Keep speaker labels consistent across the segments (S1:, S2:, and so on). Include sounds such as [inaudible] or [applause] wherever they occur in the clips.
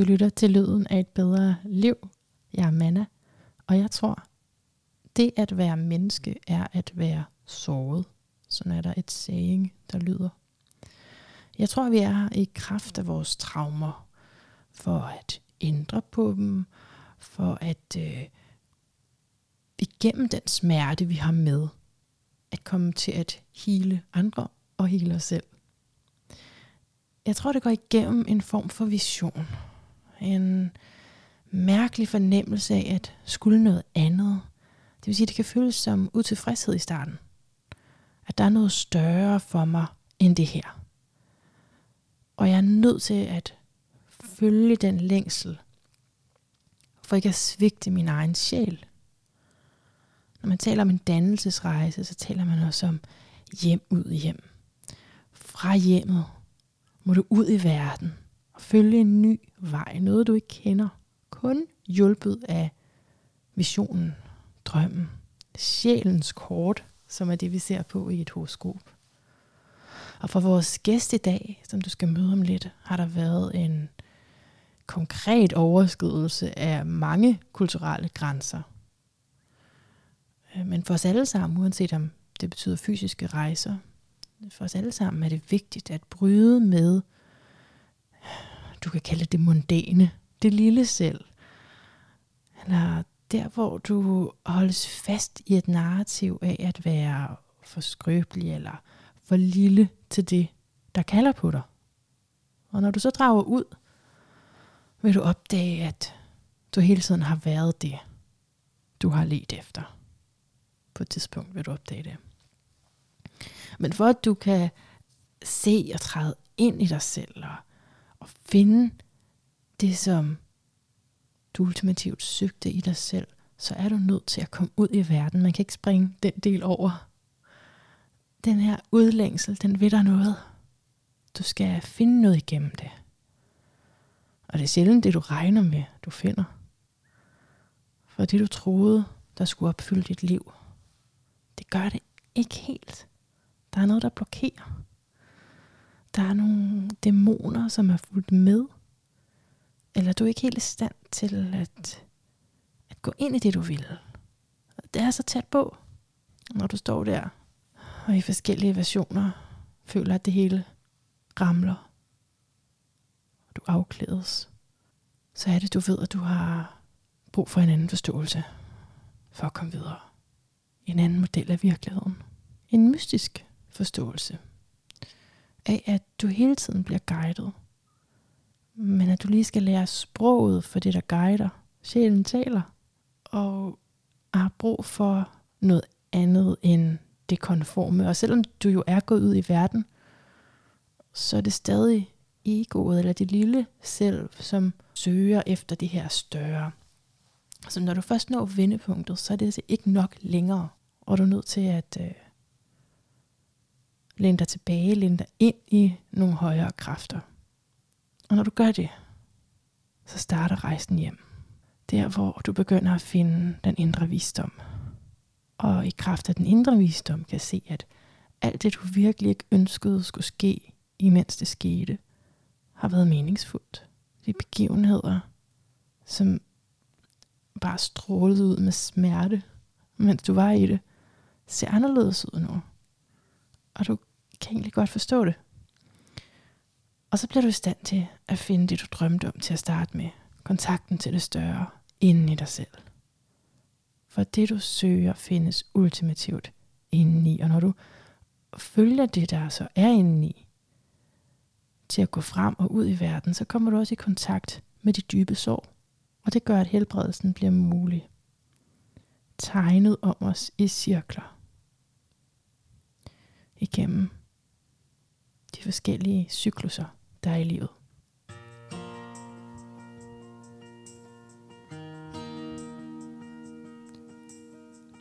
S1: Du lytter til lyden af et bedre liv. Jeg er Manna, og jeg tror, det at være menneske er at være såret. Sådan er der et saying, der lyder. Jeg tror, vi er her i kraft af vores traumer, for at ændre på dem, for at øh, igennem den smerte, vi har med, at komme til at hele andre og hele os selv. Jeg tror, det går igennem en form for vision. En mærkelig fornemmelse af at skulle noget andet. Det vil sige, at det kan føles som utilfredshed i starten. At der er noget større for mig end det her. Og jeg er nødt til at følge den længsel, for ikke at svigte min egen sjæl. Når man taler om en dannelsesrejse, så taler man også om hjem ud hjem. Fra hjemmet må du ud i verden følge en ny vej, noget du ikke kender. Kun hjulpet af visionen, drømmen, sjælens kort, som er det, vi ser på i et horoskop. Og for vores gæst i dag, som du skal møde om lidt, har der været en konkret overskridelse af mange kulturelle grænser. Øh, men for os alle sammen, uanset om det betyder fysiske rejser, for os alle sammen er det vigtigt at bryde med, du kan kalde det mundane, det lille selv. Eller der, hvor du holdes fast i et narrativ af at være for skrøbelig eller for lille til det, der kalder på dig. Og når du så drager ud, vil du opdage, at du hele tiden har været det, du har let efter. På et tidspunkt vil du opdage det. Men for at du kan se og træde ind i dig selv og, at finde det, som du ultimativt søgte i dig selv, så er du nødt til at komme ud i verden. Man kan ikke springe den del over. Den her udlængsel, den ved dig noget. Du skal finde noget igennem det. Og det er sjældent det, du regner med, du finder. For det, du troede, der skulle opfylde dit liv, det gør det ikke helt. Der er noget, der blokerer. Der er nogle dæmoner, som er fulgt med. Eller du er ikke helt i stand til at, at gå ind i det, du vil. Det er så tæt på, når du står der og i forskellige versioner føler, at det hele ramler. Og du afklædes. Så er det, du ved, at du har brug for en anden forståelse for at komme videre. En anden model af virkeligheden. En mystisk forståelse af, at du hele tiden bliver guidet. Men at du lige skal lære sproget for det, der guider. Sjælen taler. Og har brug for noget andet end det konforme. Og selvom du jo er gået ud i verden, så er det stadig egoet, eller det lille selv, som søger efter det her større. Så når du først når vendepunktet, så er det altså ikke nok længere. Og du er nødt til at øh, Læn dig tilbage, læn dig ind i nogle højere kræfter. Og når du gør det, så starter rejsen hjem. Der, hvor du begynder at finde den indre visdom. Og i kraft af den indre visdom kan se, at alt det, du virkelig ikke ønskede skulle ske, imens det skete, har været meningsfuldt. De begivenheder, som bare strålede ud med smerte, mens du var i det, ser anderledes ud nu. Og du kan egentlig godt forstå det. Og så bliver du i stand til at finde det, du drømte om til at starte med. Kontakten til det større inden i dig selv. For det, du søger, findes ultimativt indeni. Og når du følger det, der så er indeni, til at gå frem og ud i verden, så kommer du også i kontakt med de dybe sår. Og det gør, at helbredelsen bliver mulig. Tegnet om os i cirkler. Igennem de forskellige cykluser, der er i livet.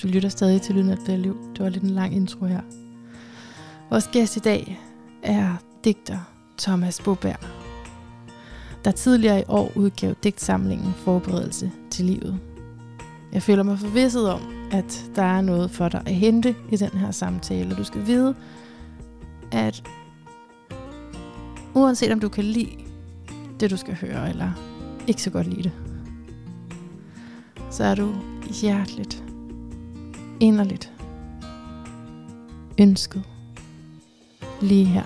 S1: Du lytter stadig til Lyden af det liv. Det var lidt en lang intro her. Vores gæst i dag er digter Thomas Boberg, der tidligere i år udgav digtsamlingen Forberedelse til livet. Jeg føler mig forvisset om, at der er noget for dig at hente i den her samtale. Du skal vide, at uanset om du kan lide det, du skal høre, eller ikke så godt lide det, så er du hjerteligt, inderligt ønsket lige her.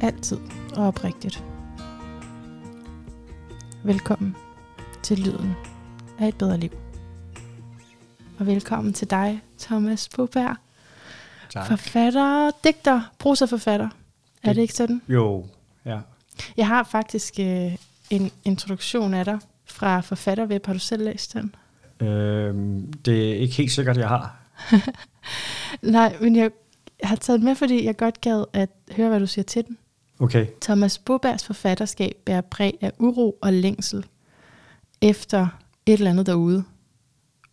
S1: Altid og oprigtigt. Velkommen til Lyden af et bedre liv. Og velkommen til dig, Thomas Boberg.
S2: Tak.
S1: Forfatter, digter, prosaforfatter. Er det ikke sådan?
S2: Jo, ja.
S1: Jeg har faktisk øh, en introduktion af dig fra Forfatterweb. Har du selv læst den?
S2: Øhm, det er ikke helt sikkert, jeg har. [laughs]
S1: Nej, men jeg har taget den med, fordi jeg godt gad at høre, hvad du siger til den.
S2: Okay.
S1: Thomas Bobergs forfatterskab bærer præg af uro og længsel efter et eller andet derude.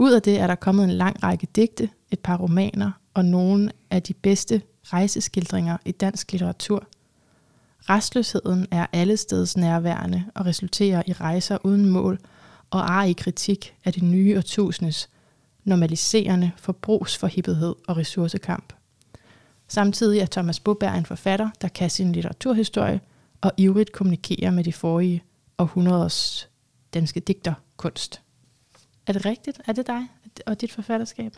S1: Ud af det er der kommet en lang række digte, et par romaner og nogle af de bedste rejseskildringer i dansk litteratur. Restløsheden er allesteds nærværende og resulterer i rejser uden mål og ar i kritik af det nye årtusindes normaliserende forbrugsforhippethed og ressourcekamp. Samtidig er Thomas Boberg en forfatter, der kan sin litteraturhistorie og ivrigt kommunikerer med de forrige århundreders danske digterkunst. Er det rigtigt? Er det dig og dit forfatterskab?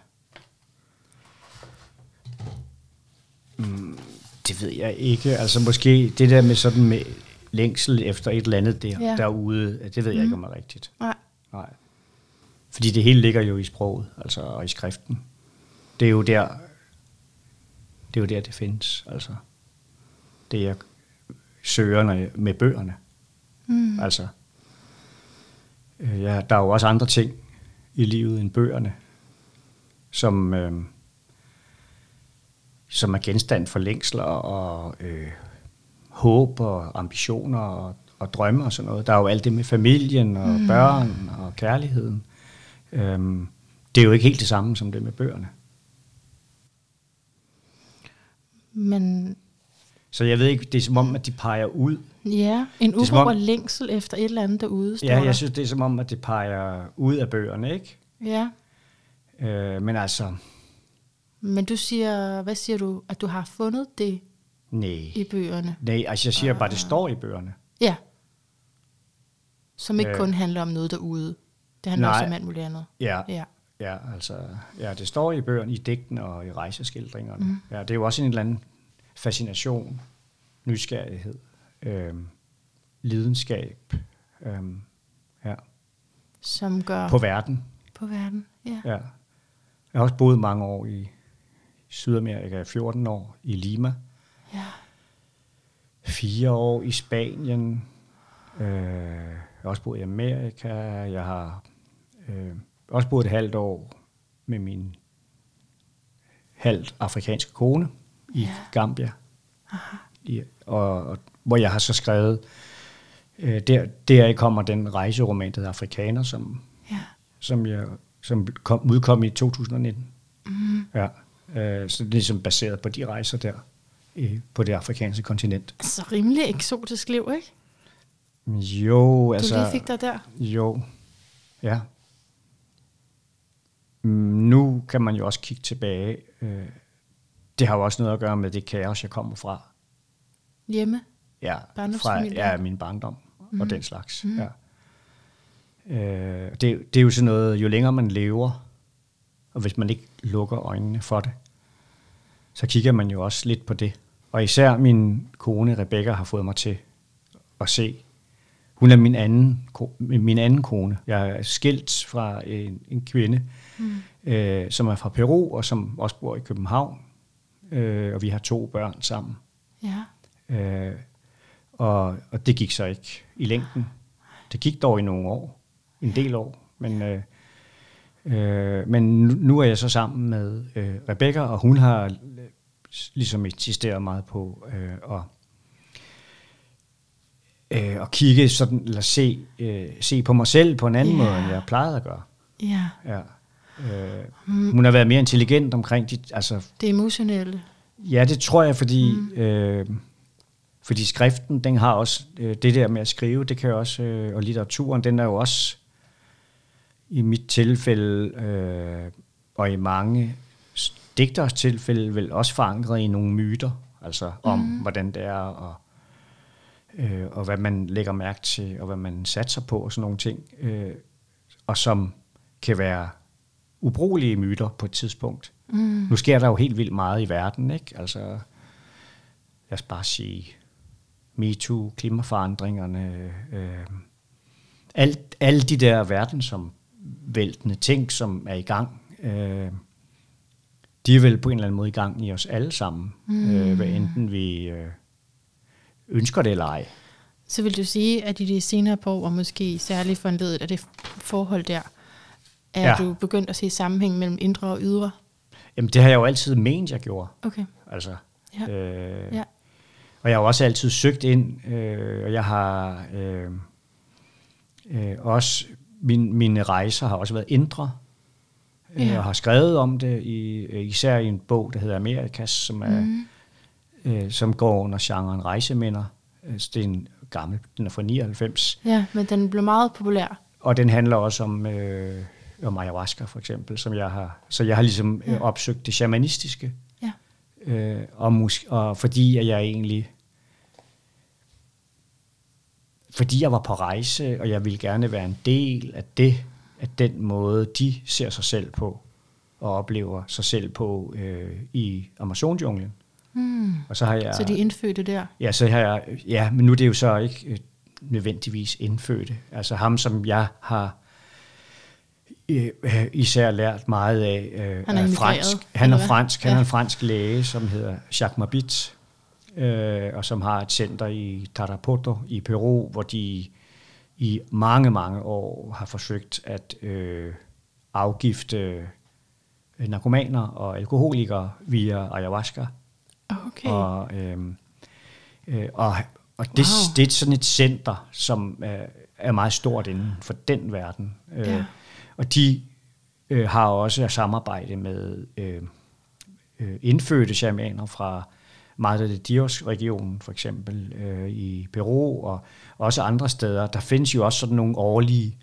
S2: Mm, det ved jeg ikke. Altså måske det der med sådan med længsel efter et eller andet der,
S1: Ja.
S2: derude, det ved jeg
S1: Mhm.
S2: ikke, om er rigtigt.
S1: Nej.
S2: Nej. Fordi det hele ligger jo i sproget, altså og i skriften. Det er jo der, det er jo der, det findes. Altså, det jeg søger når jeg, med bøgerne.
S1: Mm.
S2: Altså, øh, ja, der er jo også andre ting i livet end bøgerne, som, øh, som er genstand for længsler og øh, håb og ambitioner og, og drømme og sådan noget. Der er jo alt det med familien og mm. børn og kærligheden. Øhm, det er jo ikke helt det samme som det med bøgerne.
S1: Men
S2: Så jeg ved ikke, det er som om, at de peger ud.
S1: ja, en uro
S2: om-
S1: og længsel efter et eller andet derude, står
S2: Ja,
S1: der.
S2: jeg synes, det er som om, at det peger ud af bøgerne, ikke?
S1: Ja,
S2: Øh, men altså,
S1: men du siger, hvad siger du, at du har fundet det
S2: nej.
S1: i bøgerne?
S2: Nej, altså jeg siger bare, at det står i bøgerne.
S1: Ja. Som ikke
S2: Øh.
S1: kun handler om noget derude. Det handler
S2: Nej.
S1: også om alt muligt andet.
S2: Ja,
S1: Ja.
S2: ja, altså, ja, det står i bøgerne, i digtene og i rejseskildringerne. Mm. Ja, det er jo også en eller anden fascination, nysgerrighed, øhm, lidenskab øhm, ja,
S1: Som gør
S2: på verden.
S1: på verden. Ja.
S2: Ja. Jeg har også boet mange år i Sydamerika, 14 år i Lima,
S1: ja.
S2: fire år i Spanien, øh, jeg har også boet i Amerika, jeg har øh, også boet et halvt år med min halvt afrikanske kone i
S1: Ja.
S2: Gambia, I, og, og, hvor jeg har så skrevet, øh, der, der kommer den rejseroman, der hedder Afrikaner, som,
S1: Ja.
S2: som, jeg, som kom, udkom i 2019.
S1: Mm.
S2: Ja, øh, så det er ligesom baseret på de rejser der i, på det afrikanske kontinent.
S1: Så rimelig eksotisk liv, ikke?
S2: Jo,
S1: Du
S2: altså...
S1: lige fik dig der.
S2: Jo, ja. Mm, Nu kan man jo også kigge tilbage. Øh, Det har jo også noget at gøre med det kaos, jeg kommer fra.
S1: Hjemme.
S2: Ja, fra ja, min barndom mm. og den slags. Mm. Ja. Øh, det, det er jo sådan noget, jo længere man lever, og hvis man ikke lukker øjnene for det, så kigger man jo også lidt på det. Og især min kone Rebecca har fået mig til at se. Hun er min anden, min anden kone. Jeg er skilt fra en, en kvinde, mm. øh, som er fra Peru, og som også bor i København. Øh, og vi har to børn sammen.
S1: Ja.
S2: Øh, og, og det gik så ikke i længden. Det gik dog i nogle år, en del år, men, øh, øh, men nu, nu er jeg så sammen med øh, Rebecca, og hun har ligesom insisteret meget på øh, at, øh, at kigge sådan, eller se, øh, se på mig selv på en anden
S1: Ja.
S2: måde, end jeg plejede at gøre.
S1: Ja.
S2: Ja. Øh, hun har været mere intelligent omkring de, altså
S1: Det emotionelle.
S2: Ja, det tror jeg, fordi, mm. øh, fordi skriften, den har også, øh, det der med at skrive, det kan jo også, øh, og litteraturen, den er jo også, i mit tilfælde, øh, og i mange digters tilfælde vel også forankret i nogle myter, altså om mm. hvordan det er, og, øh, og hvad man lægger mærke til, og hvad man satser på, og sådan nogle ting, øh, og som kan være ubrugelige myter på et tidspunkt. Mm. Nu sker der jo helt vildt meget i verden, ikke? Altså, lad os bare sige, MeToo, klimaforandringerne, øh, alt, alle de der verdensomvæltende ting, som er i gang, øh, de er vel på en eller anden måde i gang i os alle sammen, mm. øh, hvad enten vi øh, ønsker det eller ej.
S1: Så vil du sige, at i de senere på år, og måske særligt foranledet af det forhold der, er ja. du begyndt at se sammenhæng mellem indre og ydre?
S2: Jamen, det har jeg jo altid ment, jeg gjorde.
S1: Okay.
S2: Altså,
S1: ja. Øh, ja.
S2: Og jeg har jo også altid søgt ind, øh, og jeg har øh, øh, også, min, mine rejser har også været indre, øh, ja. og har skrevet om det, i, øh, især i en bog, der hedder Amerikas, som, er, mm. øh, som går under genren rejseminder. Øh, det er en gammel, den er fra 99.
S1: Ja, men den blev meget populær.
S2: Og den handler også om, øh, om ayahuasca for eksempel, som jeg har, så jeg har ligesom ja. opsøgt det shamanistiske.
S1: Ja.
S2: Øh, og, mus- og fordi at jeg egentlig fordi jeg var på rejse, og jeg ville gerne være en del af det, at den måde, de ser sig selv på, og oplever sig selv på øh, i Amazonjunglen.
S1: Mm. Og så har jeg, så de indfødte der?
S2: Ja, så har jeg, ja, men nu er det jo så ikke øh, nødvendigvis indfødte. Altså ham, som jeg har øh, især lært meget af, øh,
S1: han er, er
S2: fransk. Han er fransk, han ja. er en fransk læge, som hedder Jacques Mabit, øh, og som har et center i Tarapoto i Peru, hvor de i mange, mange år har forsøgt at øh, afgifte øh, narkomaner og alkoholikere via ayahuasca.
S1: Okay.
S2: Og, øh, øh, og, og det, wow. det er sådan et center, som er, er meget stort inden for den verden. Øh, ja. Og de øh, har også samarbejde med øh, øh, indfødte shamaner fra Madre de Dios-regionen, for eksempel øh, i Peru og også andre steder. Der findes jo også sådan nogle årlige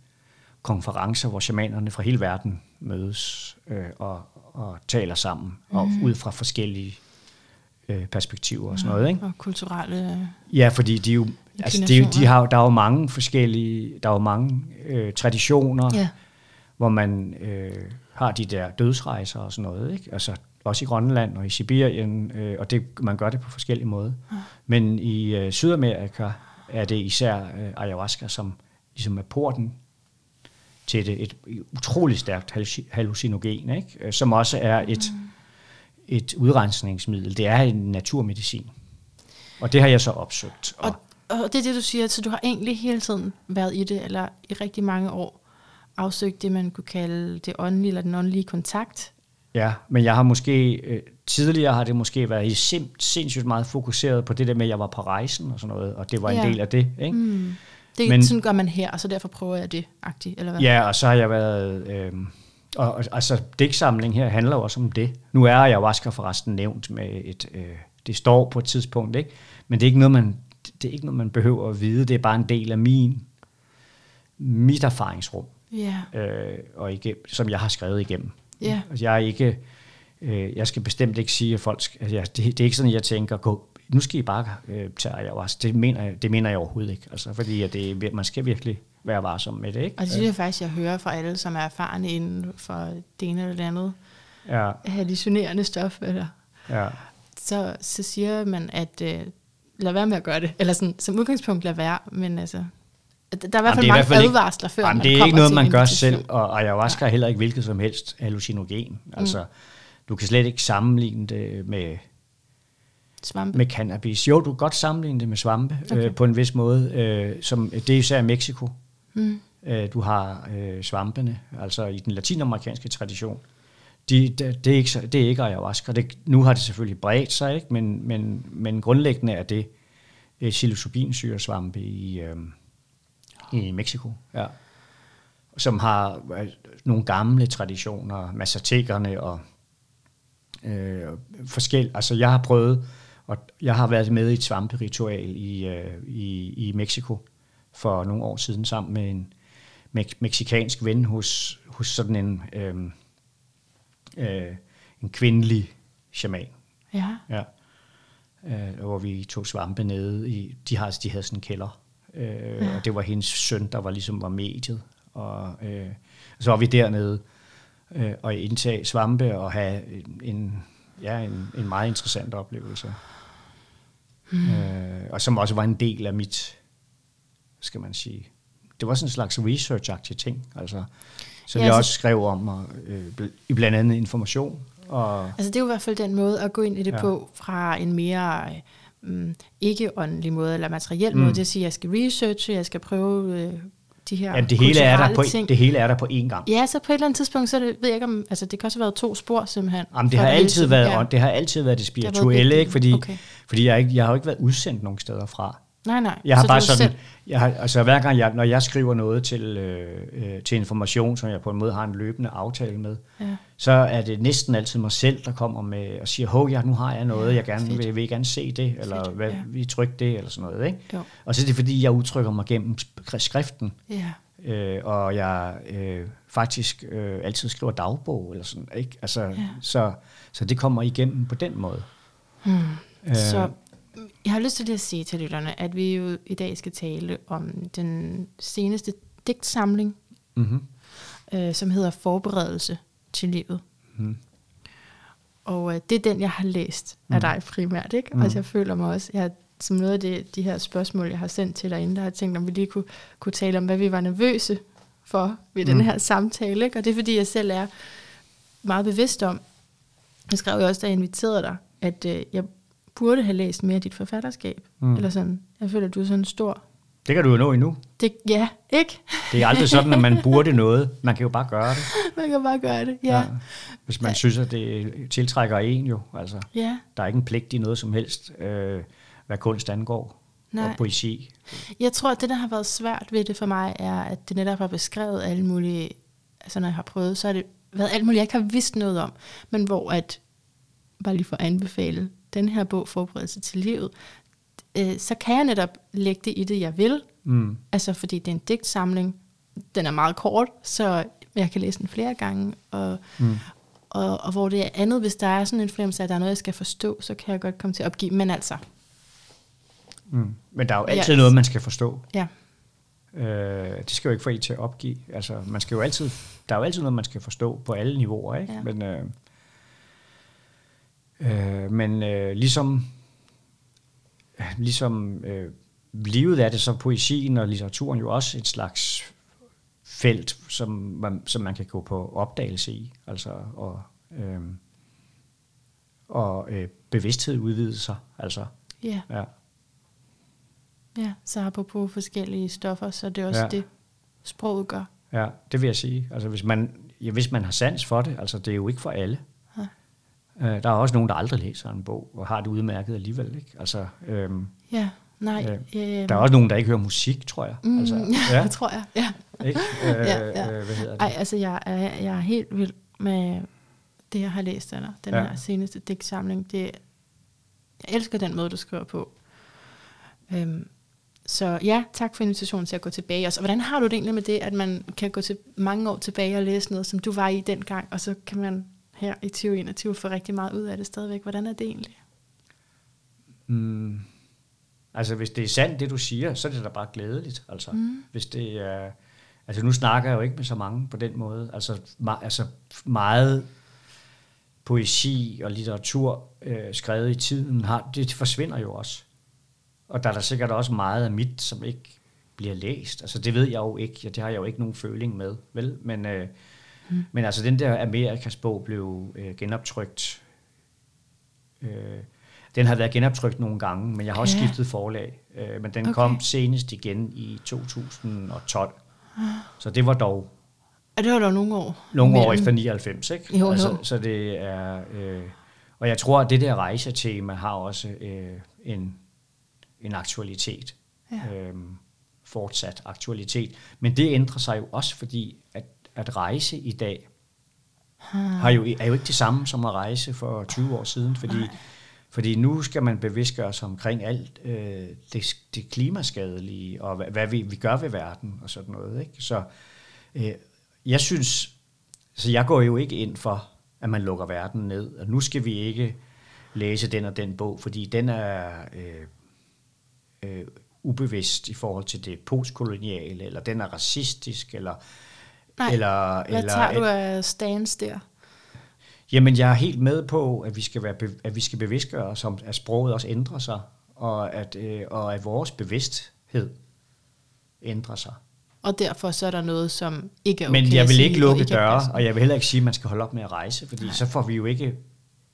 S2: konferencer, hvor shamanerne fra hele verden mødes øh, og, og taler sammen mm. og ud fra forskellige øh, perspektiver og sådan noget. Ikke?
S1: Og kulturelle
S2: Ja, fordi de jo, altså de, de har, der er jo mange forskellige, der er jo mange øh, traditioner,
S1: ja.
S2: Hvor man øh, har de der dødsrejser og sådan noget. Ikke? Altså også i Grønland og i Sibirien, øh, og det, man gør det på forskellige måder. Men i øh, Sydamerika er det især øh, ayahuasca, som ligesom er porten til det, et utroligt stærkt hallucinogen, ikke? Øh, som også er et, mm. et udrensningsmiddel. Det er en naturmedicin. Og det har jeg så opsøgt.
S1: Og, og, og det er det, du siger, så du har egentlig hele tiden været i det, eller i rigtig mange år afsøgt det, man kunne kalde det åndelige, eller den åndelige kontakt,
S2: Ja, men jeg har måske, øh, tidligere har det måske været sim, sindssygt meget fokuseret på det der med, at jeg var på rejsen og sådan noget, og det var en ja. del af det. Ikke?
S1: Mm. Det men, sådan gør man her, og så derfor prøver jeg det, agtigt, eller hvad?
S2: Ja, og så har jeg været, øh, og, og, altså digtsamling her handler jo også om det. Nu er jeg Ayahuasca forresten nævnt med et, øh, det står på et tidspunkt, ikke? men det er ikke noget, man, det er ikke noget, man behøver at vide, det er bare en del af min, mit erfaringsrum,
S1: yeah.
S2: øh, og ikke, som jeg har skrevet igennem.
S1: Ja.
S2: Altså, jeg er ikke, øh, jeg skal bestemt ikke sige, at folk, skal, altså, det, det er ikke sådan, jeg tænker, gå, nu skal I bare øh, tage ayahuasca. Det mener, jeg, det mener jeg overhovedet ikke. Altså, fordi at det, man skal virkelig være varsom med det. Ikke?
S1: Og det synes jeg faktisk, jeg hører fra alle, som er erfarne inden for det ene eller det andet.
S2: Ja.
S1: Hallucinerende stof. Eller.
S2: Ja.
S1: Så, så siger man, at øh, lad være med at gøre det. Eller sådan, som udgangspunkt lad være, men altså, der er i hvert fald mange hvert advarsler før,
S2: jamen, det er ikke noget, man gør selv, og ayahuasca er heller ikke hvilket som helst hallucinogen. Mm. Altså, du kan slet ikke sammenligne det med
S1: svampe.
S2: med cannabis. Jo, du kan godt sammenligne det med svampe øh, okay. øh, på en vis måde. Øh, som, det er især i Mexico.
S1: Mm.
S2: Øh, du har øh, svampene, altså i den latinamerikanske tradition. De, de, det, er ikke, det er ikke ayahuasca. Det, nu har det selvfølgelig bredt sig, ikke? Men, men, men grundlæggende er det øh, psilocybinsyresvampe i... Øh, i Mexico, ja. som har nogle gamle traditioner, massatekerne og øh, forskel. Altså jeg har prøvet, og jeg har været med i et svamperitual i, øh, i, i Mexico for nogle år siden sammen med en me- meksikansk ven hos, hos sådan en, øh, øh, en kvindelig shaman.
S1: Ja.
S2: Ja. Øh, hvor vi tog svampe nede i, de, har, de havde sådan en kælder, øh, ja. og det var hendes søn, der var ligesom var mediet, og øh, så var vi dernede øh, og indtage svampe og have en, ja, en, en meget interessant oplevelse. Mm. Øh, og som også var en del af mit, skal man sige, det var sådan en slags research-agtig ting, altså, som ja, jeg altså, også skrev om, og, øh, i blandt andet information. Og,
S1: altså det er jo i hvert fald den måde at gå ind i det ja. på, fra en mere øh, ikke åndelig måde, eller materiel mm. måde, det at sige, at jeg skal researche, jeg skal prøve øh, de her
S2: ja, det hele er der på, ting. Det hele er der på én gang.
S1: Ja, så på et eller andet tidspunkt, så det, ved jeg ikke om, altså det kan også have været to spor simpelthen.
S2: Jamen, det har altid været, ja. det har altid været det spirituelle, det ikke? Fordi, okay. fordi jeg, ikke, jeg har jo ikke været udsendt nogen steder fra.
S1: Nej, nej.
S2: Jeg har så bare sådan, selv... jeg har, altså hver gang jeg, når jeg skriver noget til, øh, øh, til information, som jeg på en måde har en løbende aftale med, ja. så er det næsten altid mig selv, der kommer med og siger, hov, ja, nu har jeg noget, ja, jeg gerne vil, vil I gerne se det, eller fedt, hvad, ja. vi trykke det, eller sådan noget. Ikke? Jo. Og så er det fordi, jeg udtrykker mig gennem skriften. Ja. Øh, og jeg øh, faktisk øh, altid skriver dagbog, eller sådan, ikke? Altså, ja. så, så det kommer igennem på den måde.
S1: Hmm. Øh, så jeg har lyst til at sige til lytterne, at vi jo i dag skal tale om den seneste digtsamling, mm-hmm. øh, som hedder Forberedelse til livet. Mm. Og øh, det er den, jeg har læst mm. af dig primært. Ikke? Mm. Altså, jeg føler mig også, jeg som noget af det, de her spørgsmål, jeg har sendt til dig inden, der har jeg tænkt, om vi lige kunne, kunne tale om, hvad vi var nervøse for ved mm. den her samtale. Ikke? Og det er, fordi jeg selv er meget bevidst om, jeg skrev jo også, da jeg inviterede dig, at øh, jeg burde have læst mere af dit forfatterskab. Mm. Eller sådan. Jeg føler, at du er sådan stor.
S2: Det kan du jo nå endnu.
S1: Det, ja, ikke?
S2: det er aldrig sådan, at man [laughs] burde noget. Man kan jo bare gøre det.
S1: Man kan bare gøre det, ja. ja.
S2: Hvis man ja. synes, at det tiltrækker en jo. Altså,
S1: ja.
S2: Der er ikke en pligt i noget som helst, øh, hvad kunst angår. Nej. Og poesi.
S1: Jeg tror, at det, der har været svært ved det for mig, er, at det netop har beskrevet alle mulige... Altså, når jeg har prøvet, så har det været alt muligt, jeg ikke har vidst noget om. Men hvor at, bare lige for at anbefale den her bog, Forberedelse til livet, øh, så kan jeg netop lægge det i det, jeg vil. Mm. Altså fordi det er en digtsamling. Den er meget kort, så jeg kan læse den flere gange. Og, mm. og, og hvor det er andet, hvis der er sådan en fornemmelse at der er noget, jeg skal forstå, så kan jeg godt komme til at opgive. Men altså...
S2: Mm. Men der er jo altid ja. noget, man skal forstå.
S1: Ja.
S2: Øh, det skal jo ikke få en til at opgive. Altså, man skal jo altid, der er jo altid noget, man skal forstå på alle niveauer. Ikke? Ja. Men, øh, Øh, men øh, ligesom, ligesom øh, livet er det, så poesien og litteraturen jo også et slags felt, som man, som man kan gå på opdagelse i. Altså, og, øh, og øh, bevidsthed udvide sig. Altså,
S1: ja. ja. Ja, så på forskellige stoffer, så det er også ja. det, sproget gør.
S2: Ja, det vil jeg sige. Altså, hvis man, ja, hvis man har sans for det, altså det er jo ikke for alle. Øh, der er også nogen, der aldrig læser en bog, og har det udmærket alligevel. Ikke? Altså, øhm,
S1: ja, nej.
S2: Øh, øh, der er også nogen, der ikke hører musik, tror jeg.
S1: Mm,
S2: altså, [laughs]
S1: ja, det tror jeg, ja.
S2: Ikke? Øh, ja, [laughs] ja. Øh, hvad hedder det?
S1: Ej, altså jeg er, jeg er helt vild med det, jeg har læst af dig. Den ja. her seneste digtsamling. Det, jeg elsker den måde, du skriver på. Øhm, så ja, tak for invitationen til at gå tilbage. Og så, hvordan har du det egentlig med det, at man kan gå til mange år tilbage og læse noget, som du var i dengang, og så kan man her i 2021 får rigtig meget ud af det stadigvæk. Hvordan er det egentlig?
S2: Mm. Altså hvis det er sandt, det du siger, så er det da bare glædeligt. Altså, mm. hvis det er, altså nu snakker jeg jo ikke med så mange på den måde. Altså, ma- altså meget poesi og litteratur øh, skrevet i tiden, har, det forsvinder jo også. Og der er der sikkert også meget af mit, som ikke bliver læst. Altså det ved jeg jo ikke, ja, det har jeg jo ikke nogen føling med, vel? Men, øh, Mm. Men altså den der Amerikas bog blev øh, genoptrykt. Øh, den har været genoptrykt nogle gange, men jeg har også ja. skiftet forlag. Øh, men den okay. kom senest igen i 2012. Ah. Så det var dog...
S1: Og det var dog nogle år.
S2: Nogle år efter 99, ikke? Jo, altså, Så det er... Øh, og jeg tror, at det der rejsetema har også øh, en, en aktualitet. Ja. Øh, fortsat aktualitet. Men det ændrer sig jo også, fordi at at rejse i dag har jo, er jo ikke det samme som at rejse for 20 år siden, fordi, fordi nu skal man bevidstgøre sig omkring alt øh, det, det klimaskadelige, og hvad, hvad vi, vi gør ved verden, og sådan noget. Ikke? Så øh, jeg synes, så jeg går jo ikke ind for at man lukker verden ned. Og nu skal vi ikke læse den og den bog, fordi den er øh, øh, ubevidst i forhold til det postkoloniale, eller den er racistisk, eller...
S1: Nej,
S2: eller,
S1: hvad
S2: eller,
S1: tager du af stands der?
S2: Jamen, jeg er helt med på, at vi skal, være, at vi skal bevidstgøre os om, at sproget også ændrer sig, og at, øh, og at vores bevidsthed ændrer sig.
S1: Og derfor så er der noget, som ikke er okay
S2: Men jeg vil
S1: sige,
S2: ikke
S1: og
S2: lukke
S1: er
S2: døre, og jeg vil heller ikke sige, at man skal holde op med at rejse, fordi
S1: Nej.
S2: så får vi jo ikke,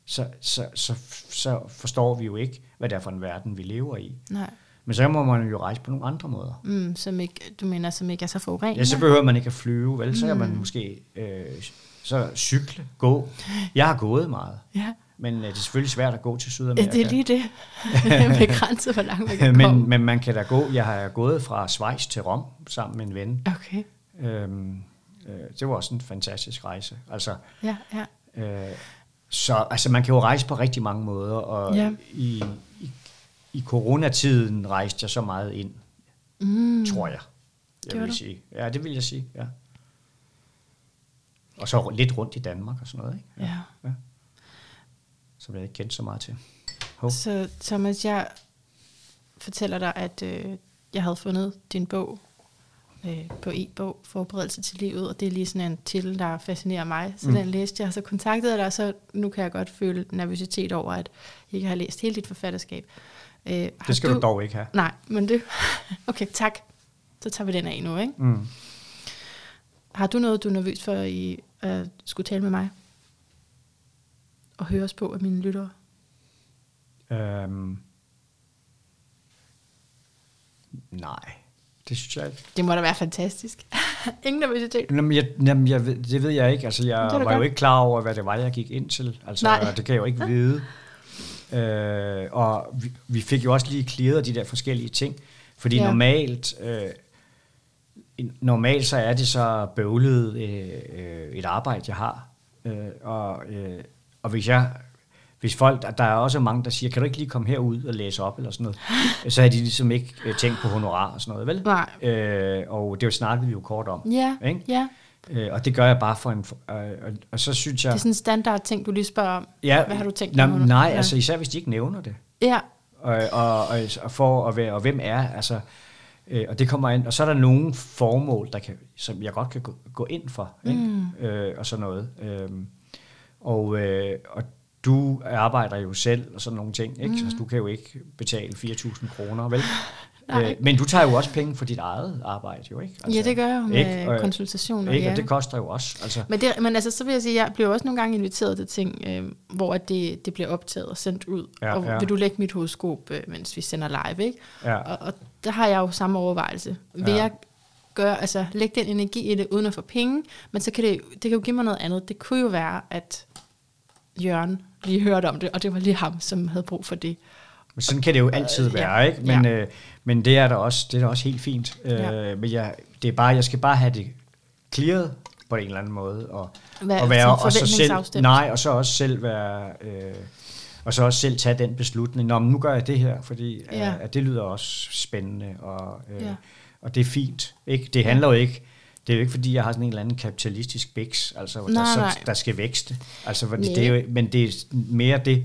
S2: så, så, så, så forstår vi jo ikke, hvad det er for en verden, vi lever i.
S1: Nej,
S2: Men så må man jo rejse på nogle andre måder.
S1: mm, som ikke, du mener, som ikke er så forurenende?
S2: Ja, så behøver man ikke at flyve, vel? Så kan
S1: Mm.
S2: man måske øh, så cykle, gå. Jeg har gået meget,
S1: Ja,
S2: men øh, det er selvfølgelig svært at gå til
S1: ja
S2: Sydamerika.
S1: det er lige det. [laughs] Begrænset, hvor langt man kan
S2: men,
S1: komme.
S2: men man kan da gå. Jeg har gået fra Schweiz til Rom sammen med en ven.
S1: Okay,
S2: Øhm, øh, det var også en fantastisk rejse. Altså,
S1: ja, ja.
S2: øh, så altså, man kan jo rejse på rigtig mange måder, og
S1: Ja.
S2: i, i, i coronatiden rejste jeg så meget ind,
S1: Mm.
S2: tror jeg. Jeg
S1: Gjorde
S2: vil
S1: du?
S2: sige. Ja, det vil jeg sige, ja. Og så lidt rundt i Danmark og sådan noget, ikke?
S1: Ja.
S2: Som jeg ikke kendte så meget til. Hov.
S1: Så Thomas, jeg fortæller dig, at øh, jeg havde fundet din bog øh, på e-bog, Forberedelse til livet, og det er lige sådan en titel, der fascinerer mig. Så
S2: mm.
S1: den læste jeg, og så kontaktede jeg dig, og så nu kan jeg godt føle nervøsitet over, at jeg ikke har læst hele dit forfatterskab. Øh,
S2: Det skal du dog ikke have.
S1: Nej, men det... [laughs] Okay, tak. Så tager vi den af nu, ikke?
S2: Mm.
S1: Har du noget, du er nervøs for i at skulle tale med mig? Og høre os på af mine lyttere?
S2: Øhm. Nej, det synes jeg ikke.
S1: Det må da være fantastisk. [laughs] Ingen nervøsitet.
S2: Jamen, jeg, jamen jeg det ved jeg ikke. Altså, jeg var jo
S1: godt.
S2: ikke klar over, hvad det var, jeg gik ind til. Altså,
S1: Nej.
S2: det kan jeg jo ikke [laughs] vide. Øh, og vi, vi fik jo også lige clearet de der forskellige ting. Fordi
S1: Ja.
S2: normalt, øh, normalt så er det så bøvlet øh, øh, et arbejde, jeg har. Øh, og, øh, og hvis jeg hvis folk, der er også mange, der siger, kan du ikke lige komme herud og læse op, eller sådan noget, [laughs] så har de ligesom ikke øh, tænkt på honorar og sådan noget, vel?
S1: Nej.
S2: Øh, og det snakkede vi jo kort om.
S1: Ja,
S2: Ikke?
S1: ja.
S2: Øh, og det gør jeg bare for en... Øh, og, og så synes jeg...
S1: Det er sådan en standard ting, du lige spørger om.
S2: ja,
S1: hvad har du tænkt
S2: Nej,
S1: dig,
S2: nej
S1: Ja.
S2: altså især hvis de ikke nævner det.
S1: Ja,
S2: Og, og, og, og for at være, og hvem er, altså... Øh, og det kommer ind, og så er der nogle formål, der kan, som jeg godt kan gå, gå ind for, ikke?
S1: Mm.
S2: Øh, og sådan noget. Øh, og, øh, og du arbejder jo selv og sådan nogle ting, ikke?
S1: Mm.
S2: Så du kan jo ikke betale 4.000 kroner, vel?
S1: Nej.
S2: Øh, men du tager jo også penge for dit eget arbejde, jo ikke?
S1: ja, det gør jeg jo
S2: ikke?
S1: med
S2: Og-
S1: konsultationer.
S2: Ikke?
S1: ja.
S2: Og det koster jo også. Altså,
S1: Men, det, men altså, så vil jeg sige, jeg bliver også nogle gange inviteret til ting, øh, hvor at det, det bliver optaget og sendt ud.
S2: Ja,
S1: og
S2: ja.
S1: vil du lægge mit horoskop, øh, mens vi sender live, ikke?
S2: ja.
S1: Og, og der har jeg jo samme overvejelse. Vil
S2: Ja.
S1: jeg gøre, altså lægge den energi i det, uden at få penge, men så kan det, det kan jo give mig noget andet. Det kunne jo være, at Jørgen lige hørte om det, og det var lige ham, som havde brug for det.
S2: Men sådan kan det jo altid
S1: Øh,
S2: være,
S1: ja.
S2: ikke? Men, øh, men det er da også, det er da også helt fint. Øh,
S1: Ja.
S2: Men jeg, det er bare, jeg skal bare have det clearet på en eller anden måde. Og,
S1: Hvad,
S2: og være og så selv, nej, og så også selv være, øh, og så også selv tage den beslutning. Nå, men nu gør jeg det her, fordi
S1: Ja.
S2: ja. at det lyder også spændende, og, øh,
S1: Ja.
S2: ja. og det er fint. Ikke? Det handler jo ikke, det er jo ikke fordi, jeg har sådan en eller anden kapitalistisk biks, altså,
S1: Nej,
S2: der,
S1: nej.
S2: som, der skal vækste. Altså, fordi det er jo, men det er mere det,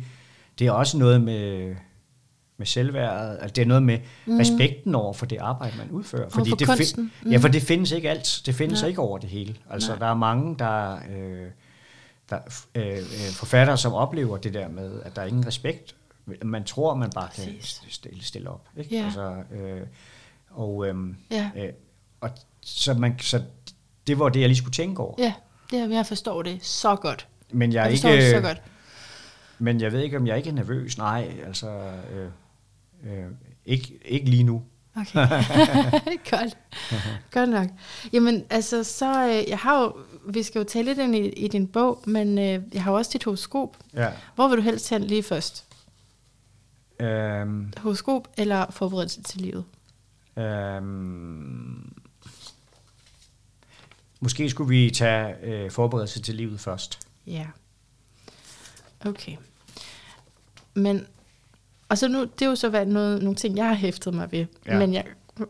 S2: det er også noget med, med selvværdet, altså det er noget med mm. respekten over for det arbejde, man udfører.
S1: for
S2: det
S1: kunsten.
S2: Ja,
S1: Mm.
S2: for det findes ikke alt. Det findes
S1: Nej.
S2: ikke over det hele. Altså,
S1: Nej.
S2: der er mange, der, øh, der øh, øh, forfattere, som oplever det der med, at der er ingen respekt. Man tror, man bare kan stille, stille op. Ikke?
S1: Ja.
S2: Altså, øh, og, øhm,
S1: Ja.
S2: øh, og så, man, så det var det, jeg lige skulle tænke over.
S1: Ja, det, jeg forstår det så godt.
S2: Men jeg,
S1: Jeg forstår det
S2: ikke,
S1: så godt.
S2: men jeg ved ikke, om jeg ikke er nervøs. Nej, altså... Øh, øh, ikke, ikke lige nu.
S1: Okay. [laughs] Godt. Godt nok. Jamen, altså, så, øh, jeg har jo, vi skal jo tale lidt ind i, i din bog, men øh, jeg har jo også dit horoskop.
S2: Ja.
S1: Hvor vil du helst hen lige først?
S2: Øhm,
S1: Horoskop eller forberedelse til livet?
S2: øhm, måske skulle vi tage øh, forberedelse til livet først.
S1: Ja. Okay. Men, og så nu, det er jo så været noget, nogle ting, jeg har hæftet mig ved.
S2: Ja.
S1: Men jeg,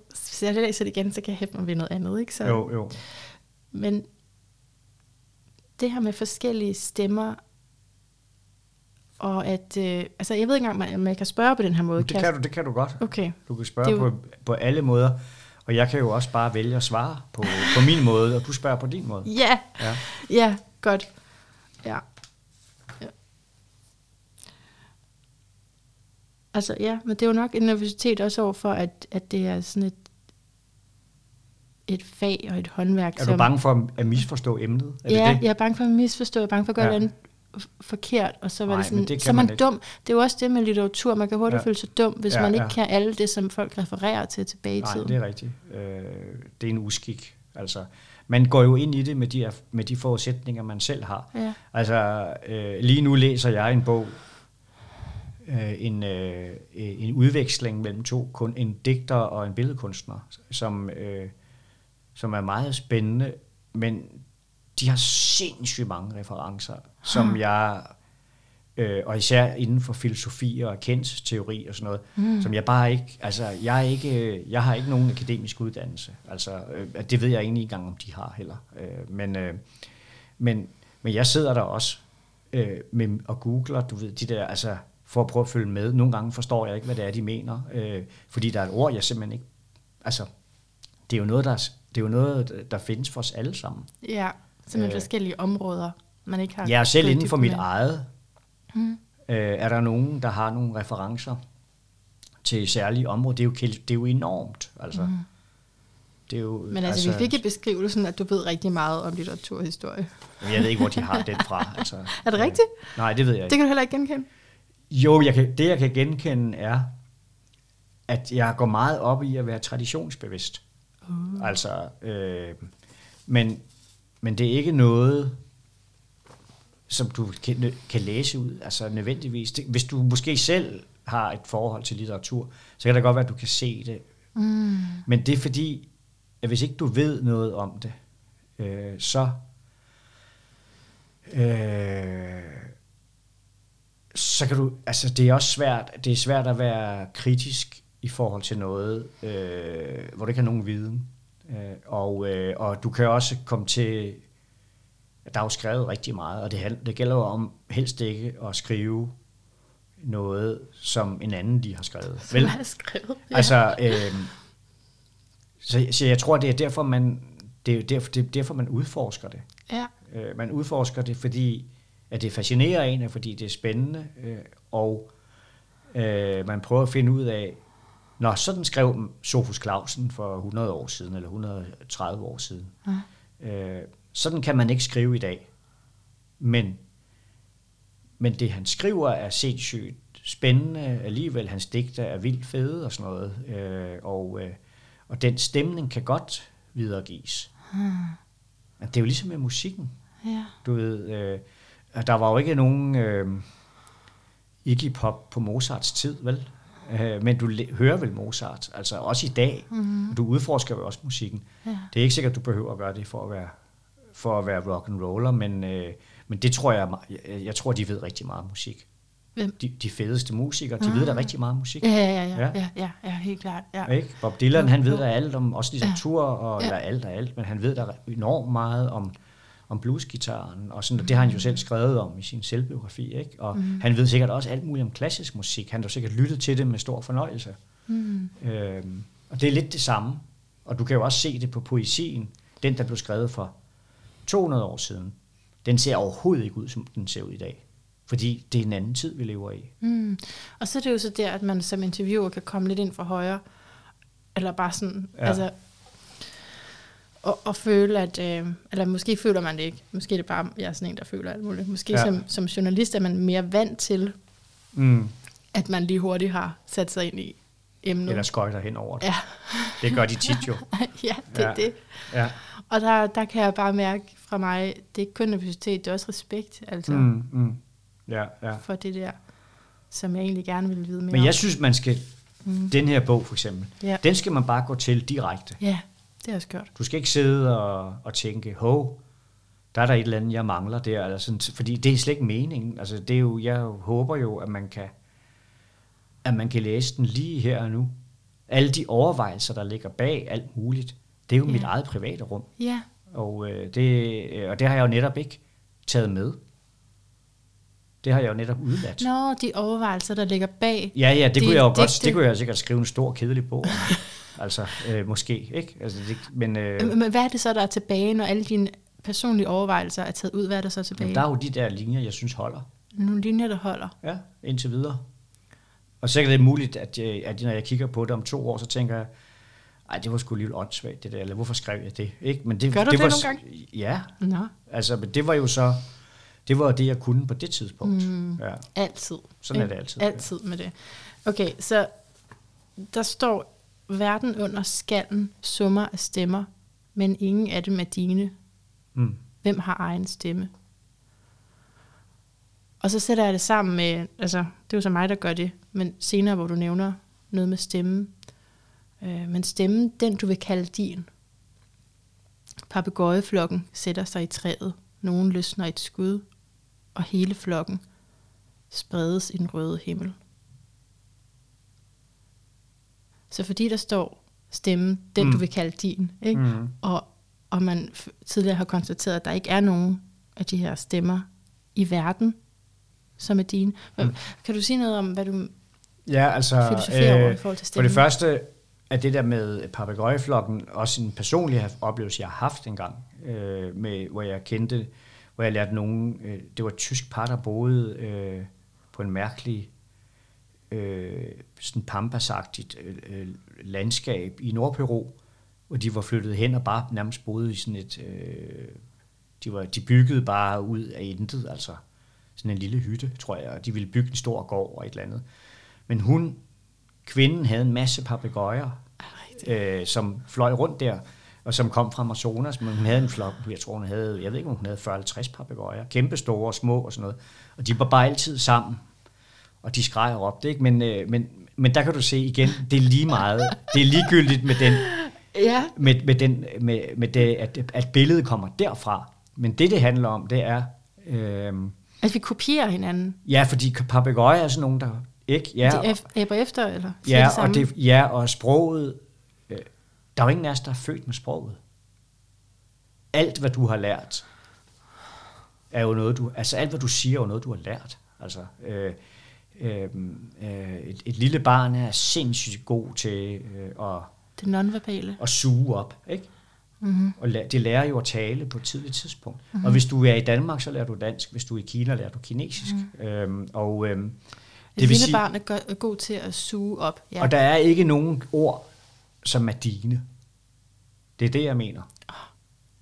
S1: hvis jeg læser det igen, så kan jeg hæfte mig ved noget andet, ikke? Så,
S2: Jo, jo.
S1: Men det her med forskellige stemmer, og at, øh, altså jeg ved ikke engang, om man kan spørge på den her måde.
S2: Det kan, du, det kan du godt.
S1: Okay.
S2: Du kan spørge jo... på, på alle måder, og jeg kan jo også bare vælge at svare på, på min måde, og du spørger på din måde.
S1: Ja, ja, ja godt. Ja. Altså ja, men det er jo nok en nervøsitet også over for, at, at det er sådan et, et fag og et håndværk.
S2: Er du som, bange for at misforstå emnet?
S1: Er ja, det det? jeg er bange for at misforstå, jeg er bange for at gøre ja. det forkert, og så var Nej, det sådan, det så man, man dum. Det er jo også det med litteratur, man kan hurtigt ja. føle sig dum, hvis ja, man ikke ja. kan alle det, som folk refererer til tilbage i tiden.
S2: Nej, det er rigtigt. Øh, det er en uskik. Altså, man går jo ind i det med de, med de forudsætninger, man selv har. Ja. Altså, øh, lige nu læser jeg en bog, øh, en, øh, en udveksling mellem to, kun en digter og en billedkunstner, som, øh, som er meget spændende, men de har sindssygt mange referencer, som hmm. jeg, øh, og især inden for filosofi og erkendelsesteori og sådan noget, hmm. som jeg bare ikke, altså jeg, er ikke, jeg har ikke nogen akademisk uddannelse, altså øh, det ved jeg egentlig ikke engang, om de har heller, øh, men, øh, men, men jeg sidder der også øh, med, og googler, du ved, de der, altså for at prøve at følge med. Nogle gange forstår jeg ikke, hvad det er, de mener, øh, fordi der er et ord, jeg simpelthen ikke, altså det er jo noget, der, det er jo noget, der findes for os alle sammen.
S1: Ja. Simpelthen øh, forskellige områder, man ikke har...
S2: Ja, selv inden for mit eget, mm. øh, er der nogen, der har nogle referencer til særlige områder. Det er jo, det er jo enormt, altså. Mm.
S1: Det er jo, Men altså, altså, vi fik i beskrivelsen, at du ved rigtig meget om litteraturhistorie.
S2: Jeg ved ikke, hvor de har den fra. Altså, [laughs]
S1: er det rigtigt?
S2: Øh, nej, det ved jeg ikke.
S1: Det kan du heller ikke genkende?
S2: Jo, jeg kan, det jeg kan genkende er, at jeg går meget op i at være traditionsbevidst. Uh. Altså, øh, men men det er ikke noget, som du kan, kan læse ud, altså nødvendigvis. Det, hvis du måske selv har et forhold til litteratur, så kan det godt være, at du kan se det. Mm. Men det er fordi, at hvis ikke du ved noget om det, øh, så øh, så kan du, altså det er også svært, det er svært at være kritisk i forhold til noget, øh, hvor du ikke har nogen viden. Øh, og, øh, og du kan også komme til... Der er jo skrevet rigtig meget, og det, det gælder jo om helst ikke at skrive noget, som en anden lige har skrevet.
S1: Som Vel? har skrevet,
S2: ja. Altså, øh, så, så jeg tror, det er derfor, man, det er derfor, det er derfor, man udforsker det.
S1: Ja.
S2: Øh, man udforsker det, fordi at det fascinerer en, fordi det er spændende, øh, og øh, man prøver at finde ud af, Nå, sådan skrev Sofus Clausen for 100 år siden, eller 130 år siden. Ja. Øh, sådan kan man ikke skrive i dag. Men, men det, han skriver, er sindssygt spændende alligevel. Hans digter er vildt fede og sådan noget. Øh, og, øh, og den stemning kan godt videregives. Hmm. Det er jo ligesom med musikken.
S1: Ja.
S2: Du ved, øh, der var jo ikke nogen øh, Iggy Pop på Mozarts tid, vel? Øh, men du hører vel Mozart, altså også i dag. Mm-hmm. Du udforsker jo også musikken. Ja. Det er ikke sikkert, du behøver at gøre det for at være, for at være rock and roller, men, øh, men det tror jeg, jeg, jeg tror, de ved rigtig meget musik. Hvem? De, de fedeste musikere, de ah. ved da rigtig meget musik.
S1: Ja, ja, ja, ja, ja, ja, ja helt klart. Ja.
S2: Ikke? Bob Dylan, han ved da alt om, også litteratur, og, ja. eller alt og alt, men han ved da enormt meget om, om bluesgitaren, og sådan, og det har han jo selv skrevet om i sin selvbiografi, ikke? og mm. han ved sikkert også alt muligt om klassisk musik, han har sikkert lyttet til det med stor fornøjelse. Mm. Øhm, og det er lidt det samme, og du kan jo også se det på poesien, den der blev skrevet for 200 år siden, den ser overhovedet ikke ud, som den ser ud i dag. Fordi det er en anden tid, vi lever i.
S1: Mm. Og så er det jo så der, at man som interviewer kan komme lidt ind for højre, eller bare sådan, ja. altså og, og føle, at, øh, eller måske føler man det ikke, måske er det bare, jeg er sådan en, der føler alt muligt. Måske ja. som, som journalist er man mere vant til, mm. at man lige hurtigt har sat sig ind i emnet.
S2: Eller skøjter hen over det. Ja. det gør de tit jo. [laughs]
S1: ja, det er ja. det. Ja. Og der, der kan jeg bare mærke fra mig, det er ikke kun nervøsitet, det er også respekt, altså. Mm, mm.
S2: Ja, ja.
S1: For det der, som jeg egentlig gerne vil vide mere
S2: Men jeg om. synes, man skal, mm. den her bog for eksempel, ja. den skal man bare gå til direkte.
S1: Ja. Det er også godt.
S2: Du skal ikke sidde og, og tænke, hov, der er der et eller andet, jeg mangler der, eller sådan, fordi det er slet ikke meningen. Altså, det er jo, jeg håber jo, at man kan at man kan læse den lige her og nu. Alle de overvejelser, der ligger bag alt muligt, det er jo ja. mit eget private rum.
S1: Ja.
S2: Og, øh, det, og det har jeg jo netop ikke taget med. Det har jeg jo netop udladt.
S1: Nå, de overvejelser, der ligger bag.
S2: Ja, ja, det,
S1: Det
S2: kunne jeg jo godt, det kunne jeg sikkert skrive en stor, kedelig bog om. [laughs] altså, øh, måske, ikke? Altså, det, men øh,
S1: Men hvad er det så, der er tilbage, når alle dine personlige overvejelser er taget ud? Hvad er der så tilbage?
S2: men der er jo de der linjer, jeg synes holder.
S1: Nogle linjer, der holder.
S2: Ja, indtil videre. Og så er det muligt, at, jeg, at når jeg kigger på det om to år, så tænker jeg, ej, det var sgu alligevel åndssvagt, det der, eller hvorfor skrev jeg det? Ikke? Men det,
S1: Gør du
S2: det
S1: det
S2: var,
S1: nogle gange?
S2: Ja,
S1: Nå,
S2: altså, men det var jo så, det var det, jeg kunne på det tidspunkt. Mm. Ja,
S1: altid.
S2: sådan er det altid.
S1: Altid med det. Okay, så der står, verden under skallen summer af stemmer, men ingen af dem er dine.
S2: Mm.
S1: Hvem har egen stemme? Og så sætter jeg det sammen med, altså det er jo så mig, der gør det, men senere, hvor du nævner noget med stemmen. Øh, men stemmen, den du vil kalde din. Papegøjeflokken sætter sig i træet. Nogen løsner et skud, og hele flokken spredes i den røde himmel. Så fordi der står stemmen, den mm. du vil kalde din, ikke?
S2: Mm.
S1: Og, og man tidligere har konstateret, at der ikke er nogen af de her stemmer i verden, som er dine. Hvad,
S2: Mm.
S1: Kan du sige noget om, hvad du
S2: Ja, altså,
S1: filosoferer over i forhold til
S2: for
S1: stemmen?
S2: det første er det der med papegøjeflokken også en personlig oplevelse, jeg har haft engang, øh, med, hvor jeg kendte, hvor jeg lærte nogen, øh, det var et tysk par, der boede øh, på en mærkelig øh, sådan pampasagtigt øh, øh, landskab i Nordperu, hvor de var flyttet hen og bare nærmest boede i sådan et, øh, de, var, de byggede bare ud af intet, altså sådan en lille hytte, tror jeg, og de ville bygge en stor gård og et eller andet. Men hun, kvinden, havde en masse papegøjer, øh, som fløj rundt der, og som kom fra Amazonas, men hun havde en flok, jeg tror hun havde, jeg ved ikke om hun havde 40-50 papegøjer, kæmpe store og små og sådan noget, og de var bare altid sammen, og de skreg og råbte, ikke? Men, øh, men, men der kan du se igen, det er lige meget, det er ligegyldigt med den,
S1: Ja,
S2: med, med, den, med, med det, at, at billedet kommer derfra, men det, det handler om, det er, øh,
S1: at vi kopierer hinanden.
S2: ja, fordi papegøjer er sådan nogen, der ikke, ja,
S1: de æber efter, eller
S2: Ja,
S1: det samme?
S2: og, det, ja, og sproget. Øh, der er jo ingen af os, der er født med sproget. Alt, hvad du har lært, er jo noget, du... Altså alt, hvad du siger, er jo noget, du har lært. Altså, øh, øh, øh, et, et lille barn er sindssygt god til øh, at,
S1: det nonverbale.
S2: at suge op, ikke?
S1: Mm-hmm.
S2: Og læ- det lærer jo at tale på et tidligt tidspunkt. Mm-hmm. Og hvis du er i Danmark, så lærer du dansk. Hvis du er i Kina, lærer du kinesisk. Mm-hmm. Øhm, og øhm,
S1: Et
S2: det
S1: lille
S2: sige,
S1: barn er, go- er god til at suge op. Ja.
S2: Og der er ikke nogen ord, som er dine. Det er det, jeg mener.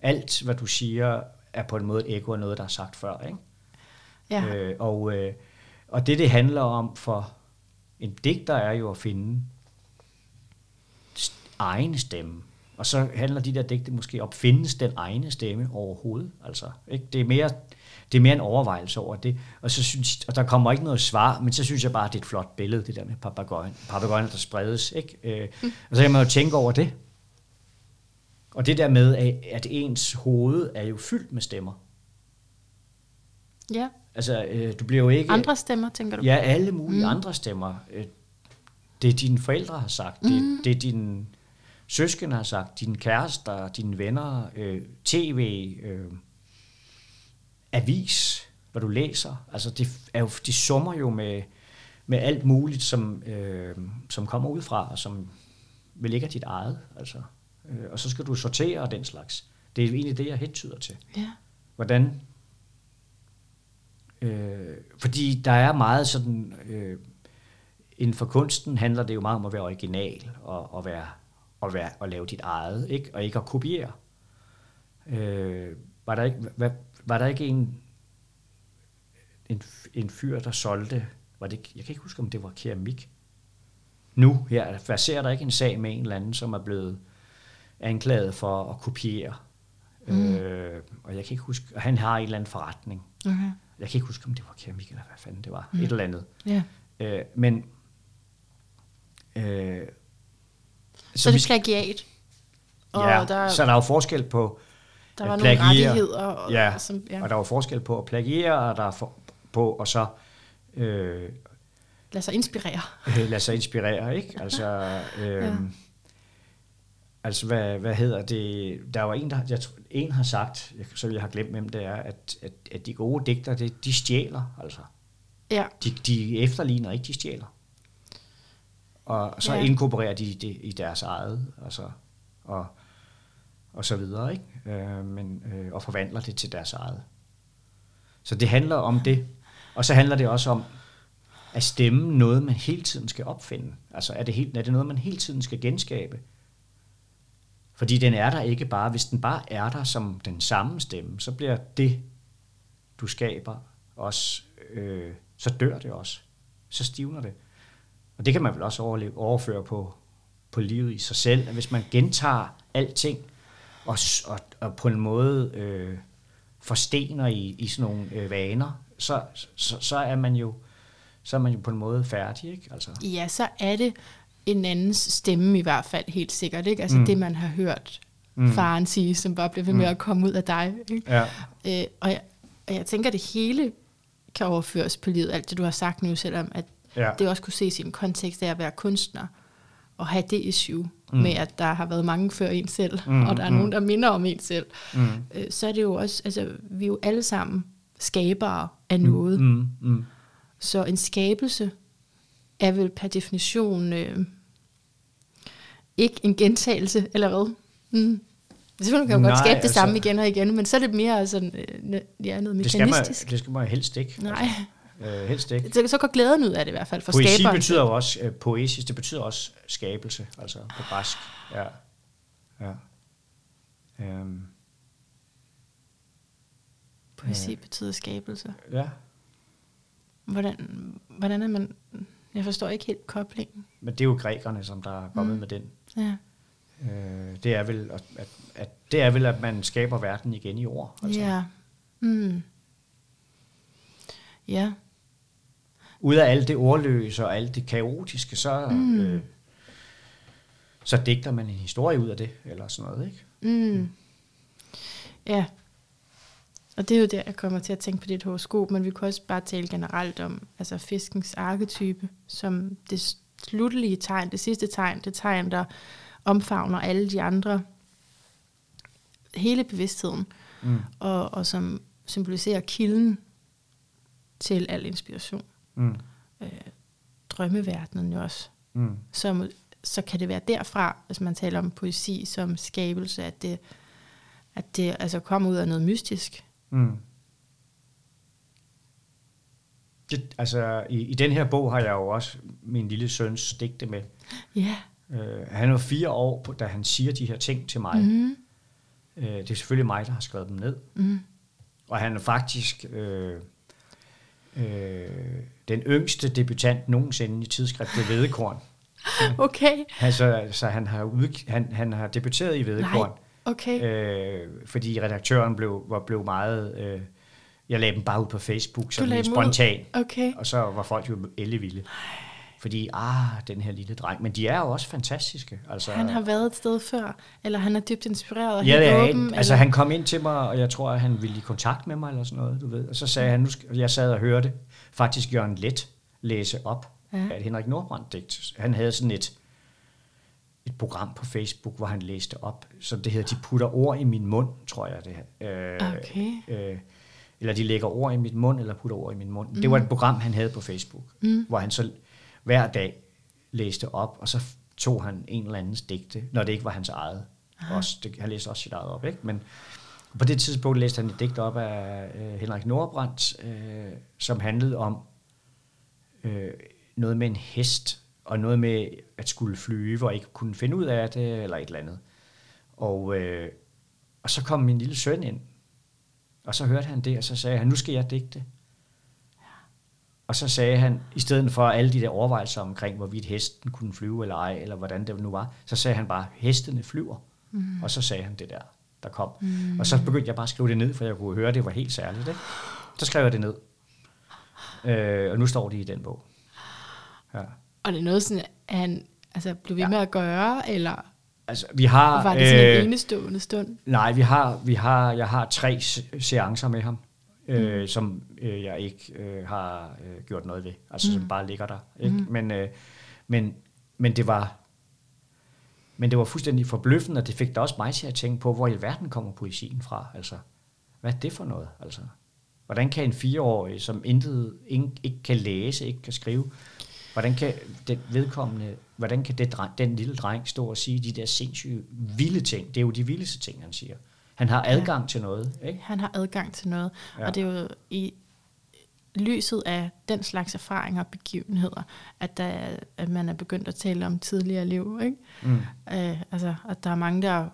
S2: Alt, hvad du siger, er på en måde et ekko af noget, der er sagt før. Ikke?
S1: ja.
S2: Øh, og, øh, og det, det handler om for en digter, er jo at finde egen stemme. Og så handler de der digte måske om, findes den egne stemme overhovedet? Altså, ikke? Det, er mere, det er mere en overvejelse over det. Og, så synes, og der kommer ikke noget svar, men så synes jeg bare, at det er et flot billede, det der med papagøjen, papagøjerne, der spredes. Ikke? Øh,
S1: Mm.
S2: Og så kan man jo tænke over det. Og det der med, at ens hoved er jo fyldt med stemmer
S1: ja.
S2: Altså, øh, du bliver jo ikke...
S1: Andre stemmer, tænker du?
S2: Ja, alle mulige mm. andre stemmer. Øh, Det dine forældre har sagt, det,
S1: Mhm.
S2: det dine søskende har sagt, dine kærester, dine venner, øh, tv, øh, avis, hvad du læser. Altså det er jo, de summer jo med, med alt muligt, som, øh, som kommer udefra, og som vel ikke er dit eget. Altså. Øh, og så skal du sortere den slags. Det er egentlig det, jeg hentyder til.
S1: ja.
S2: Hvordan? Øh, fordi der er meget sådan... Øh, inden for kunsten handler det jo meget om at være original og, og, være, og, være, og lave dit eget, ikke? og ikke at kopiere. Øh, var, der ikke, hvad, var der ikke en, en, en fyr, der solgte, var det, jeg kan ikke huske, om det var keramik, nu her, verserer der ikke en sag med en eller anden, som er blevet anklaget for at kopiere. Mm. Øh, og jeg kan ikke huske, han har en eller anden forretning.
S1: Okay.
S2: Jeg kan ikke huske, om det var keramik, eller hvad fanden det var. Mm. Et eller andet.
S1: Ja.
S2: Øh, men... Øh,
S1: Så, så det er plagiat. Og
S2: ja,
S1: der,
S2: så der er jo forskel på
S1: der var nogle
S2: plagiere.
S1: rettigheder. Og,
S2: Ja,
S1: som,
S2: ja, og der er jo forskel på at plagiere, og der er for, på og så øh,
S1: Lad sig inspirere.
S2: øh, lade sig inspirere, ikke? Altså, øh, [laughs]
S1: Ja.
S2: Altså, hvad, hvad hedder det? Der var en, der jeg, en har sagt, så jeg har glemt, hvem det er, at, at, at de gode digter, det, de stjæler, altså.
S1: Ja.
S2: De, de efterligner ikke, de stjæler. Og så
S1: ja.
S2: inkorporerer de det i deres eget, altså, og, og så videre, ikke? Øh, men, øh, og forvandler det til deres eget. Så det handler om det. Og så handler det også om at stemme noget, man hele tiden skal opfinde. Altså er det, helt, er det noget, man hele tiden skal genskabe? Fordi den er der ikke bare. Hvis den bare er der som den samme stemme, så bliver det, du skaber, også, øh, så dør det også. Så stivner det. Og det kan man vel også overleve, overføre på, på livet i sig selv. At hvis man gentager alting, og, og, og på en måde øh, forstener i, i sådan nogle øh, vaner, så, så, så, er man jo, så er man jo på en måde færdig. Ikke? Altså,
S1: Ja, så er det en andens stemme i hvert fald helt sikkert. Ikke? Altså
S2: Mm.
S1: mm. det, man har hørt
S2: Mm.
S1: mm. faren sige, som bare bliver ved med
S2: Mm.
S1: at komme ud af dig. Ikke?
S2: ja.
S1: Øh, og, jeg, og jeg tænker, det hele kan overføres på livet, alt det du har sagt nu, selvom at
S2: Ja.
S1: det også kunne ses i en kontekst af at være kunstner, og have det issue
S2: Mm.
S1: mm. med, at der har været mange før en selv,
S2: Mm,
S1: mm. og der er
S2: mm.
S1: nogen, der minder om en selv.
S2: Mm.
S1: Øh, så er det jo også, altså vi er jo alle sammen skabere af noget.
S2: Mm. Mm.
S1: Så en skabelse er vel per definition øh, ikke en gentagelse, eller hvad? Mm. Selvfølgelig kan man godt
S2: Nej,
S1: skabe det
S2: altså-
S1: samme igen og igen, men så er det mere sådan, øh, ja, noget
S2: Det, skal man,
S1: mekanistisk.
S2: det skal man helst ikke.
S1: Nej,
S2: Altså, øh, helst ikke.
S1: så, så går glæden ud af det i hvert fald for
S2: Poesi
S1: skaberen.
S2: betyder jo også, øh, poesis, det betyder også skabelse, altså på græsk. Ja. ja. Øhm,
S1: Poesi betyder skabelse.
S2: ja.
S1: Hvordan, hvordan er man... Jeg forstår ikke helt koblingen.
S2: Men det er jo grækerne, som der er kommet mm.
S1: Mm.
S2: med den.
S1: Ja.
S2: Øh, det, er vel, at, at, at, det er vel, at man skaber verden igen i ord. Altså.
S1: Ja. Mm. Ja.
S2: Ud af alt det ordløse og alt det kaotiske, så, mm.
S1: Mm.
S2: øh, så digter man en historie ud af det, eller sådan noget, ikke?
S1: Mm. Ja. Og det er jo der, jeg kommer til at tænke på dit horoskop, men vi kunne også bare tale generelt om altså fiskens arketype, som det sluttelige tegn, det sidste tegn, det tegn, der omfavner alle de andre, hele bevidstheden,
S2: Mm.
S1: og, og som symboliserer kilden til al inspiration.
S2: Mm.
S1: Øh, drømmeverdenen jo også.
S2: Mm.
S1: Så, så kan det være derfra, hvis man taler om poesi som skabelse, at det, at det altså kommer ud af noget mystisk.
S2: Mm. Det, altså, i, i den her bog har jeg jo også min lille søns digte med.
S1: Ja.
S2: Øh, han var fire år, på, da han siger de her ting til mig. Mm. Øh, det er selvfølgelig mig, der har skrevet dem ned.
S1: Mm.
S2: Og han er faktisk øh, øh, den yngste debutant nogensinde i tidsskriftet Vedekorn. [laughs]
S1: Okay.
S2: Altså, så han har, ud, han, han har debuteret i Vedekorn,
S1: Okay.
S2: øh, fordi redaktøren blev, var, blev meget... Øh, jeg lagde dem bare ud på Facebook, sådan
S1: lagde
S2: helt
S1: dem ud?
S2: spontan.
S1: Okay.
S2: Og så var folk jo ellevilde. Fordi, ah, den her lille dreng. Men de er jo også fantastiske. Altså,
S1: Han har været et sted før, eller han er dybt inspireret og
S2: Ja,
S1: helt
S2: det er
S1: åben.
S2: en, altså
S1: eller?
S2: han kom ind til mig, og jeg tror, at han ville i kontakt med mig, eller sådan noget, du ved. Og så sagde han, nu skal, jeg sad og hørte faktisk Jørgen Let læse op
S1: Ja.
S2: af et Henrik Nordbrandt digt. Han havde sådan et, et program på Facebook, hvor han læste op, så det hedder, de putter ord i min mund, tror jeg det øh,
S1: Okay.
S2: øh, eller de lægger ord i mit mund, eller putter ord i min mund. Mm. Det var et program, han havde på Facebook,
S1: Mm.
S2: hvor han så hver dag læste op, og så tog han en eller andens digte, når det ikke var hans eget. Også, det, han læste også sit eget op, ikke? Men på det tidspunkt læste han et digt op af øh, Henrik Nordbrandt, øh, som handlede om øh, noget med en hest, og noget med at skulle flyve, og ikke kunne finde ud af det, eller et eller andet. Og, øh, og så kom min lille søn ind, og så hørte han det, og så sagde han, nu skal jeg digte. Og så sagde han, i stedet for alle de der overvejelser omkring, hvorvidt hesten kunne flyve eller ej, eller hvordan det nu var, så sagde han bare, hestene flyver. Mm. Og så sagde han det der, der kom. Mm. Og så begyndte jeg bare at skrive det ned, for jeg kunne høre, at det var helt særligt. Ikke? Så skrev jeg det ned. Øh, og nu står det i den bog. Ja.
S1: Og det er noget sådan, at han altså, blev ved
S2: Ja.
S1: med at gøre, eller
S2: Altså, vi har...
S1: var det sådan en
S2: øh,
S1: enestående stund?
S2: Nej, vi har, vi har, jeg har tre se- seancer med ham, øh, som øh, jeg ikke øh, har øh, gjort noget ved. Altså, mm. som bare ligger der. Ikke?
S1: Mm.
S2: Men, øh, men, men det var... men det var fuldstændig forbløffende, og det fik da også mig til at tænke på, hvor i verden kommer poesien fra? Altså, hvad er det for noget? Altså, hvordan kan en fireårig, som intet, ikke kan læse, ikke kan skrive, hvordan kan den vedkommende, hvordan kan det, den lille dreng stå og sige de der sindssyge vilde ting? Det er jo de vildeste ting, han siger. Han har adgang ja. til noget, ikke?
S1: Han har adgang til noget, ja. og det er jo i lyset af den slags erfaringer og begivenheder, at, der, at man er begyndt at tale om tidligere liv. Ikke? Mm. Øh, altså, at der er mange, der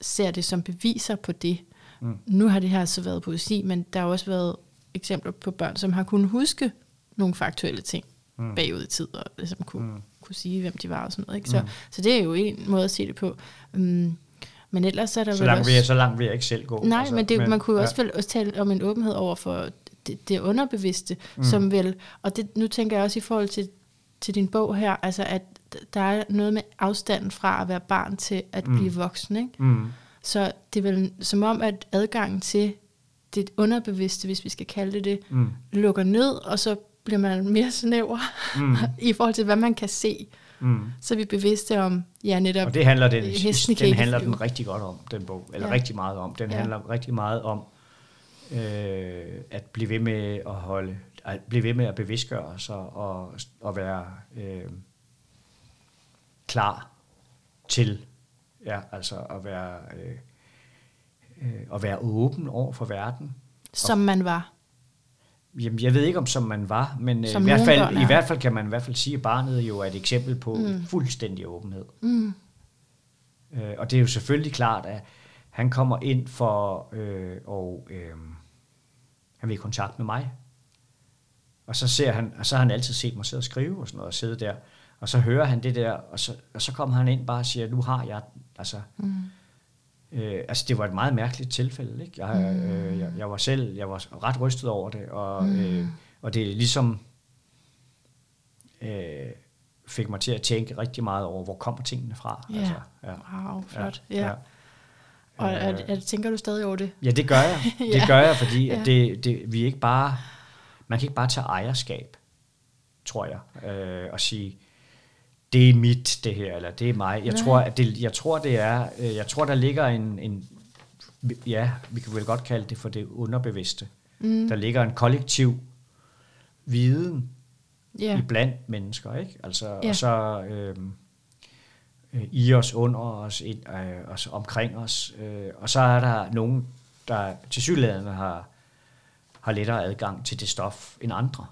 S1: ser det som beviser på det. Mm. Nu har det her så været poesi, men der har også været eksempler på børn, som har kunnet huske nogle faktuelle ting mm. bagud i tid, og ligesom kunne, mm. kunne sige, hvem de var og sådan noget. Ikke? Så, mm. så det er jo en måde at se det på. Um, men ellers er der
S2: så langt, også... vil jeg, så langt vil jeg ikke selv gå.
S1: Nej, altså, men, det, men man kunne ja. også vel også tale om en åbenhed over for det, det underbevidste, mm. som vil, og det, nu tænker jeg også i forhold til, til din bog her, altså at der er noget med afstanden fra at være barn til at mm. blive voksen, ikke? Mm. Så det er vel som om, at adgangen til det underbevidste, hvis vi skal kalde det det, mm. lukker ned, og så bliver man mere snæver mm. [laughs] i forhold til, hvad man kan se. Mm. Så er vi bevidste om, ja netop,
S2: Og det handler den, den handler den rigtig godt om, den bog, eller ja. rigtig meget om. Den ja. handler rigtig meget om øh, at blive ved med at holde, at blive ved med at bevidstgøre sig og, og være øh, klar til, ja, altså at være, øh, øh, at være åben over for verden.
S1: Som man var.
S2: Jamen, jeg ved ikke, om som man var, men øh, i, hvert fald, i hvert fald kan man i hvert fald sige, at barnet jo er et eksempel på mm. fuldstændig åbenhed. Mm. Øh, og det er jo selvfølgelig klart, at han kommer ind for øh, og øh, han vil i kontakt med mig. Og så ser han, og så har han altid set mig sidde og skrive og sådan noget, og sidde der. Og så hører han det der, og så, og så kommer han ind bare og siger, nu har jeg, altså, mm. Øh, altså det var et meget mærkeligt tilfælde, ikke? Jeg, mm. øh, jeg, jeg var selv, jeg var ret rystet over det, og, mm. øh, og det er ligesom, øh, fik mig til at tænke rigtig meget over, hvor kommer tingene fra.
S1: Ja, altså, ja. wow, flot. Ja, ja. Og er, er, er, tænker du stadig over det?
S2: Ja, det gør jeg. [laughs] Det ja. gør jeg, fordi ja. det, det, vi ikke bare, man kan ikke bare tage ejerskab, tror jeg, øh, og sige, det er mit, det her, eller det er mig. Jeg, tror, at det, jeg tror, det er, øh, jeg tror, der ligger en, en, ja, vi kan vel godt kalde det for det underbevidste. Mm. Der ligger en kollektiv viden yeah. i blandt mennesker, ikke? Altså, yeah. og så, øh, øh, i os, under os, ind, øh, os omkring os. Øh, og så er der nogen, der til synligheden har, har lettere adgang til det stof end andre.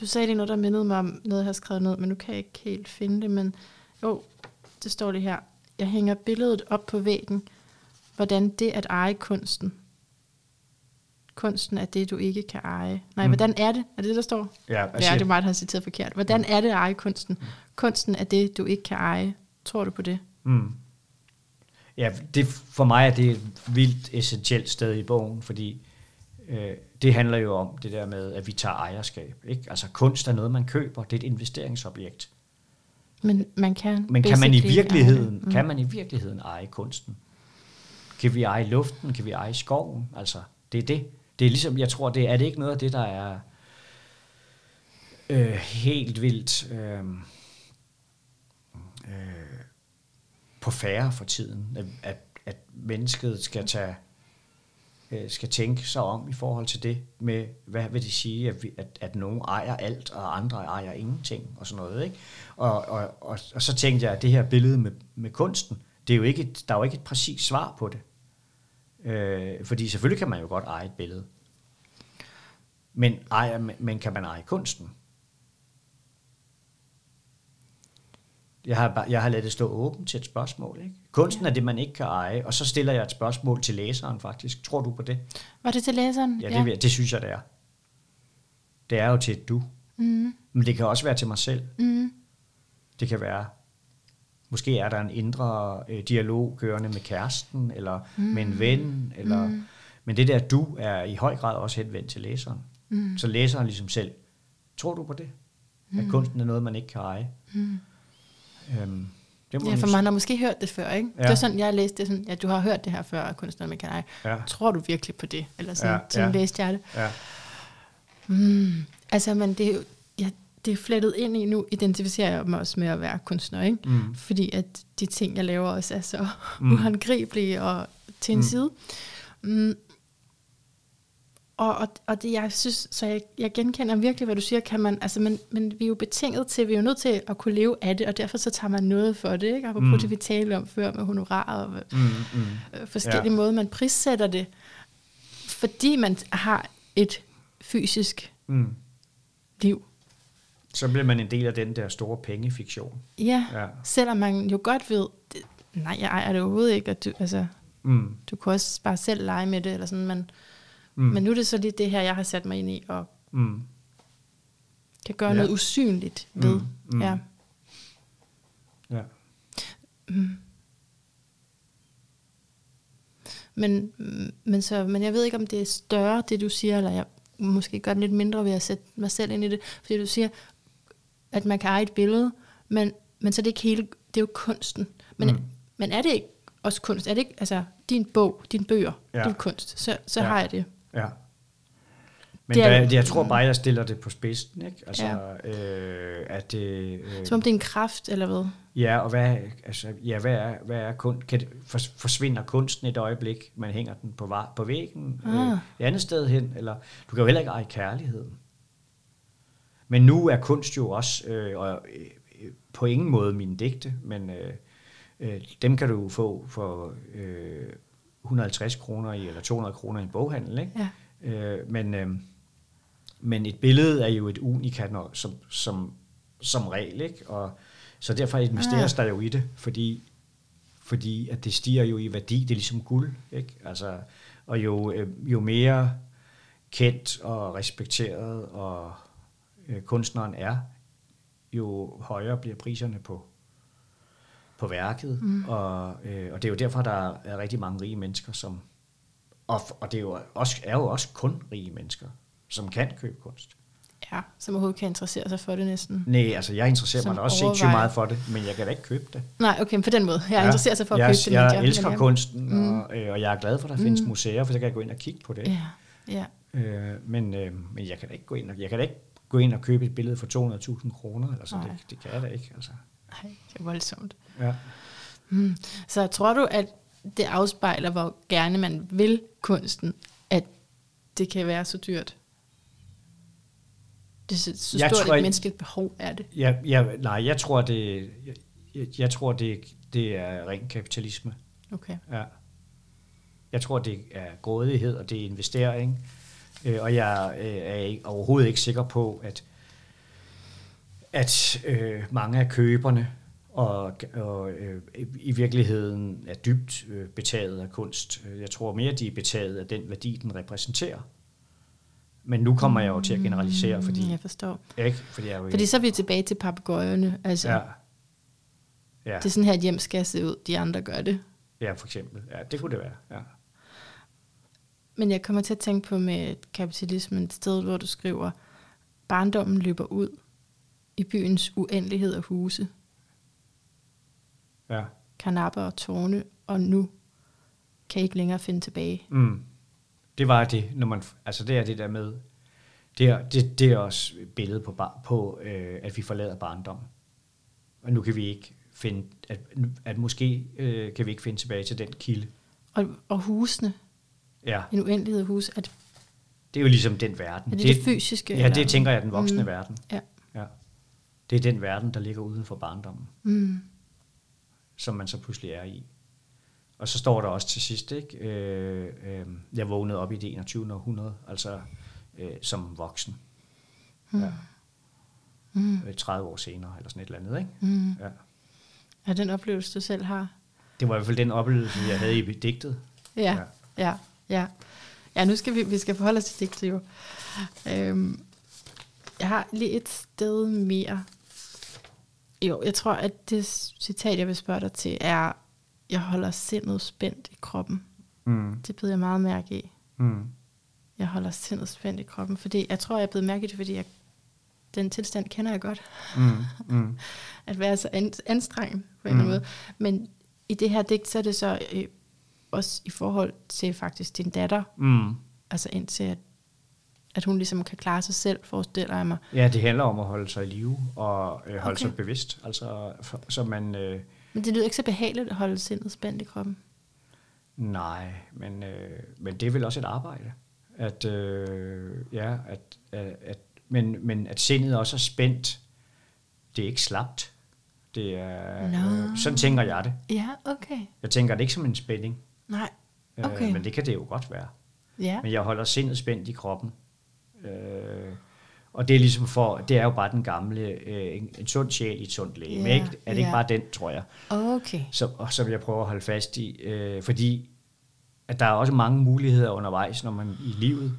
S1: Du sagde det noget, der mindede mig om noget, jeg har skrevet ned, men nu kan jeg ikke helt finde det. Men jo, det står det her. Jeg hænger billedet op på væggen, hvordan det at eje kunsten. Kunsten er det, du ikke kan eje. Nej, mm. hvordan er det? Er det det, der står?
S2: Ja,
S1: ja det er mig, der har citeret forkert. Hvordan mm. er det at eje kunsten? Mm. Kunsten er det, du ikke kan eje. Tror du på det? Mm.
S2: Ja, det, for mig er det et vildt essentielt sted i bogen, fordi øh, det handler jo om det der med, at vi tager ejerskab. Ikke? Altså kunst er noget, man køber, det er et investeringsobjekt.
S1: Men man kan
S2: Men kan man i virkeligheden, mm. kan man i virkeligheden eje kunsten? Kan vi eje luften? Kan vi eje skoven? Altså, det er det. Det er ligesom, jeg tror, det er det ikke noget af det, der er øh, helt vildt øh, øh, på færre for tiden, at, at mennesket skal tage øh, skal tænke sig om i forhold til det med, hvad vil det sige, at, vi, at, at nogen ejer alt, og andre ejer ingenting, og sådan noget. Ikke? Og, og, og, og så tænkte jeg, at det her billede med, med kunsten, det er jo ikke et, der er jo ikke et præcist svar på det. Øh, fordi selvfølgelig kan man jo godt eje et billede. Men, ejer, men kan man eje kunsten? Jeg har, jeg har ladet det stå åbent til et spørgsmål. Ikke? Kunsten ja. er det, man ikke kan eje, og så stiller jeg et spørgsmål til læseren faktisk. Tror du på det?
S1: Var det til læseren?
S2: Ja, det, ja. det synes jeg, det er. Det er jo til et du. Mm. Men det kan også være til mig selv. Mm. Det kan være, måske er der en indre øh, dialog kørende med kæresten, eller mm. med en ven, eller, mm. men det der du er i høj grad også henvendt til læseren. Mm. Så læseren ligesom selv, tror du på det? Mm. At kunsten er noget, man ikke kan eje? Mm.
S1: Øhm, det må ja, for man har måske hørt det før, ikke? Ja. Det er sådan, jeg læste det sådan, ja, du har hørt det her før, kunstner med kan ja. Tror du virkelig på det? Eller sådan, ja, sådan ja. læste jeg det. Ja. Mm, altså, men det er jo, ja, det er flettet ind i nu, identificerer jeg mig også med at være kunstner, ikke?
S2: Mm.
S1: Fordi at de ting, jeg laver også er så
S2: Mm. [laughs]
S1: uhåndgribelige og til en
S2: mm.
S1: side. Mm. Og, og, og det, jeg synes, så jeg, jeg genkender virkelig, hvad du siger, kan man, altså, men, men vi er jo betinget til, vi er jo nødt til at kunne leve af det, og derfor så tager man noget for det, ikke? Apropos
S2: Mm.
S1: mm. det, vi talte om før med honorar og
S2: Mm, mm.
S1: øh, forskellige
S2: Ja.
S1: ja. måder, man prissætter det, fordi man har et fysisk
S2: Mm.
S1: liv.
S2: Så bliver man en del af den der store pengefiktion.
S1: Ja,
S2: Ja.
S1: selvom man jo godt ved, det, nej, jeg ejer det overhovedet ikke, og du, altså,
S2: Mm.
S1: du kunne også bare selv lege med det, eller sådan, men,
S2: Mm.
S1: men nu er det så lige det her, jeg har sat mig ind i, og
S2: Mm.
S1: kan gøre
S2: Ja.
S1: noget usynligt ved.
S2: Mm, mm.
S1: Ja.
S2: Ja.
S1: Men, mm, men, så, men jeg ved ikke, om det er større, det du siger, eller jeg måske gør det lidt mindre ved at sætte mig selv ind i det. Fordi du siger, at man kan eje et billede, men, men så er det ikke hele, det er jo kunsten. Men,
S2: Mm.
S1: men er det ikke også kunst? Er det ikke, altså din bog, dine bøger,
S2: Ja.
S1: er kunst, så, så
S2: ja.
S1: har jeg det.
S2: Ja. Men
S1: Det er-
S2: der, jeg tror bare, jeg stiller det på spidsen, ikke? Altså,
S1: Ja.
S2: øh, at det... Øh,
S1: Som om det er en kraft, eller hvad?
S2: ja, og hvad, altså, ja, hvad er, hvad er kun, kan det, for, forsvinder kunsten et øjeblik, man hænger den på, på væggen, øh,
S1: Ah.
S2: et andet sted hen, eller du kan jo heller ikke eje kærligheden. Men nu er kunst jo også, øh, og øh, øh, på ingen måde mine digte, men øh, øh, dem kan du få for øh, 150 kroner i, eller 200 kroner i en boghandel, ikke?
S1: Ja.
S2: Øh, men, øh, men et billede er jo et unikat når- som, som, som regel, ikke? Og, så derfor investeres
S1: Ah.
S2: der jo i det, fordi, fordi at det stiger jo i værdi, det er ligesom guld, ikke? Altså, og jo, øh, jo mere kendt og respekteret og øh, kunstneren er, jo højere bliver priserne på, på værket. Mm. Og, øh, og det er jo derfor, der er rigtig mange rige mennesker, som og, og det er jo, også, er jo også kun rige mennesker, som kan købe kunst.
S1: Ja, som overhovedet kan interessere sig for det næsten.
S2: Nej, altså jeg interesserer
S1: Som
S2: mig da også sindssygt meget for det, men jeg kan da ikke købe det.
S1: Nej, okay, på den måde. Jeg ja. interesserer sig for at
S2: jeg,
S1: købe det.
S2: Jeg, jeg elsker
S1: men
S2: kunsten, mm. og, øh, og jeg er glad for, at der findes
S1: Mm.
S2: museer, for så kan jeg gå ind og kigge på det.
S1: Ja, ja.
S2: Øh, men, øh, men jeg kan da ikke gå ind og, jeg kan da ikke gå ind og købe et billede for 200.000 kroner, eller så det, det kan jeg da ikke. Altså.
S1: Ej, det er voldsomt.
S2: Ja.
S1: Mm. Så tror du, at det afspejler, hvor gerne man vil kunsten, at det kan være så dyrt? Det er så, så
S2: Jeg
S1: stort
S2: tror
S1: et menneskeligt behov er det.
S2: Jeg, jeg, nej, jeg tror, det, jeg, jeg, tror det, det er ren kapitalisme.
S1: Okay.
S2: Ja. Jeg tror, det er grådighed, og det er investering. Øh, og jeg øh, er overhovedet ikke sikker på, at, at øh, mange af køberne og, og øh, i virkeligheden er dybt øh, betaget af kunst. Jeg tror mere, de er betaget af den værdi, den repræsenterer. Men nu kommer jeg jo til at generalisere, fordi,
S1: Mm, Jeg forstår.
S2: ikke? fordi jeg er jo
S1: Fordi så er vi tilbage til papegøjerne. Altså,
S2: ja,
S1: ja.
S2: ja,
S1: Det er sådan her, et hjem skal se ud. De andre gør det.
S2: ja, for eksempel. Ja, det kunne det være. Ja.
S1: Men jeg kommer til at tænke på med kapitalismen, et sted, hvor du skriver, barndommen løber ud i byens uendelighed af huse,
S2: Ja.
S1: karnapper og tårne, og nu kan I ikke længere finde tilbage.
S2: Mm. Det var det, når man, altså det er det der med, det er, det, det er også et billede på, bar, på øh, at vi forlader barndom. Og nu kan vi ikke finde, at, at måske øh, kan vi ikke finde tilbage til den kilde.
S1: Og, og husene,
S2: Ja,
S1: en uendelighed af huse, at,
S2: det er jo ligesom den verden.
S1: er det det, det fysiske?
S2: Ja,
S1: eller?
S2: det tænker jeg er den voksne
S1: Mm.
S2: verden.
S1: Ja.
S2: ja. Det er den verden, der ligger uden for barndommen,
S1: Mm.
S2: som man så pludselig er i. Og så står der også til sidst, ikke? Øh, øh, jeg vågnede op i det 21. århundrede, altså øh, som voksen. Ja.
S1: Mm.
S2: Øh, 30 år senere, eller sådan et eller andet, ikke?
S1: Mm.
S2: Ja.
S1: Er den oplevelse, du selv har?
S2: Det var i hvert fald den oplevelse, jeg havde i digtet.
S1: Ja, ja, ja. Ja, ja nu skal vi, vi skal forholde os til digtet jo. Øhm, jeg har lige et sted mere. Jo, jeg tror, at det citat, jeg vil spørge dig til, er, jeg holder sindet spændt i kroppen.
S2: Mm.
S1: Det beder jeg meget mærke i.
S2: Mm.
S1: Jeg holder sindet spændt i kroppen, fordi jeg tror, jeg er blevet mærke i det, fordi jeg, den tilstand kender jeg godt.
S2: Mm. Mm. [laughs]
S1: At være så an, anstrengt på en eller anden
S2: Mm.
S1: måde. Men i det her digt, så er det så øh, også i forhold til faktisk din datter,
S2: Mm.
S1: altså indtil at, at hun ligesom kan klare sig selv, forestiller jeg mig.
S2: Ja, det handler om at holde sig i live og øh, holde
S1: Okay.
S2: sig bevidst. Altså, for, så man... Øh,
S1: Men det lyder ikke så behageligt at holde sindet spændt i kroppen.
S2: nej, men, øh, men det er vel også et arbejde. At, øh, ja, at, at, at, men, men at sindet også er spændt, det er ikke slapt. Det er,
S1: Nå.
S2: øh, sådan tænker jeg det.
S1: Ja, okay.
S2: Jeg tænker det ikke som en spænding,
S1: Nej,
S2: øh,
S1: Okay.
S2: men det kan det jo godt være.
S1: ja.
S2: Men jeg holder sindet spændt i kroppen. Øh, og det er ligesom for, det er jo bare den gamle, øh, en, en sund sjæl i et sundt læge.
S1: Ja,
S2: ikke? Er det ikke
S1: ja.
S2: bare den, tror jeg,
S1: Okay.
S2: som, og som jeg prøver at holde fast i? Øh, fordi at der er også mange muligheder undervejs, når man i livet,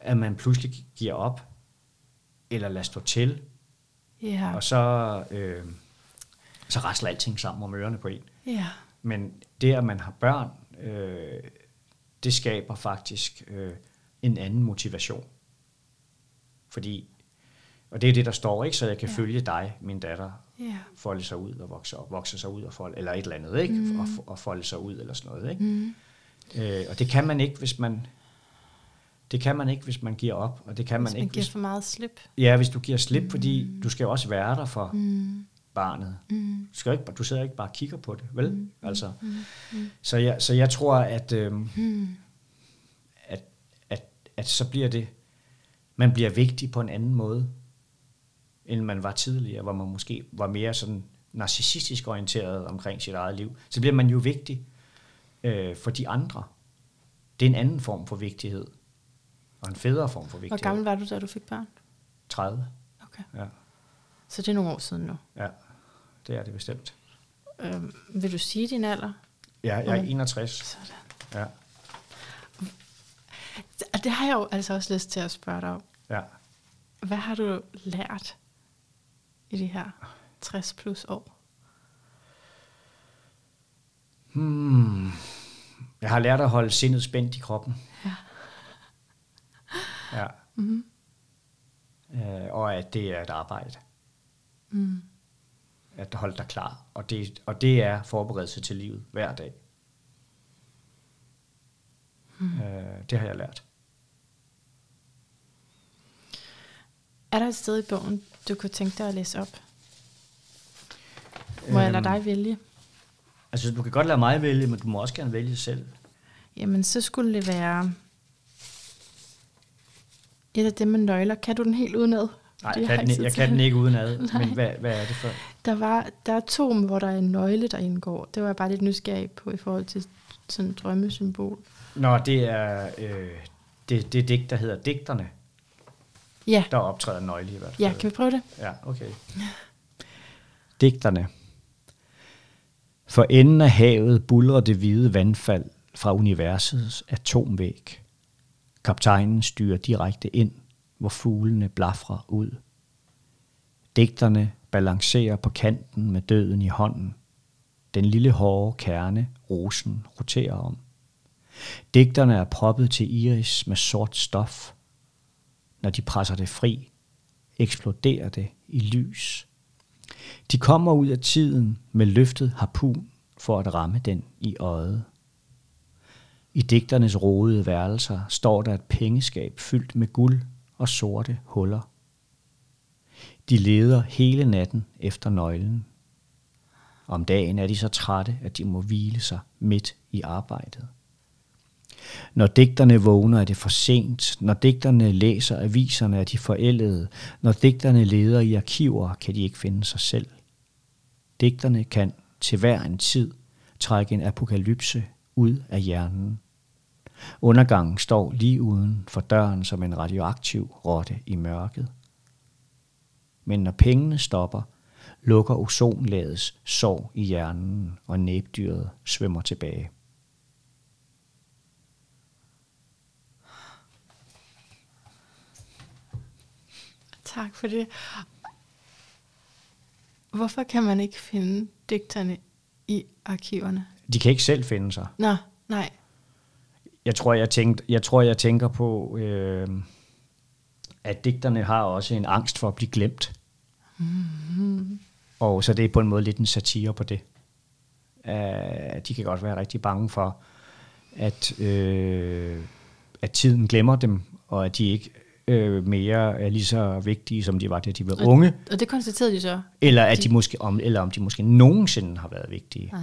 S2: at man pludselig giver op, eller lader stå til,
S1: Ja.
S2: og så, øh, så rasler alting sammen om ørerne på en.
S1: Ja.
S2: Men det, at man har børn, øh, det skaber faktisk øh, en anden motivation. Fordi, og det er det, der står, ikke? Så jeg kan
S1: Ja.
S2: følge dig, min datter,
S1: Ja.
S2: folde sig ud og vokse op, vokse sig ud og folde, eller et eller andet, ikke? Mm. Og, og folde sig ud eller sådan noget, ikke?
S1: Mm.
S2: Øh, og det kan man ikke, hvis man det kan man ikke, hvis man giver op, og det kan man
S1: Hvis man
S2: ikke,
S1: giver
S2: hvis,
S1: for meget slip.
S2: ja, hvis du giver slip, mm. fordi du skal jo også være der for
S1: Mm.
S2: barnet.
S1: Mm.
S2: Du, skal ikke, du sidder ikke bare og kigger på det, vel?
S1: Mm.
S2: Altså,
S1: Mm. Mm.
S2: så, jeg, så jeg tror, at, øhm,
S1: Mm.
S2: At, så bliver det, man bliver vigtig på en anden måde, end man var tidligere, hvor man måske var mere sådan narcissistisk orienteret omkring sit eget liv. Så bliver man jo vigtig øh, for de andre. Det er en anden form for vigtighed, og en federe form for
S1: Hvor
S2: vigtighed.
S1: gammel var du, da du fik børn?
S2: 30,
S1: Okay.
S2: ja.
S1: Så det er nogle år siden nu.
S2: ja. Det er det bestemt.
S1: Øhm, vil du sige din alder?
S2: Ja, jeg er
S1: Mm.
S2: 61.
S1: Sådan.
S2: Ja,
S1: Og det har jeg jo altså også lyst til at spørge dig om.
S2: ja.
S1: Hvad har du lært i de her 60 plus år?
S2: Hmm. Jeg har lært at holde sindet spændt i kroppen.
S1: Ja.
S2: Ja.
S1: Mm.
S2: Øh, og at det er et arbejde.
S1: Mm.
S2: At holde dig klar. Og det, og det er forberedelse til livet hver dag. Mm. Øh, det har jeg lært.
S1: Er der et sted i bogen, du kunne tænke dig at læse op? Må jeg lade
S2: Øhm.
S1: dig vælge?
S2: Altså, du kan godt lade mig vælge, men du må også gerne vælge selv.
S1: Jamen, så skulle det være et af dem med nøgler. Kan du den helt udenad?
S2: Nej, jeg, kan den,
S1: ikke
S2: jeg kan den ikke udenad. [laughs] Men hvad, hvad er det for?
S1: Der, var, der er to, hvor der er en nøgle, der indgår. Det var jeg bare lidt nysgerrig på i forhold til sådan et drømmesymbol.
S2: Nå, det er øh, det, det digt, der hedder Digterne.
S1: Ja,
S2: Der optræder nøgle i hvert fald.
S1: ja kan vi prøve det?
S2: Ja, okay. Digterne. For enden af havet bulrer det hvide vandfald fra universets atomvæg. Kaptajnen styrer direkte ind, hvor fuglene blafrer ud. Digterne balancerer på kanten med døden i hånden. Den lille hårde kerne, rosen, roterer om. Digterne er proppet til iris med sort stof. Når de presser det fri, eksploderer det i lys. De kommer ud af tiden med løftet harpun for at ramme den i øjet. I digternes rodede værelser står der et pengeskab fyldt med guld og sorte huller. De leder hele natten efter nøglen. Om dagen er de så trætte, at de må hvile sig midt i arbejdet. Når digterne vågner, er det for sent. Når digterne læser aviserne, er de forældede. Når digterne leder i arkiver, kan de ikke finde sig selv. Digterne kan til hver en tid trække en apokalypse ud af hjernen. Undergangen står lige uden for døren som en radioaktiv rotte i mørket. Men når pengene stopper, lukker ozonlagets sår i hjernen, og næbdyret svømmer tilbage.
S1: Tak for det. Hvorfor kan man ikke finde digterne i arkiverne?
S2: De kan ikke selv finde sig.
S1: Nå, nej.
S2: Jeg tror, jeg, tænkte, jeg, tror, jeg tænker på, øh, at digterne har også en angst for at blive glemt. Mm-hmm. Og så det er på en måde lidt en satire på det. Uh, de kan godt være rigtig bange for, at, øh, at tiden glemmer dem, og at de ikke øh, mere er lige så vigtige, som de var, da de var og, unge.
S1: Og det konstaterede de så?
S2: Eller, at de, de måske, om, eller om de måske nogensinde har været vigtige.
S1: Ah.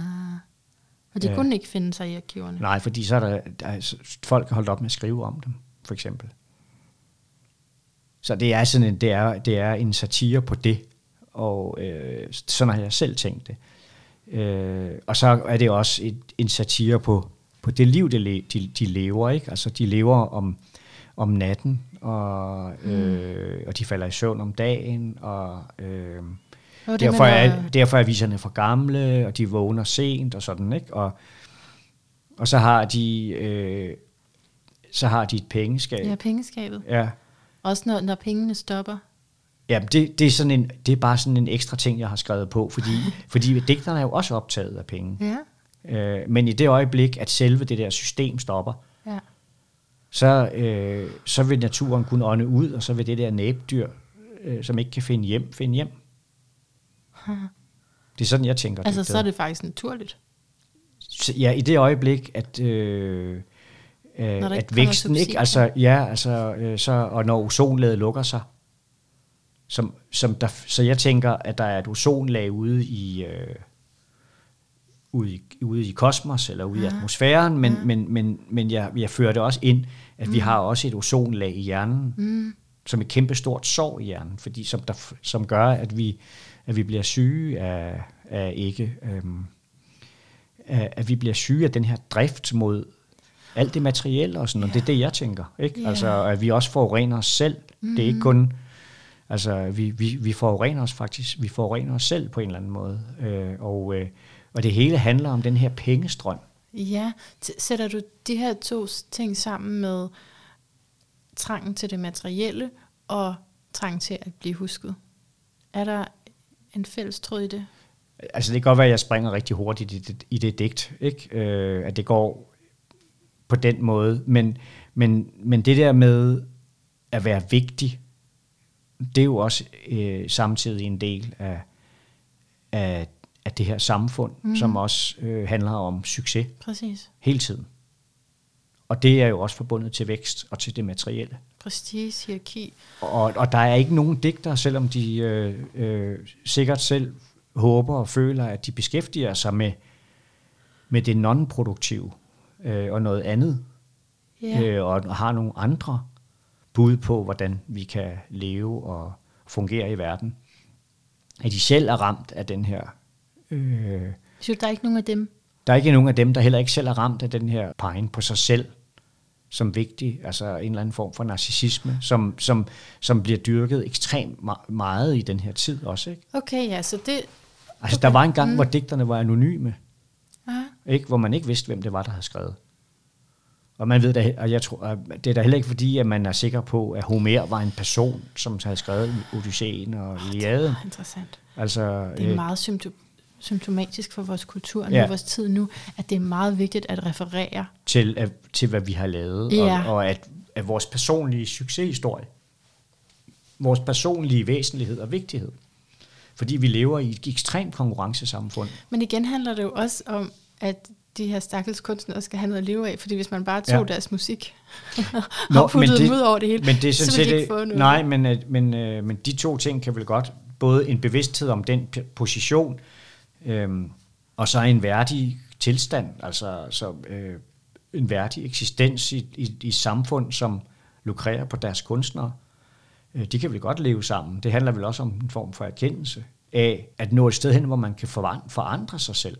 S1: Og de kunne ikke finde sig i arkiverne?
S2: Nej, fordi så er der, der er, folk har holdt op med at skrive om dem, for eksempel. Så det er sådan en, det er, det er en satire på det, og øh, sådan har jeg selv tænkt det. Øh, og så er det også et, en satire på, på det liv, de, de, de lever. Ikke? Altså, de lever om, om natten, og, mm. øh, og de falder i søvn om dagen, og øh, det, derfor, er, derfor er viserne for gamle, og de vågner sent og sådan, ikke? Og, og så har de øh, så har de et pengeskab.
S1: Ja, pengeskabet.
S2: Ja.
S1: Også når, når pengene stopper.
S2: Ja, det, det, er sådan en, det er bare sådan en ekstra ting, jeg har skrevet på, fordi, [laughs] fordi digterne er jo også optaget af penge. Ja. Øh, men i det øjeblik, at selve det der system stopper, ja. Så, øh, så vil naturen kunne ånde ud, og så vil det der næbdyr, øh, som ikke kan finde hjem, finde hjem. [laughs] Det er sådan, jeg tænker.
S1: Altså, så er det faktisk naturligt.
S2: Ja, i det øjeblik, at, øh, øh, at væksten ikke, altså, ja, altså, øh, så, og når ozonlaget lukker sig, som, som der, så jeg tænker, at der er et ozonlag ude i, øh, ude i, ude i kosmos, eller ude ja. i atmosfæren, men, ja. men, men, men jeg, jeg fører det også ind, at mm. vi har også et ozonlag i hjernen, mm. som et kæmpe stort sår i hjernen, fordi som, der, som gør, at vi, at vi bliver syge af, af ikke, øhm, af, at vi bliver syge af den her drift mod alt det materielle og sådan noget. Yeah. Det er det, jeg tænker. Ikke? Yeah. Altså, at vi også forurener os selv. Mm-hmm. Det er ikke kun... Altså, vi, vi, vi forurener os faktisk. Vi forurener os selv på en eller anden måde. Øh, og, øh, og det hele handler om den her pengestrøm.
S1: Ja, sætter du de her to ting sammen med trangen til det materielle og trangen til at blive husket? Er der en fælles tråd i det?
S2: Altså det kan godt være, at jeg springer rigtig hurtigt i det, i det digt, ikke? Øh, at det går på den måde, men, men, men det der med at være vigtig, det er jo også øh, samtidig en del af, af, af det her samfund, mm. som også øh, handler om succes.
S1: Præcis.
S2: Hele tiden. Og det er jo også forbundet til vækst og til det materielle.
S1: Prestige, hierarki.
S2: Og, og der er ikke nogen digter, selvom de øh, øh, sikkert selv håber og føler, at de beskæftiger sig med, med det non-produktive øh, og noget andet, yeah. øh, og har nogle andre bud på, hvordan vi kan leve og fungere i verden. At de selv er ramt af den her...
S1: Øh, Så der er ikke nogen af dem?
S2: Der er ikke nogen af dem, der heller ikke selv er ramt af den her pegen på sig selv som vigtig, altså en eller anden form for narcissisme, som, som, som bliver dyrket ekstremt meget i den her tid også. Ikke?
S1: Okay, ja, så det...
S2: Altså, der var en gang, mm. hvor digterne var anonyme, Aha. ikke? hvor man ikke vidste, hvem det var, der havde skrevet. Og man ved da, og jeg tror, det er da heller ikke fordi, at man er sikker på, at Homer var en person, som havde skrevet Odysseen og Iliaden. Det
S1: er interessant.
S2: Altså,
S1: det er øh, meget symptom symptomatisk for vores kultur ja. nu, vores tid nu, at det er meget vigtigt at referere.
S2: Til, at, til hvad vi har lavet, ja. og, og at, at vores personlige succeshistorie, vores personlige væsentlighed og vigtighed. Fordi vi lever i et ekstremt konkurrencesamfund.
S1: Men igen handler det jo også om, at de her stakkels kunstnere skal have noget at leve af, fordi hvis man bare tog ja. deres musik [laughs] Nå, og puttede dem ud over det hele, men det er sådan så ville de ikke få noget.
S2: Nej, men, øh, men, øh, men de to ting kan vel godt, både en bevidsthed om den position, Øhm, og så en værdig tilstand, altså så, øh, en værdig eksistens i, i, i samfund, som lukrerer på deres kunstnere. Øh, de kan vel godt leve sammen. Det handler vel også om en form for erkendelse af at nå et sted hen, hvor man kan forandre sig selv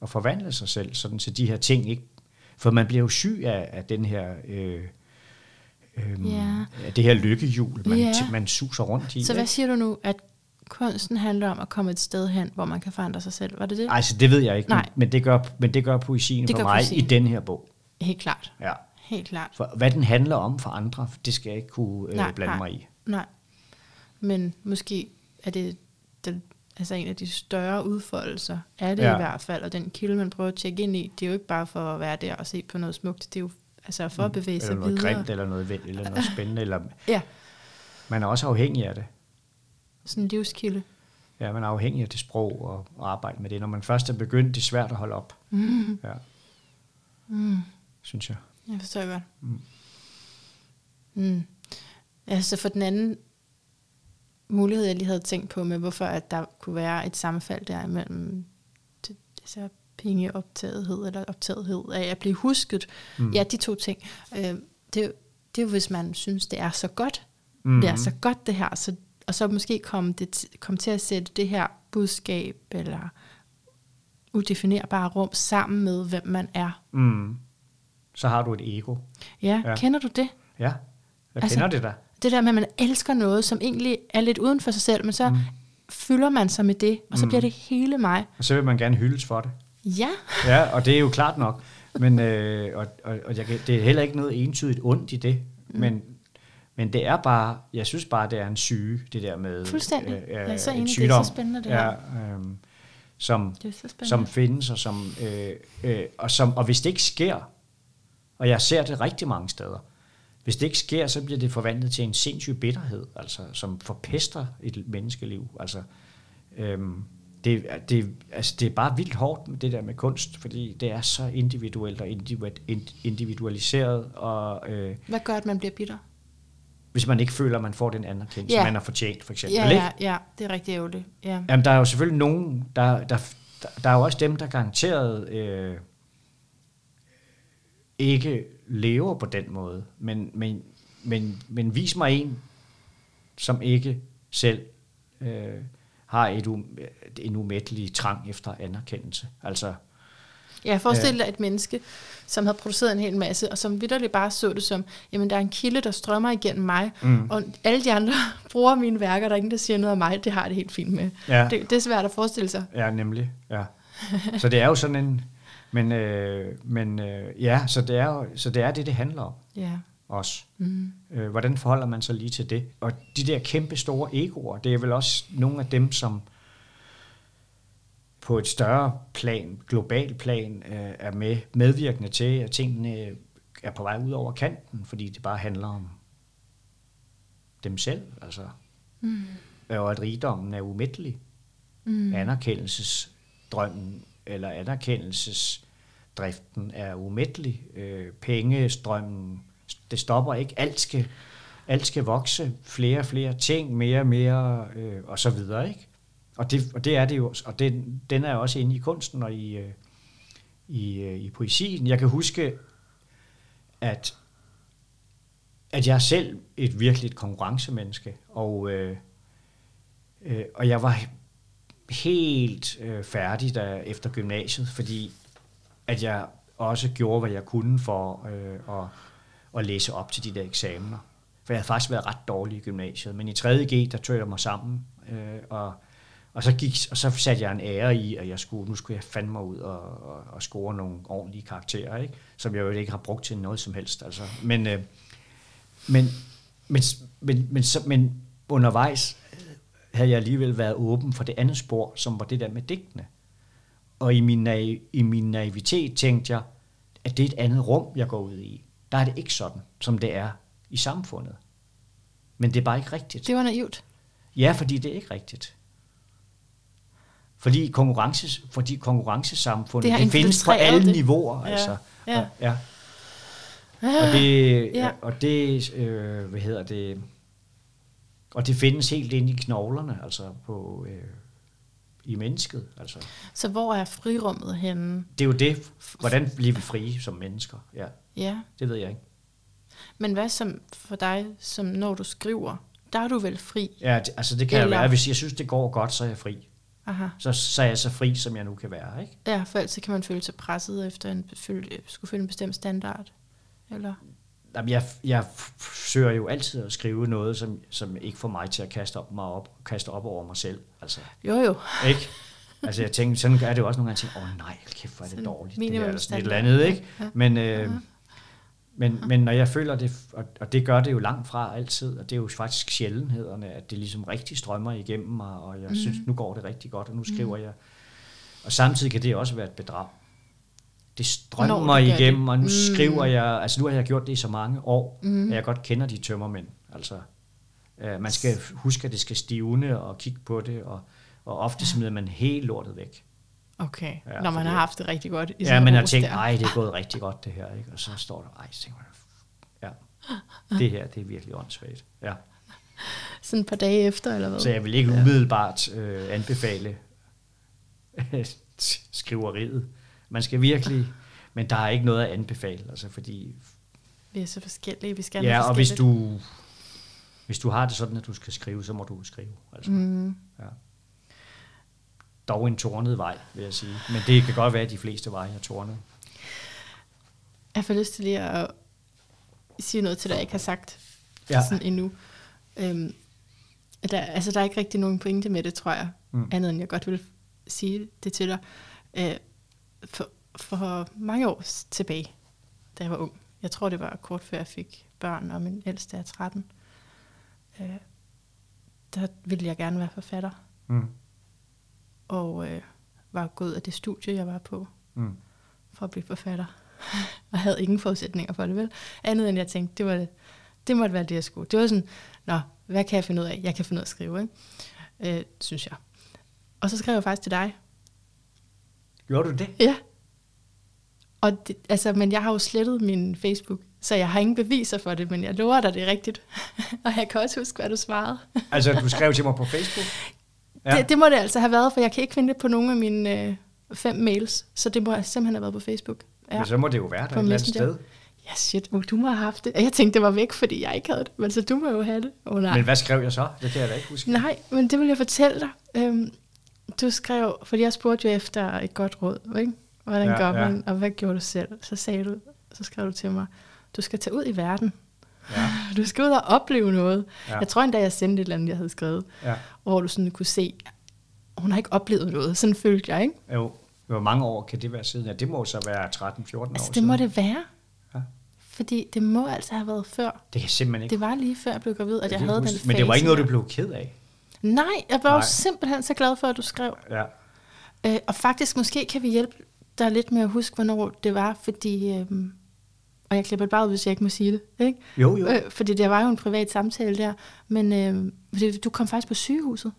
S2: og forvandle sig selv, sådan så de her ting ikke... For man bliver jo syg af, af den her... Øh, øh, yeah. det her lykkehjul, man, yeah. man suser rundt i.
S1: Så hvad siger du nu, at kunsten handler om at komme et sted hen, hvor man kan forandre sig selv. Var det det?
S2: Altså, det ved jeg ikke, Nej. Men, det gør, men det gør poesien det for gør mig poesien. i den her bog.
S1: Helt klart.
S2: Ja.
S1: Helt klart.
S2: For hvad den handler om for andre, det skal jeg ikke kunne øh, nej, blande nej, mig i.
S1: Nej, men måske er det den, altså en af de større udfoldelser er det ja. i hvert fald, og den kilde, man prøver at tjekke ind i, det er jo ikke bare for at være der og se på noget smukt, det er jo altså for at mm. bevæge sig videre.
S2: Eller noget grimt, eller noget, eller [laughs] noget spændende, eller ja. man er også afhængig af det.
S1: Sådan en livskilde.
S2: Ja, man er afhængig af det sprog og, og arbejde med det. Når man først er begyndt, det er svært at holde op. Mm. Ja. Mm. Synes jeg.
S1: Jeg forstår godt. Mm. Mm. Altså for den anden mulighed, jeg lige havde tænkt på med, hvorfor at der kunne være et sammenfald der imellem det, det så pengeoptagethed eller optagethed af at blive husket. Mm. Ja, de to ting. Øh, det, det er jo, hvis man synes, det er så godt. Mm. Det er så godt det her. Så, og så måske komme, det, komme til at sætte det her budskab eller udefinerbare rum sammen med, hvem man er.
S2: Mm. Så har du et ego.
S1: Ja, ja. kender du det?
S2: Ja, jeg altså, kender det da.
S1: Det der med, at man elsker noget, som egentlig er lidt uden for sig selv, men så mm. fylder man sig med det, og så mm. bliver det hele mig.
S2: Og så vil man gerne hyldes for det.
S1: Ja.
S2: Ja, og det er jo klart nok. Men, øh, og, og, og jeg, det er heller ikke noget entydigt ondt i det. Mm. Men, men det er bare, jeg synes bare, det er en syge, det der med
S1: Fuldstændig. Øh, jeg er så enig, sygdom, det er så spændende det
S2: ja, øh, som, som findes, og, som, øh, øh, og, som, og hvis det ikke sker, og jeg ser det rigtig mange steder, hvis det ikke sker, så bliver det forvandlet til en sindssyg bitterhed, altså, som forpester et menneskeliv. Altså, øhm, det, det, altså, det er bare vildt hårdt med det der med kunst, fordi det er så individuelt og individualiseret. Og, øh,
S1: Hvad gør, at man bliver bitter?
S2: Hvis man ikke føler, at man får den anerkendelse, ja. man har fortjent, for eksempel.
S1: Ja, ja, ja, det er rigtig ærgerligt. Ja.
S2: Jamen, der er jo selvfølgelig nogen, der, der, der, der er jo også dem, der garanteret øh, ikke lever på den måde, men, men, men, men vis mig en, som ikke selv øh, har et, um, en umættelig trang efter anerkendelse. Altså,
S1: ja, forestil dig et menneske, som havde produceret en hel masse, og som vidderligt bare så det som, jamen der er en kilde, der strømmer igennem mig, mm. og alle de andre [laughs] bruger mine værker, der er ingen, der siger noget om mig, det har det helt fint med. Ja. Det, det er svært at forestille sig.
S2: Ja, nemlig. Ja. Så det er jo sådan en, men, øh, men øh, ja, så det, er, så det er det, det handler om.
S1: Ja.
S2: Også. Mm. Øh, hvordan forholder man sig lige til det? Og de der kæmpe store egoer, det er vel også nogle af dem, som på et større plan, global plan, øh, er med medvirkende til, at tingene er på vej ud over kanten, fordi det bare handler om dem selv. Altså. Mm. Og at rigdommen er umættelig. Mm. Anerkendelsesdrømmen eller anerkendelsesdriften er umættelig. Øh, pengestrømmen, det stopper ikke. Alt skal, alt skal vokse. Flere og flere ting, mere og mere, øh, og så videre. Ikke? Og, det, og det er det jo, og det, den er også inde i kunsten og i, øh, i, øh, i poesien. Jeg kan huske, at, at jeg er selv et virkelig et konkurrencemenneske, og, øh, øh, og jeg var helt øh, færdig der efter gymnasiet, fordi at jeg også gjorde, hvad jeg kunne for øh, at, at læse op til de der eksamener. For jeg havde faktisk været ret dårlig i gymnasiet, men i 3.G, der tog jeg mig sammen, øh, og, og, så gik, og så satte jeg en ære i, at jeg skulle, nu skulle jeg fandme mig ud og, og, og score nogle ordentlige karakterer, ikke? som jeg jo ikke har brugt til noget som helst. Altså. Men, øh, men, men, men, men, så, men undervejs havde jeg alligevel været åben for det andet spor, som var det der med digtene. Og i min, naiv, i min naivitet tænkte jeg, at det er et andet rum, jeg går ud i. Der er det ikke sådan, som det er i samfundet. Men det er bare ikke rigtigt.
S1: Det var naivt.
S2: Ja, fordi det er ikke rigtigt. Fordi, konkurrence, fordi konkurrencesamfundet, det, det findes på alle det. niveauer. Ja. Altså. Ja. Og, ja. Og det, ja. og det øh, hvad hedder det, og det findes helt ind i knoglerne, altså på, øh, i mennesket. Altså.
S1: Så hvor er frirummet henne?
S2: Det er jo det. Hvordan bliver vi frie som mennesker? Ja.
S1: ja.
S2: Det ved jeg ikke.
S1: Men hvad som for dig, som når du skriver, der er du vel fri?
S2: Ja, det, altså det kan Eller... jeg være. Hvis jeg synes, det går godt, så er jeg fri. Aha. Så, så er jeg så fri, som jeg nu kan være. Ikke?
S1: Ja, for ellers kan man føle sig presset efter en, skulle følge en bestemt standard. Eller?
S2: Jamen, jeg, jeg søger jo altid at skrive noget, som, som ikke får mig til at kaste op mig op, kaste op over mig selv. Altså,
S1: jo, jo.
S2: Ikke? Altså, jeg tænker, sådan er det jo også nogle gange, at åh oh, nej, kæft, hvor er det dårligt. Det er sådan et eller andet, ikke? Ja. Men, øh, men, men når jeg føler det, og, det gør det jo langt fra altid, og det er jo faktisk sjældenhederne, at det ligesom rigtig strømmer igennem mig, og jeg mm. synes, nu går det rigtig godt, og nu skriver mm. jeg. Og samtidig kan det også være et bedrag det strømmer Når det igennem, det. og nu mm. skriver jeg, altså nu har jeg gjort det i så mange år, mm. at jeg godt kender de tømmermænd. Altså, øh, man skal huske, at det skal stivne og kigge på det, og, og ofte smider man helt lortet væk.
S1: Okay, ja, når man har haft det rigtig godt.
S2: I ja, men jeg tænkt, ej, det er gået rigtig godt det her, ikke? og så står der, ej, så tænker man, ja. det her, det er virkelig åndssvagt. Ja.
S1: Sådan et par dage efter, eller hvad?
S2: Så jeg vil ikke umiddelbart øh, anbefale skriveriet. Man skal virkelig, men der er ikke noget at anbefale, altså fordi...
S1: Vi er så forskellige, vi skal
S2: Ja, og hvis du, hvis du har det sådan, at du skal skrive, så må du skrive. Altså.
S1: Mm.
S2: Ja. Dog en tårnet vej, vil jeg sige. Men det kan godt være, at de fleste veje er tårnet.
S1: Jeg får lyst til lige at sige noget til dig, jeg ikke har sagt
S2: Ja.
S1: sådan endnu. Øhm, der, altså, der er ikke rigtig nogen pointe med det, tror jeg.
S2: Mm.
S1: Andet end jeg godt vil sige det til dig. Øh, for, for mange år tilbage, da jeg var ung, jeg tror det var kort før jeg fik børn, og min ældste er 13, øh, der ville jeg gerne være forfatter.
S2: Mm.
S1: Og øh, var gået af det studie, jeg var på,
S2: Mm.
S1: for at blive forfatter. [laughs] og havde ingen forudsætninger for det, vel? Andet end jeg tænkte, det, var, det måtte være det, jeg skulle. Det var sådan, nå, hvad kan jeg finde ud af? Jeg kan finde ud af at skrive, ikke? Øh, synes jeg. Og så skrev jeg faktisk til dig.
S2: Gjorde du det?
S1: Ja. Og det, altså, men jeg har jo slettet min Facebook, så jeg har ingen beviser for det, men jeg lover dig, det er rigtigt. [laughs] og jeg kan også huske, hvad du svarede.
S2: Altså, du [laughs] skrev til mig på Facebook?
S1: Ja. Det, det må det altså have været, for jeg kan ikke finde det på nogen af mine øh, fem mails, så det må simpelthen have været på Facebook.
S2: Ja. Men så må det jo være der
S1: På
S2: et eller andet sted.
S1: Ja, shit, uh, du må have haft det. Jeg tænkte, det var væk, fordi jeg ikke havde det. Men så du må jo have det. Oh, nej.
S2: Men hvad skrev jeg så? Det kan jeg da ikke huske.
S1: nej, men det vil jeg fortælle dig. Øhm, du skrev, fordi jeg spurgte jo efter et godt råd, ikke? Hvordan
S2: Ja,
S1: ja, gør
S2: ja.
S1: man, og hvad gjorde du selv? Så sagde du, så skrev du til mig, du skal tage ud i verden.
S2: Ja,
S1: Du skal ud og opleve noget.
S2: Ja.
S1: Jeg tror endda, jeg sendte et eller andet, jeg havde skrevet,
S2: ja.
S1: hvor du sådan kunne se, hun har ikke oplevet noget. Sådan følte jeg, ikke?
S2: Jo, hvor mange år kan det være siden? Ja, det må så være 13-14 år
S1: Altså, det
S2: siden.
S1: må det være.
S2: Ja.
S1: Fordi det må altså have været før.
S2: Det kan simpelthen ikke.
S1: Det var lige før jeg blev gravid, at jeg
S2: kan
S1: havde
S2: ikke
S1: den
S2: huske.
S1: fase.
S2: Men det var ikke noget, du blev ked af.
S1: Nej, jeg var
S2: Nej.
S1: jo simpelthen så glad for, at du skrev.
S2: Ja.
S1: Øh, og faktisk, måske kan vi hjælpe dig lidt med at huske, hvornår det var, fordi... Øhm, og jeg klipper det bare ud, hvis jeg ikke må sige det. Ikke?
S2: Jo, jo.
S1: Øh, fordi det var jo en privat samtale der. Men øh, fordi du kom faktisk på sygehuset.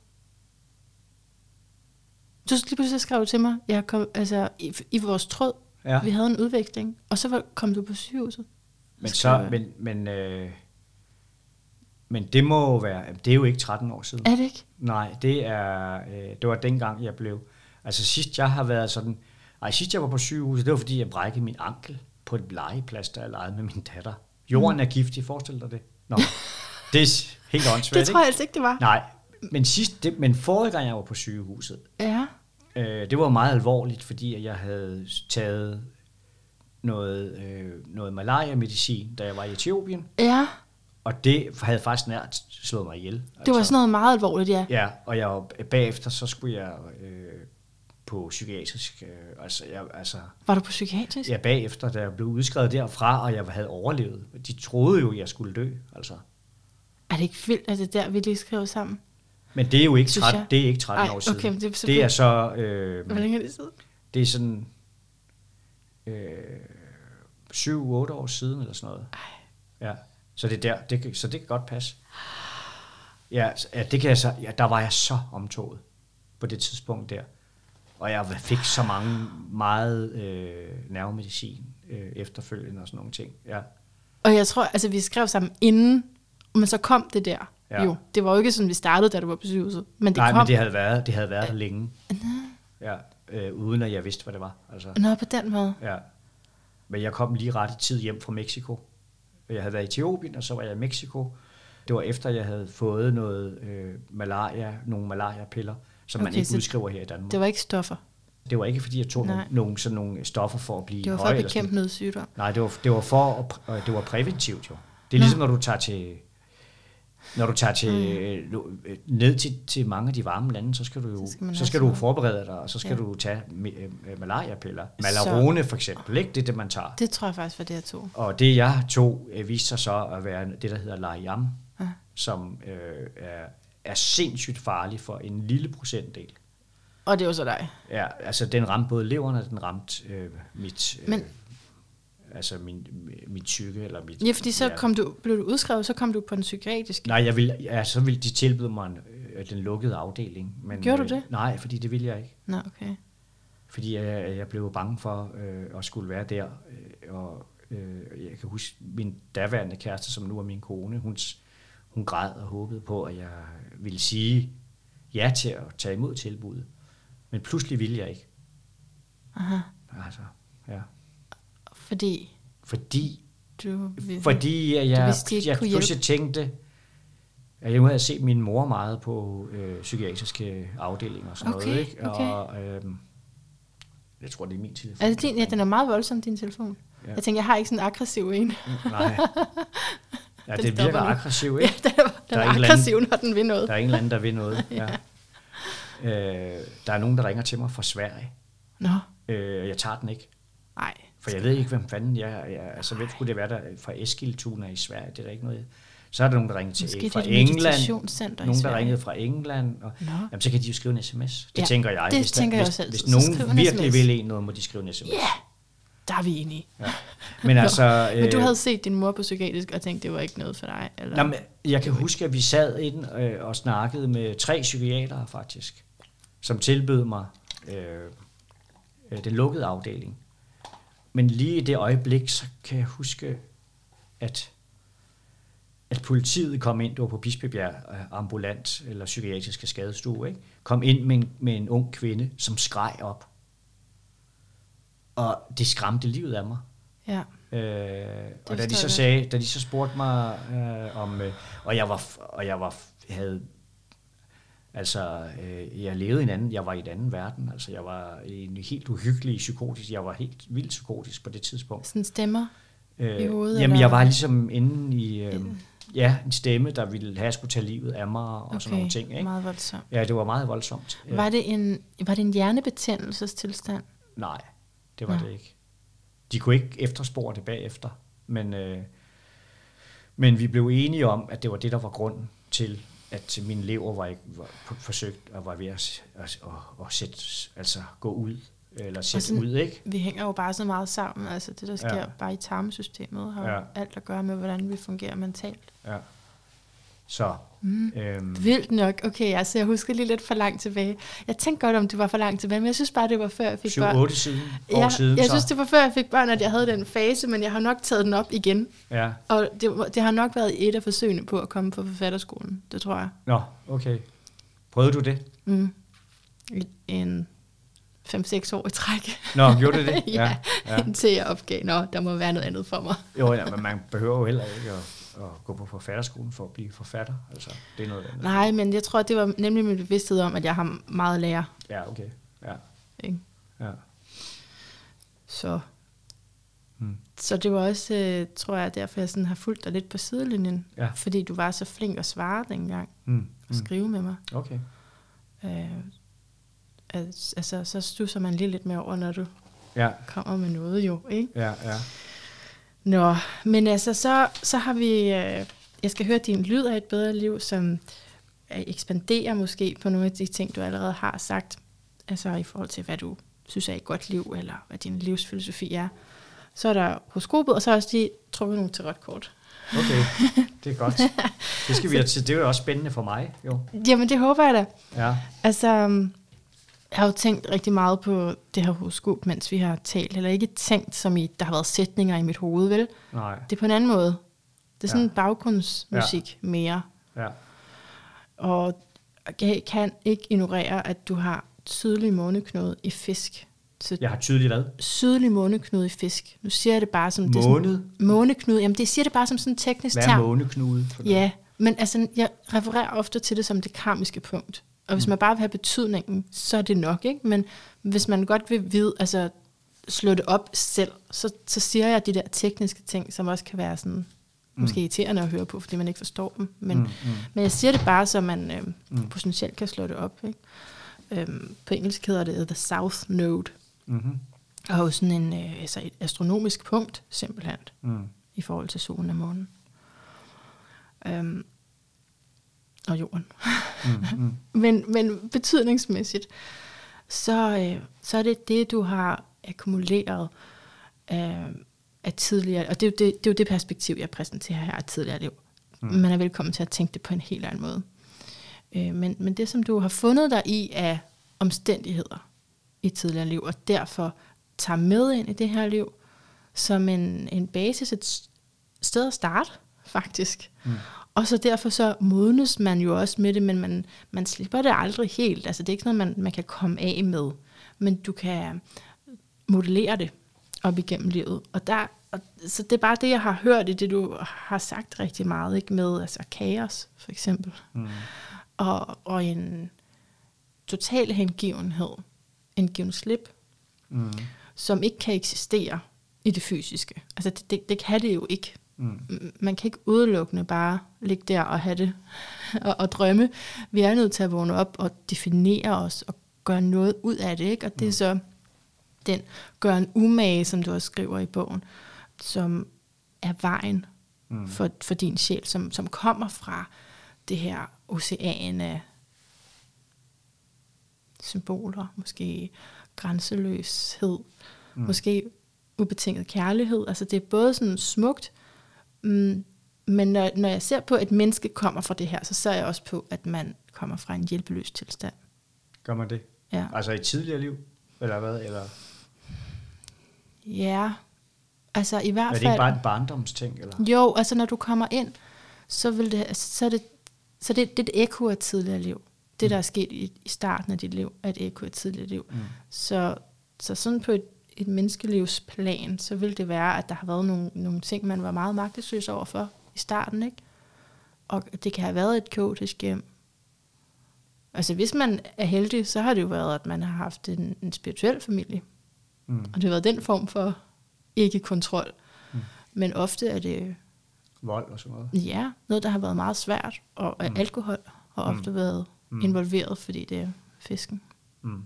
S1: Du lige pludselig skrev til mig, jeg kom, altså, i, i vores tråd,
S2: Ja.
S1: vi havde en udveksling, og så var, kom du på sygehuset.
S2: Men, så,
S1: jeg,
S2: men, men, øh, men det må jo være, det er jo ikke 13 år siden.
S1: Er det ikke?
S2: Nej, det er, øh, det var dengang, jeg blev, altså sidst jeg har været sådan, ej, sidst jeg var på sygehuset, det var fordi, jeg brækkede min ankel på et legeplads, der jeg legede med min datter. Jorden er giftig, forestil dig det. Nå, [laughs] det er helt åndssvagt,
S1: Det tror jeg
S2: ikke?
S1: altså ikke, det var.
S2: Nej, men, sidst, det, men forrige gang jeg var på sygehuset,
S1: Ja.
S2: øh, det var meget alvorligt, fordi jeg havde taget noget, øh, noget malaria-medicin, da jeg var i Etiopien,
S1: Ja,
S2: og det havde faktisk nært slået mig ihjel.
S1: det var sådan noget meget alvorligt, ja.
S2: Ja, og jeg bagefter så skulle jeg øh, på psykiatrisk, øh, altså, jeg, altså
S1: Var du på psykiatrisk?
S2: ja, bagefter, da jeg blev udskrevet derfra, og jeg havde overlevet. De troede jo, jeg skulle dø, altså.
S1: Er det ikke vildt, at det er der, vi lige skrev sammen?
S2: Men det er jo ikke
S1: Synes
S2: 13,
S1: jeg.
S2: det er ikke 13
S1: Ej,
S2: år siden.
S1: okay, det er
S2: det er så, øh,
S1: Hvor længe er det siden?
S2: det er sådan øh, 7-8 år siden, eller sådan noget. Ja, så det er der, det, så det kan godt passe. Ja, ja, det kan jeg så, ja, der var jeg så omtoget på det tidspunkt der. Og jeg fik så mange, meget øh, nervemedicin øh, efterfølgende og sådan nogle ting. Ja.
S1: Og jeg tror, altså vi skrev sammen inden, men så kom det der.
S2: Ja.
S1: Jo, det var jo ikke sådan, vi startede, da du var på sygehuset. Men det
S2: Nej,
S1: kom.
S2: men det havde været, det havde været der længe. Ja, øh, uden at jeg vidste, hvad det var. Altså.
S1: Nå, på den måde.
S2: Ja. Men jeg kom lige ret i tid hjem fra Mexico. Jeg havde været i Etiopien, og så var jeg i Mexico. Det var efter, jeg havde fået noget øh, malaria, nogle malaria-piller, som okay, man ikke udskriver her i Danmark.
S1: Det var ikke stoffer.
S2: Det var ikke, fordi jeg tog
S1: Nej.
S2: nogle, nogle, sådan nogle stoffer for at blive
S1: Det var for
S2: høj.
S1: at bekæmpe noget sygdom.
S2: Nej, det var, det var for at, øh, det var præventivt jo. Det er
S1: Nå.
S2: ligesom, når du tager til, når du tager til, mm. øh, ned til, til mange af de varme lande, så skal du jo
S1: Så skal
S2: så skal du forberede dig, og så skal
S1: Ja.
S2: du tage øh, malariapiller. Malarone for eksempel, ikke? Det er det, man tager.
S1: Det tror jeg faktisk var det, jeg tog.
S2: Og det jeg tog, viste sig så at være det, der hedder Lariam,
S1: Ja.
S2: som øh, er, er sindssygt farlig for en lille procentdel.
S1: Og det var så dig.
S2: Ja, altså den ramte både leveren, og den ramte øh, mit, øh,
S1: Men-
S2: altså min, mit psyke, eller mit...
S1: Ja, fordi så kom du, blev du udskrevet, så kom du på den psykiatriske.
S2: Nej, jeg ville, ja, så ville de tilbyde mig øh, den lukkede afdeling. Men,
S1: Gjorde du det?
S2: Nej, fordi det ville jeg ikke.
S1: Nå, okay.
S2: Fordi jeg, jeg blev bange for øh, at skulle være der. Øh, og øh, jeg kan huske min daværende kæreste, som nu er min kone, hun, hun græd og håbede på, at jeg ville sige ja til at tage imod tilbuddet. Men pludselig ville jeg ikke.
S1: Aha.
S2: Altså, ja.
S1: Fordi
S2: Fordi,
S1: du...
S2: fordi jeg, jeg,
S1: ikke
S2: jeg
S1: kunne
S2: pludselig tænkte, at jeg havde set min mor meget på øh, psykiatriske afdelinger og sådan
S1: Okay,
S2: noget. Ikke?
S1: okay.
S2: Og, øh, jeg tror, det er min telefon.
S1: Altså, din, ja, den er meget voldsom, din telefon.
S2: Ja.
S1: Ja. Jeg tænker, jeg har ikke sådan en aggressiv en.
S2: Nej. [laughs] Ja,
S1: Den
S2: det virker aggressivt, [laughs]
S1: Ja,
S2: ikke?
S1: den er, den
S2: Der er
S1: er
S2: eller anden-
S1: aggressiv, når den vil noget.
S2: Der er en eller anden, der vil noget. [laughs] ja. øh, der er nogen, der ringer til mig fra Sverige.
S1: Nå,
S2: Øh, jeg tager den ikke.
S1: nej.
S2: For jeg ved ikke, hvem fanden jeg er. Altså, hvem skulle det være der fra Eskiltuna i Sverige? Det er der ikke noget. Så er der nogen, der ringer til fra England. Nogen, der ringede fra England. Og,
S1: Nå.
S2: jamen, så kan de jo skrive en sms. Det
S1: Ja,
S2: tænker jeg.
S1: det
S2: hvis,
S1: tænker jeg
S2: hvis,
S1: også
S2: hvis
S1: Så
S2: nogen virkelig vil en noget, må de skrive en sms.
S1: Ja, der er vi enige.
S2: Ja. Men [laughs] altså...
S1: Men du
S2: øh,
S1: havde set din mor på psykiatrisk og tænkt, det var ikke noget for dig? Eller?
S2: Nå, men jeg kan huske, at vi sad ind øh, og snakkede med tre psykiatere faktisk, som tilbød mig øh, øh, den lukkede afdeling. Men lige i det øjeblik, så kan jeg huske, at, at politiet kom ind, det var på Bispebjerg øh, ambulant eller psykiatriske skadestue, ikke? kom ind med en, med en ung kvinde, som skreg op. Og det skræmte livet af mig.
S1: Ja.
S2: Øh, og da de så sagde, da de så spurgte mig øh, om, øh, og jeg var, og jeg var, havde, altså, øh, jeg levede i en anden, jeg var i en anden verden, altså jeg var en helt uhyggelig psykotisk, jeg var helt vildt psykotisk på det tidspunkt.
S1: Sådan stemmer.
S2: Øh,
S1: I hovedet,
S2: jamen,
S1: eller?
S2: jeg var ligesom inde i, øh, ja, en stemme, der ville have, at skulle tage livet af mig, og okay. sådan nogle ting, ikke?
S1: meget voldsomt.
S2: Ja, det var meget voldsomt.
S1: Var det en, var det en hjernebetændelsestilstand?
S2: Nej, det var
S1: Nå.
S2: det ikke. De kunne ikke efterspore det bagefter, men, øh, men vi blev enige om, at det var det, der var grunden til, at min lever var, ikke, var forsøgt og var ved at, at, at, at sætte, altså gå ud, eller sætte
S1: sådan-
S2: ud, ikke?
S1: Vi hænger jo bare så meget sammen. Altså det, der sker
S2: Ja.
S1: ja. bare i tarmsystemet, har
S2: Ja.
S1: ja. alt at gøre med, hvordan vi fungerer mentalt.
S2: Ja. Så, mm. øhm,
S1: Vildt nok. Okay, altså jeg husker lige lidt for langt tilbage. Jeg tænkte godt, om det var for langt tilbage, men jeg synes bare, det var før jeg fik børn.
S2: 7-8 siden, år
S1: Ja,
S2: siden,
S1: jeg
S2: så.
S1: synes, det var før jeg fik børn, at jeg havde den fase, men jeg har nok taget den op igen.
S2: Ja.
S1: Og det, det har nok været et af forsøgene på at komme på forfatterskolen. Det tror jeg.
S2: Nå, okay. Prøvede du det?
S1: Mm. En 5-6 år i træk.
S2: Nå, gjorde det [laughs] det?
S1: ja,
S2: ja.
S1: indtil jeg opgav, nå, der må være noget andet for mig.
S2: Jo, ja, men man behøver jo heller ikke at, at gå på forfatterskolen for at blive forfatter. Altså, det er noget andet.
S1: Nej, men jeg tror, det var nemlig min bevidsthed om, at jeg har meget at lære.
S2: Ja, okay. Ja,
S1: Ikke?
S2: ja.
S1: Så.
S2: Hmm.
S1: Så det var også, øh, tror jeg, derfor jeg sådan har fulgt dig lidt på sidelinjen.
S2: Ja.
S1: Fordi du var så flink at svare dengang.
S2: Mm.
S1: Og skrive med mig.
S2: Okay.
S1: Øh, al- altså, så stusser man lige lidt mere over, når du
S2: Ja,
S1: kommer med noget jo, ikke?
S2: ja, ja.
S1: Nå, men altså, så, så har vi... Øh, jeg skal høre din lyd af et bedre liv, som øh, ekspanderer måske på nogle af de ting, du allerede har sagt. Altså i forhold til, hvad du synes er et godt liv, eller hvad din livsfilosofi er. Så er der horoskopet, og så er også lige trukket nogle tarotkort.
S2: Okay, [laughs] det er godt. Det, skal vi have til. det er jo også spændende for mig, jo.
S1: Jamen, det håber jeg da.
S2: Ja,
S1: Altså, øhm, jeg har jo tænkt rigtig meget på det her horoskop, mens vi har talt. Eller ikke tænkt, som i, der har været sætninger i mit hoved, vel?
S2: nej,
S1: Det er på en anden måde. Det er sådan
S2: Ja.
S1: baggrundsmusik ja. mere.
S2: ja.
S1: Og jeg kan ikke ignorere, at du har sydlig måneknude i fisk. Så
S2: Jeg har tydeligt hvad?
S1: sydlig måneknude i fisk. Nu siger jeg det bare som... Det
S2: Måned?
S1: sådan, måneknude. Jamen, det siger det bare som sådan en teknisk
S2: Hvad er
S1: term.
S2: måneknude? For?
S1: Ja, men altså, jeg refererer ofte til det som det karmiske punkt. Og hvis
S2: Mm.
S1: man bare vil have betydningen, så er det nok, ikke? Men hvis man godt vil vide, altså slå det op selv, så, så siger jeg de der tekniske ting, som også kan være sådan, måske irriterende at høre på, fordi man ikke forstår dem. Men,
S2: Mm,
S1: mm,
S2: mm.
S1: mm. men jeg siger det bare, så man øh,
S2: Mm.
S1: mm. potentielt kan slå det op. Ikke? Øhm, på engelsk hedder det The South Node,
S2: Mm-hmm.
S1: og er jo sådan en, øh, altså et astronomisk punkt, simpelthen
S2: Mm.
S1: i forhold til solen og månen. Øhm, og jorden.
S2: Mm. Mm. [laughs]
S1: Men, men betydningsmæssigt, så, øh, så er det det, du har akkumuleret øh, af tidligere, og det er, jo det, det er jo det perspektiv, jeg præsenterer her af tidligere liv. Mm. Man er velkommen til at tænke det på en helt anden måde. Øh, men, men det, som du har fundet dig i af omstændigheder i tidligere liv, og derfor tager med ind i det her liv, som en, en basis, et sted at starte, faktisk. Mm. Og så derfor så modnes man jo også med det, men man, man slipper det aldrig helt. Altså det er ikke noget, man, man kan komme af med. Men du kan modellere det op igennem livet. Og der, og, så det er bare det, jeg har hørt i det, du har sagt rigtig meget, ikke med altså kaos, for eksempel. Mm. Og, og en total hengivenhed, en given slip, mm. som ikke kan eksistere i det fysiske. Altså det, det, det kan det jo ikke. Mm. Man kan ikke udelukkende bare ligge der og have det [laughs] og, og drømme. Vi er nødt til at vågne op og definere os og gøre noget ud af det. Ikke? Og det er mm. så den gør en umage, som du også skriver i bogen, som er vejen mm. for, for din sjæl, som, som kommer fra det her ocean af symboler, måske grænseløshed, mm. måske ubetinget kærlighed. Altså det er både sådan smukt, mm, men når, når jeg ser på, at et menneske kommer fra det her, så ser jeg også på, at man kommer fra en hjælpeløs tilstand.
S2: Gør man det?
S1: Ja.
S2: Altså i tidligere liv? Eller hvad? Eller?
S1: Ja, altså i hvert fald...
S2: Er det ikke bare en barndomsting? Eller?
S1: Jo, altså når du kommer ind, så, vil det, så er det, så det, det er et ekko af tidligere liv. Det, mm. der er sket i, i starten af dit liv, er et ekko af tidligere liv. Mm. Så, så sådan på et, et menneskelivsplan, så vil det være, at der har været nogle, nogle ting, man var meget magtesløs overfor i starten, ikke? Og det kan have været et kaotisk hjem. Altså hvis man er heldig, så har det jo været, at man har haft en, en spirituel familie. Mm. Og det har været den form for ikke-kontrol. Mm. Men ofte er det...
S2: Vold og sådan noget?
S1: Ja, noget, der har været meget svært. Og mm. alkohol har ofte mm. været mm. involveret, fordi det er fisken. Mm.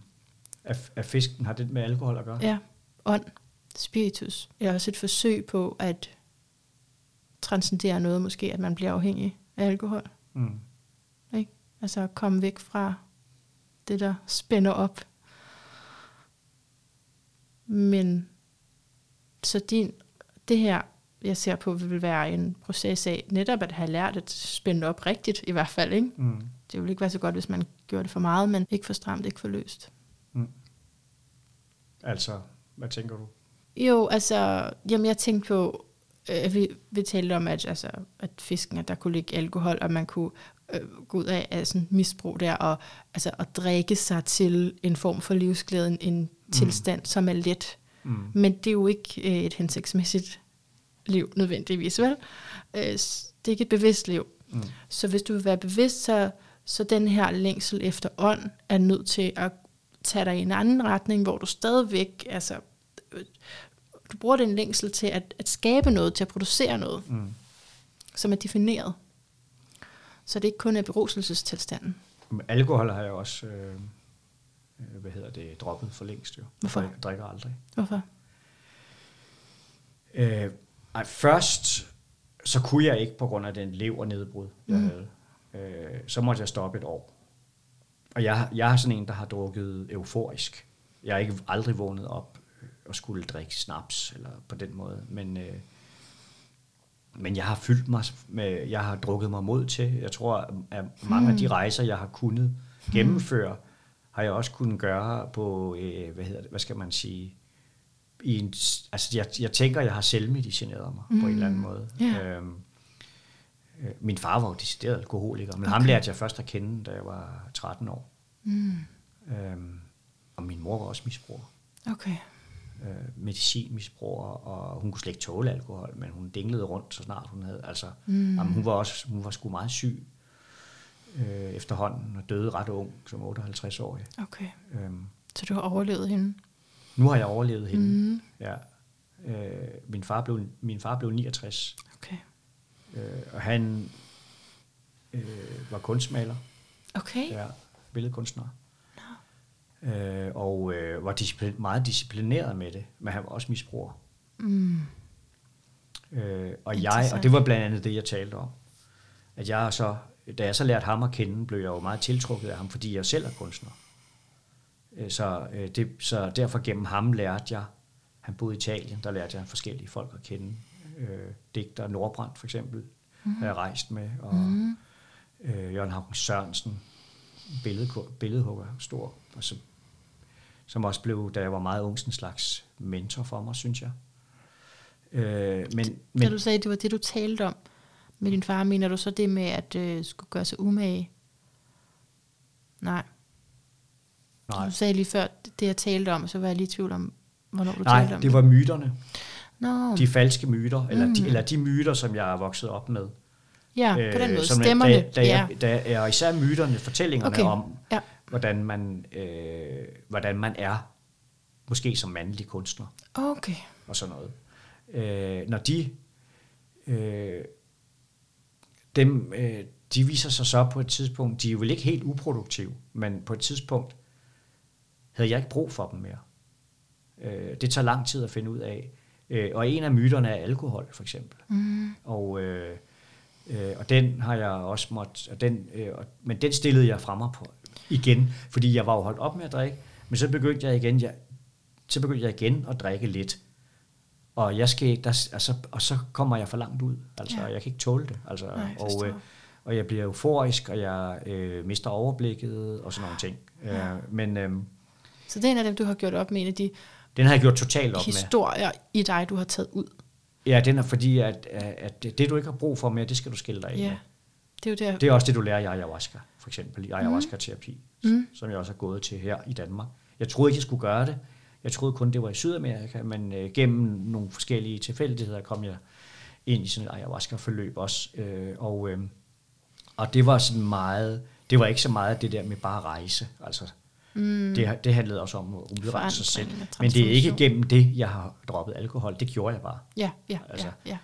S2: Er, er fisken, har det med alkohol at gøre?
S1: Ja, ånd, spiritus. Er også et forsøg på at transcendere noget, måske at man bliver afhængig af alkohol. Mm. Ikke? Altså at komme væk fra det, der spænder op. Men så din, det her, jeg ser på, vil være en proces af netop at have lært at spænde op rigtigt, i hvert fald. Ikke? Mm. Det ville ikke være så godt, hvis man gjorde det for meget, men ikke for stramt, ikke for løst. Mm.
S2: Altså, hvad tænker du?
S1: Jo, altså, jamen jeg tænkte på, øh, vi, vi talte om, at, altså, at fisken, at der kunne ligge alkohol, og man kunne øh, gå ud af, af sådan misbrug der, og altså, at drikke sig til en form for livsglæde, en, en mm. tilstand, som er let. Mm. Men det er jo ikke øh, et hensigtsmæssigt liv nødvendigvis, vel? Øh, det er ikke et bevidst liv. Mm. Så hvis du vil være bevidst, så, så den her længsel efter ånd er nødt til at tage dig i en anden retning, hvor du stadigvæk, altså, du bruger den længsel til at, at skabe noget, til at producere noget, mm. som er defineret. Så det ikke kun er beruselsestilstanden.
S2: Alkohol har jeg også, øh, øh, hvad hedder det, droppet for længst jo.
S1: Hvorfor?
S2: Jeg drikker aldrig.
S1: Hvorfor?
S2: Øh, ej, først, så kunne jeg ikke på grund af den levernedbrud, jeg mm. havde. Øh, så måtte jeg stoppe et år. Og jeg, jeg er sådan en, der har drukket euforisk. Jeg har ikke aldrig vågnet op og skulle drikke snaps, eller på den måde. Men, øh, men jeg har fyldt mig med, jeg har drukket mig mod til. Jeg tror, at mange hmm. af de hmm. rejser, jeg har kunnet gennemføre, hmm. har jeg også kunnet gøre på, øh, hvad hedder det, hvad skal man sige, i en, altså jeg, jeg tænker, jeg har selvmedicineret mig mm. på en eller anden hmm. måde. Yeah. Øhm, øh, min far var jo decideret alkoholiker, men okay. ham lærte jeg først at kende, da jeg var 13 år. Mm. Øhm, og min mor var også misbruger.
S1: Okay.
S2: Øh, medicinmisbruger, og hun kunne slet ikke tåle alkohol, men hun dinglede rundt, så snart hun havde, altså, mm. jamen, hun var også, hun var sgu meget syg øh, efterhånden, og døde ret ung, som 58-årig.
S1: Okay. Øhm, så du har overlevet hende?
S2: Nu har jeg overlevet hende, mm. ja. Øh, min, far blev, min far blev 69.
S1: Okay.
S2: Øh, og han øh, var kunstmaler.
S1: Okay.
S2: Ja, billedkunstner. Øh, og øh, var disciplin, meget disciplineret med det, men han var også misbruger. Mm. Øh, og jeg, og det var blandt andet det, jeg talte om. At jeg så, da jeg så lærte ham at kende, blev jeg jo meget tiltrukket af ham, fordi jeg selv er kunstner. Øh, så, øh, det, så derfor gennem ham lærte jeg, han boede i Italien, der lærte jeg forskellige folk at kende øh, digter, Nordbrandt for eksempel, mm. har jeg rejst med, og mm. øh, Jørgen Havn Sørensen, billed, billedhugger, stor, og så, som også blev, da jeg var meget ung, en slags mentor for mig, synes jeg. Øh, men,
S1: Da
S2: men
S1: du sagde, at det var det, du talte om med din far, mener du så det med, at øh, skulle gøre sig umage? Nej.
S2: nej,
S1: Du sagde lige før, det jeg talte om, så var jeg lige i tvivl om, hvornår du talte
S2: nej,
S1: om
S2: det var myterne.
S1: Nå,
S2: De falske myter, eller,
S1: Mm.
S2: de, eller de myter, som jeg er vokset op med.
S1: ja, på den måde.
S2: som,
S1: Stemmerne.
S2: Da, da,
S1: ja.
S2: jeg, da, jeg, og især myterne, fortællingerne
S1: Okay.
S2: om,
S1: Ja.
S2: Hvordan man, øh, hvordan man er, måske som mandlig kunstner.
S1: Okay.
S2: og sådan noget. Øh, når de, øh, dem, øh, de viser sig så på et tidspunkt, de er jo vel ikke helt uproduktive, men på et tidspunkt havde jeg ikke brug for dem mere. Øh, det tager lang tid at finde ud af. Øh, og en af myterne er alkohol, for eksempel.
S1: Mm.
S2: Og, øh, øh, og den har jeg også måttet, og den, øh, og, men den stillede jeg fra mig på igen, fordi jeg var jo holdt op med at drikke, men så begyndte jeg igen, jeg, så begyndte jeg igen at drikke lidt. Og, jeg skal, ikke- der, altså, og så kommer jeg for langt ud, altså,
S1: Ja.
S2: jeg kan ikke tåle det. Altså,
S1: Nej,
S2: og, øh, og jeg bliver euforisk, og jeg øh, mister overblikket, og sådan nogle ting.
S1: Ja.
S2: Øh, men øh,
S1: Så det er en af dem, du har gjort op med, en af de
S2: den har jeg gjort totalt op med.
S1: historier i dig, du har taget ud.
S2: Ja, den er fordi, at, at det, det du ikke har brug for mere, det skal du skille dig af med.
S1: Ja. Det er jo der.
S2: Det er også det, du lærer i ayahuasca, for eksempel i ayahuasca-terapi,
S1: Mm.
S2: mm. som jeg også har gået til her i Danmark. Jeg troede ikke, jeg skulle gøre det. Jeg troede kun, det var i Sydamerika, men øh, gennem nogle forskellige tilfældigheder kom jeg ind i sådan et ayahuasca-forløb også. Øh, og, øh, og det var sådan meget, det var ikke så meget det der med bare at rejse. Altså,
S1: Mm.
S2: det, det handlede også om at udrette sig selv. Men det er ikke gennem det, jeg har droppet alkohol. Det gjorde jeg bare.
S1: Ja, ja,
S2: Altså,
S1: ja,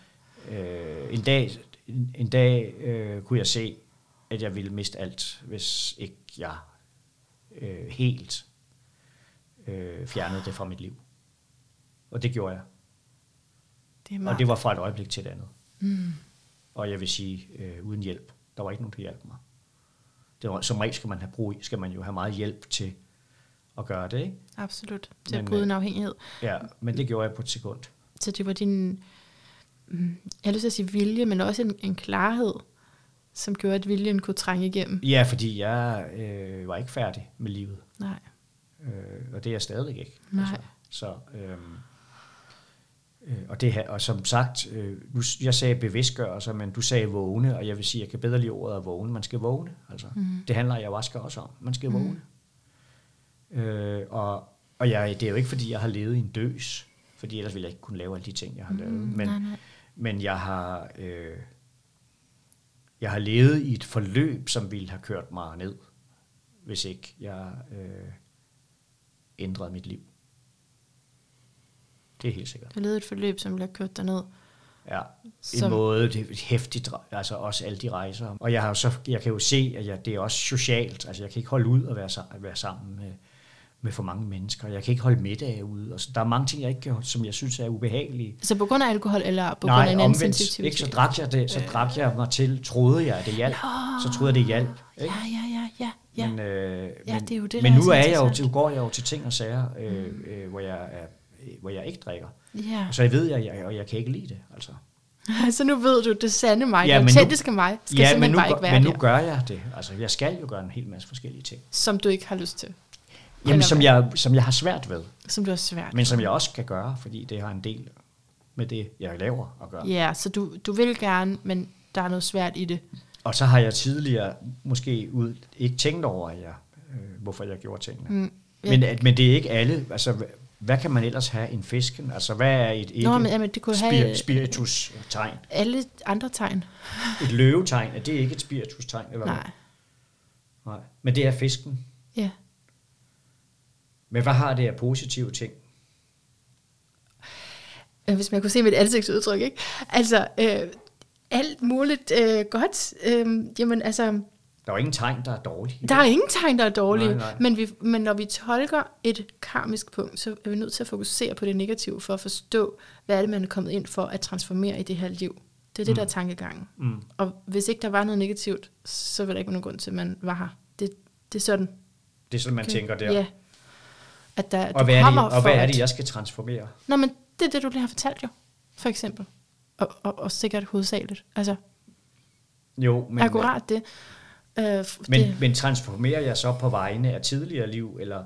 S1: ja.
S2: Øh, en dag, en, en dag øh, kunne jeg se, at jeg ville miste alt, hvis ikke jeg øh, helt øh, fjernede det fra mit liv. Og det gjorde jeg.
S1: Det er
S2: Og det var fra et øjeblik til et andet.
S1: Mm.
S2: Og jeg vil sige, øh, uden hjælp. Der var ikke nogen, der hjalp mig. Det var, som regel skal man, have brug, skal man jo have meget hjælp til at gøre det, ikke?
S1: Absolut. Til at
S2: Men,
S1: bryde
S2: øh,
S1: en afhængighed.
S2: Ja, men det gjorde jeg på et sekund.
S1: Så det var din, mm, jeg har lyst til at sige vilje, men også en, en klarhed, som gjorde, at viljen kunne trænge igennem.
S2: Ja, fordi jeg øh, var ikke færdig med livet.
S1: Nej.
S2: Øh, og det er jeg stadig ikke.
S1: Nej.
S2: Altså, så, øhm, øh, og, det her, og som sagt, øh, nu, jeg sagde bevidstgørelse, men du sagde vågne, og jeg vil sige, jeg kan bedre lide ordet at vågne. Man skal vågne. Altså.
S1: Mm.
S2: Det handler ayahuasca også om. Man skal
S1: Mm.
S2: vågne. Øh, og og jeg, det er jo ikke, fordi jeg har levet i en døs, fordi ellers ville jeg ikke kunne lave alle de ting, jeg har lavet.
S1: Mm,
S2: Men,
S1: nej, nej.
S2: men jeg har, øh, jeg har levet i et forløb, som ville have kørt mig ned, hvis ikke jeg øh, ændrede mit liv. Det er helt sikkert.
S1: Du levede et forløb, som blev kørt derned.
S2: Ja,
S1: Som-
S2: en måde, det er hæftigt, altså også alle de rejser. Og jeg, har så, jeg kan jo se, at jeg, det er også socialt. Altså jeg kan ikke holde ud at være, at være sammen med, med for mange mennesker. Jeg kan ikke holde middag ude. Og så, der er mange ting, jeg ikke kan, som jeg synes er ubehagelige.
S1: Så på grund af alkohol, eller på grund
S2: Nej,
S1: af en anden sensitivitet?
S2: ikke, så drak jeg det, så drak jeg mig til, troede jeg, at det hjalp. Så troede jeg, det hjalp. Ikke?
S1: Ja, ja, ja, ja. ja.
S2: Men, øh,
S1: Ja,
S2: men,
S1: det er jo det,
S2: men nu er jeg jo, nu går jeg jo til ting og sager, øh, øh, hvor, jeg er, hvor jeg ikke drikker.
S1: ja.
S2: Og så jeg ved jeg, jeg, og jeg kan ikke lide det. Altså. [laughs]
S1: så nu ved du, det sande mig,
S2: Ja,
S1: det autentiske mig, skal
S2: ja,
S1: simpelthen
S2: men nu,
S1: bare ikke være
S2: men nu gør jeg det. Altså, jeg skal jo gøre en hel masse forskellige ting.
S1: som du ikke har lyst til.
S2: Jamen, som
S1: hvad?
S2: jeg, som jeg har svært ved,
S1: Som du har svært
S2: men som jeg også kan gøre, fordi det har en del med det, jeg laver at gøre.
S1: Ja, så du, du vil gerne, men der er noget svært i det.
S2: Og så har jeg tidligere måske ud, ikke tænkt over, at jeg, øh, hvorfor jeg gjorde tingene.
S1: Mm. Ja.
S2: Men, at- men det er ikke alle. Altså, hvad, hvad kan man ellers have en fisken? Altså, hvad er et ikke
S1: Nå, men, jamen, det kunne
S2: spir-
S1: have
S2: spiritus-tegn?
S1: alle andre tegn.
S2: Et løvetegn, er det ikke et spiritus-tegn? Eller hvad?
S1: Nej.
S2: Nej. Men det er fisken. Men hvad har det af positive ting?
S1: Øh, Hvis man kunne se mit ansigtsudtryk, ikke? Altså, øh, alt muligt øh, godt. Øh, jamen, altså,
S2: Der er ingen tegn, der er dårlige.
S1: der er ingen tegn, der er dårlige.
S2: Nej, nej.
S1: Men, vi, men når vi tolker et karmisk punkt, så er vi nødt til at fokusere på det negative, for at forstå, hvad er det, man er kommet ind for at transformere i det her liv. Det er det,
S2: Mm.
S1: der er tankegangen.
S2: Mm.
S1: Og hvis ikke der var noget negativt, så ville der ikke være nogen grund til, at man var her. Det, det er sådan.
S2: Det er sådan, man
S1: Okay.
S2: tænker der.
S1: Ja. At der,
S2: Og hvad er, det, og
S1: for
S2: hvad er
S1: at-
S2: det, jeg skal transformere?
S1: Nå, men det er det, du lige har fortalt jo, for eksempel. Og, og, og sikkert hovedsageligt. Altså,
S2: Jo, men,
S1: men, akkurat det. Øh,
S2: men,
S1: det.
S2: men transformerer jeg så på vegne af tidligere liv, eller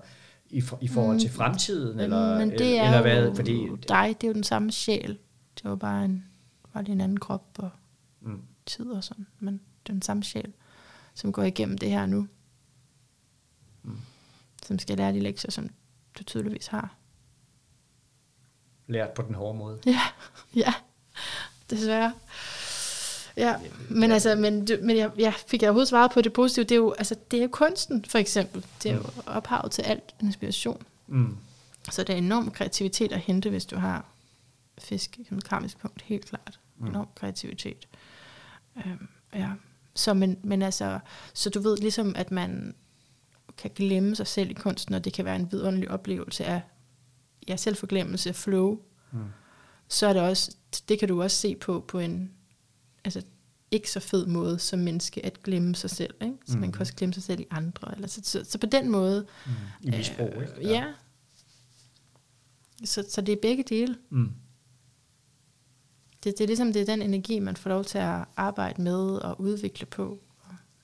S2: i, for, i forhold til fremtiden? Eller,
S1: Mm, men det er
S2: eller
S1: jo
S2: hvad? Fordi,
S1: dig, det er jo den samme sjæl. Det var bare en, var det en anden krop og
S2: Mm.
S1: tid og sådan, men den samme sjæl, som går igennem det her nu.
S2: Mm.
S1: Som skal lære de lektier, som du tydeligvis har.
S2: Lært på den hårde måde.
S1: Ja, [laughs] ja, desværre. Ja, men altså, men, men jeg, jeg fik jeg overhovedet svaret på det positive. Det er jo, altså, det er jo kunsten, for eksempel. Det er jo ophavet til alt inspiration.
S2: Mm.
S1: Så der er enorm kreativitet at hente, hvis du har fisk som karmisk punkt, helt klart.
S2: Mm.
S1: Enorm kreativitet. Øhm, ja. Så, men, men altså, så du ved ligesom, at man kan glemme sig selv i kunsten, og det kan være en vidunderlig oplevelse af ja, selvforglemmelse, flow.
S2: Mm.
S1: Så er det også, det kan du også se på på en altså, ikke så fed måde som menneske at glemme sig selv. Ikke? Så man
S2: Mm.
S1: kan også glemme sig selv i andre. Eller så, så, så på den måde,
S2: Mm. I misbrug,
S1: Øh,
S2: ikke?
S1: Ja. Så, så det er begge dele.
S2: Mm.
S1: Det, det er ligesom, det er den energi, man får lov til at arbejde med og udvikle på.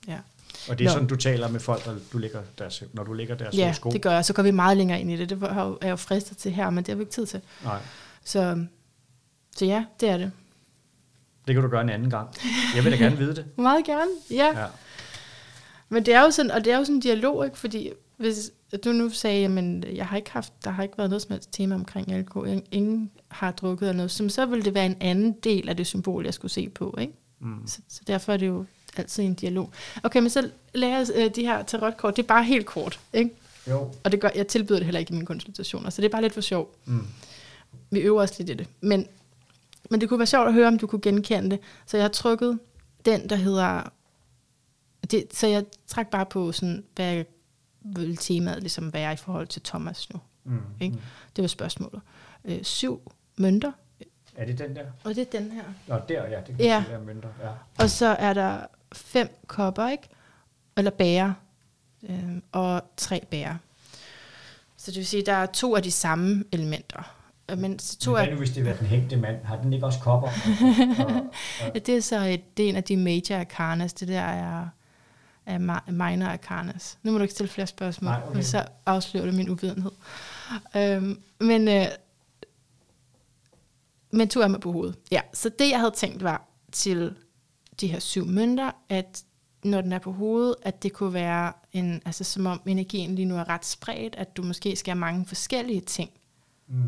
S1: Ja,
S2: Og det er
S1: Nå.
S2: sådan, du taler med folk, når du ligger deres, når du ligger deres
S1: ja
S2: horoskop?
S1: det gør jeg. Så går vi meget længere ind i det. Det er jeg jo fristet til her, men det har vi ikke tid til.
S2: Nej,
S1: Så, så ja, det er det.
S2: det kan du gøre en anden gang. Jeg vil da gerne vide det. [laughs]
S1: Meget gerne, ja.
S2: Ja.
S1: Men det er jo sådan, og det er jo sådan en dialog, ikke? Fordi hvis du nu sagde, jamen, jeg har ikke haft, der har ikke været noget som helst tema omkring alkohol, ingen- ingen har drukket eller noget, så, så ville det være en anden del af det symbol, jeg skulle se på, ikke?
S2: Mm.
S1: Så, så derfor er det jo altid en dialog. Okay, men så lærer jeg øh, de her tarotkort, det er bare helt kort, ikke?
S2: Jo.
S1: Og det gør, jeg tilbyder det heller ikke i mine konsultationer, så det er bare lidt for sjov.
S2: Mm.
S1: Vi øver os lidt i det. Men, men det kunne være sjovt at høre, om du kunne genkende det. Så jeg har trykket den, der hedder... Det, så jeg trak bare på, sådan, hvad vil temaet ligesom være i forhold til Thomas nu.
S2: Mm.
S1: Ikke?
S2: Mm.
S1: Det var spørgsmålet. Øh, syv mønter,
S2: Er det den der?
S1: og det er den her.
S2: Nå, der, ja. Det kan
S1: Ja.
S2: er mønter. Ja.
S1: Og så er der fem kopper, ikke? Eller bærer. Øh, og tre bærer. Så det vil sige, at der er to af de samme elementer. Øh, Men så to
S2: Men hvad nu, hvis det var den hængte mand? Har den ikke også kopper? [laughs] Og, og, og,
S1: Ja, det er så et, det er en af de major arcanas. Det der er, er mi- minor arcanas. Nu må du ikke stille flere spørgsmål,
S2: Nej, okay.
S1: så afslører det min uvidenhed. Øhm, men, øh, men to er med på hovedet. Ja, så det jeg havde tænkt var til de her syv mønter, at når den er på hovedet, at det kunne være en, altså som om energien lige nu er ret spredt, at du måske skal have mange forskellige ting
S2: mm.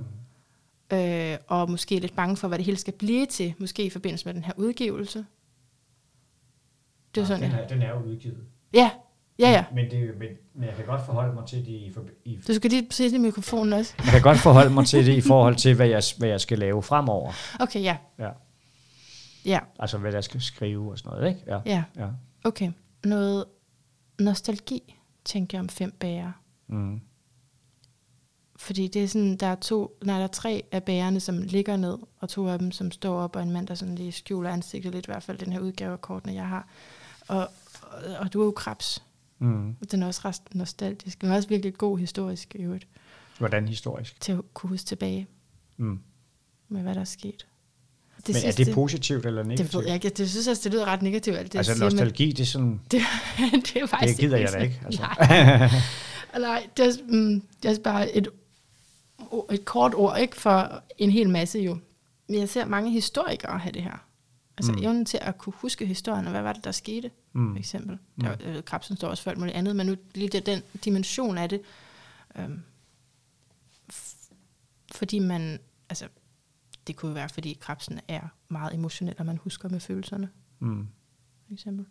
S1: øh, og måske lidt bange for, hvad det hele skal blive til, måske i forbindelse med den her udgivelse. Det er sådan,
S2: den,
S1: ja.
S2: er, den er jo udgivet.
S1: Ja, ja, ja.
S2: Men, det, men, men jeg kan godt forholde mig til det i, forbi- i
S1: Du skal lige se det i mikrofonen også.
S2: Jeg kan godt forholde mig til det i forhold til, hvad jeg, hvad jeg skal lave fremover.
S1: Okay, ja.
S2: Ja.
S1: Ja,
S2: Altså, hvad jeg skal skrive og sådan noget, ikke? Ja.
S1: ja.
S2: ja.
S1: Okay. Noget nostalgi, tænker jeg om fem bærer.
S2: Mm.
S1: Fordi det er sådan, der er to, nej, der er tre af bærerne, som ligger ned, og to af dem, som står op, og en mand, der sådan lige skjuler ansigtet lidt, i hvert fald den her udgave af kortene, jeg har. Og, og, og du er jo krebs.
S2: Mm.
S1: Den er også ret nostalgisk. Den er også virkelig god historisk i øvrigt,
S2: Hvordan historisk?
S1: til at kunne huske tilbage
S2: Mm.
S1: med, hvad der er sket. Det
S2: Men er det positivt eller negativt?
S1: Det ved jeg ikke. Det synes jeg, det lyder ret negativt, alt det,
S2: altså
S1: siger, men
S2: nostalgi, det er sådan... [laughs]
S1: det, det er faktisk
S2: Det gider jeg da ikke. Altså.
S1: Nej, [laughs] nej det, er, mm, det er bare et, et kort ord ikke for en hel masse jo. Men jeg ser mange historikere have det her. Altså
S2: Mm.
S1: mm. evnen til at kunne huske historien, og hvad var det, der skete,
S2: Mm.
S1: for eksempel.
S2: Mm.
S1: Der, øh, Krabsen står også for alt muligt andet, men nu lige det, den dimension af det, øhm, f- fordi man, altså, det kunne være, fordi krabsen er meget emotionel, og man husker med følelserne,
S2: Mm.
S1: for eksempel.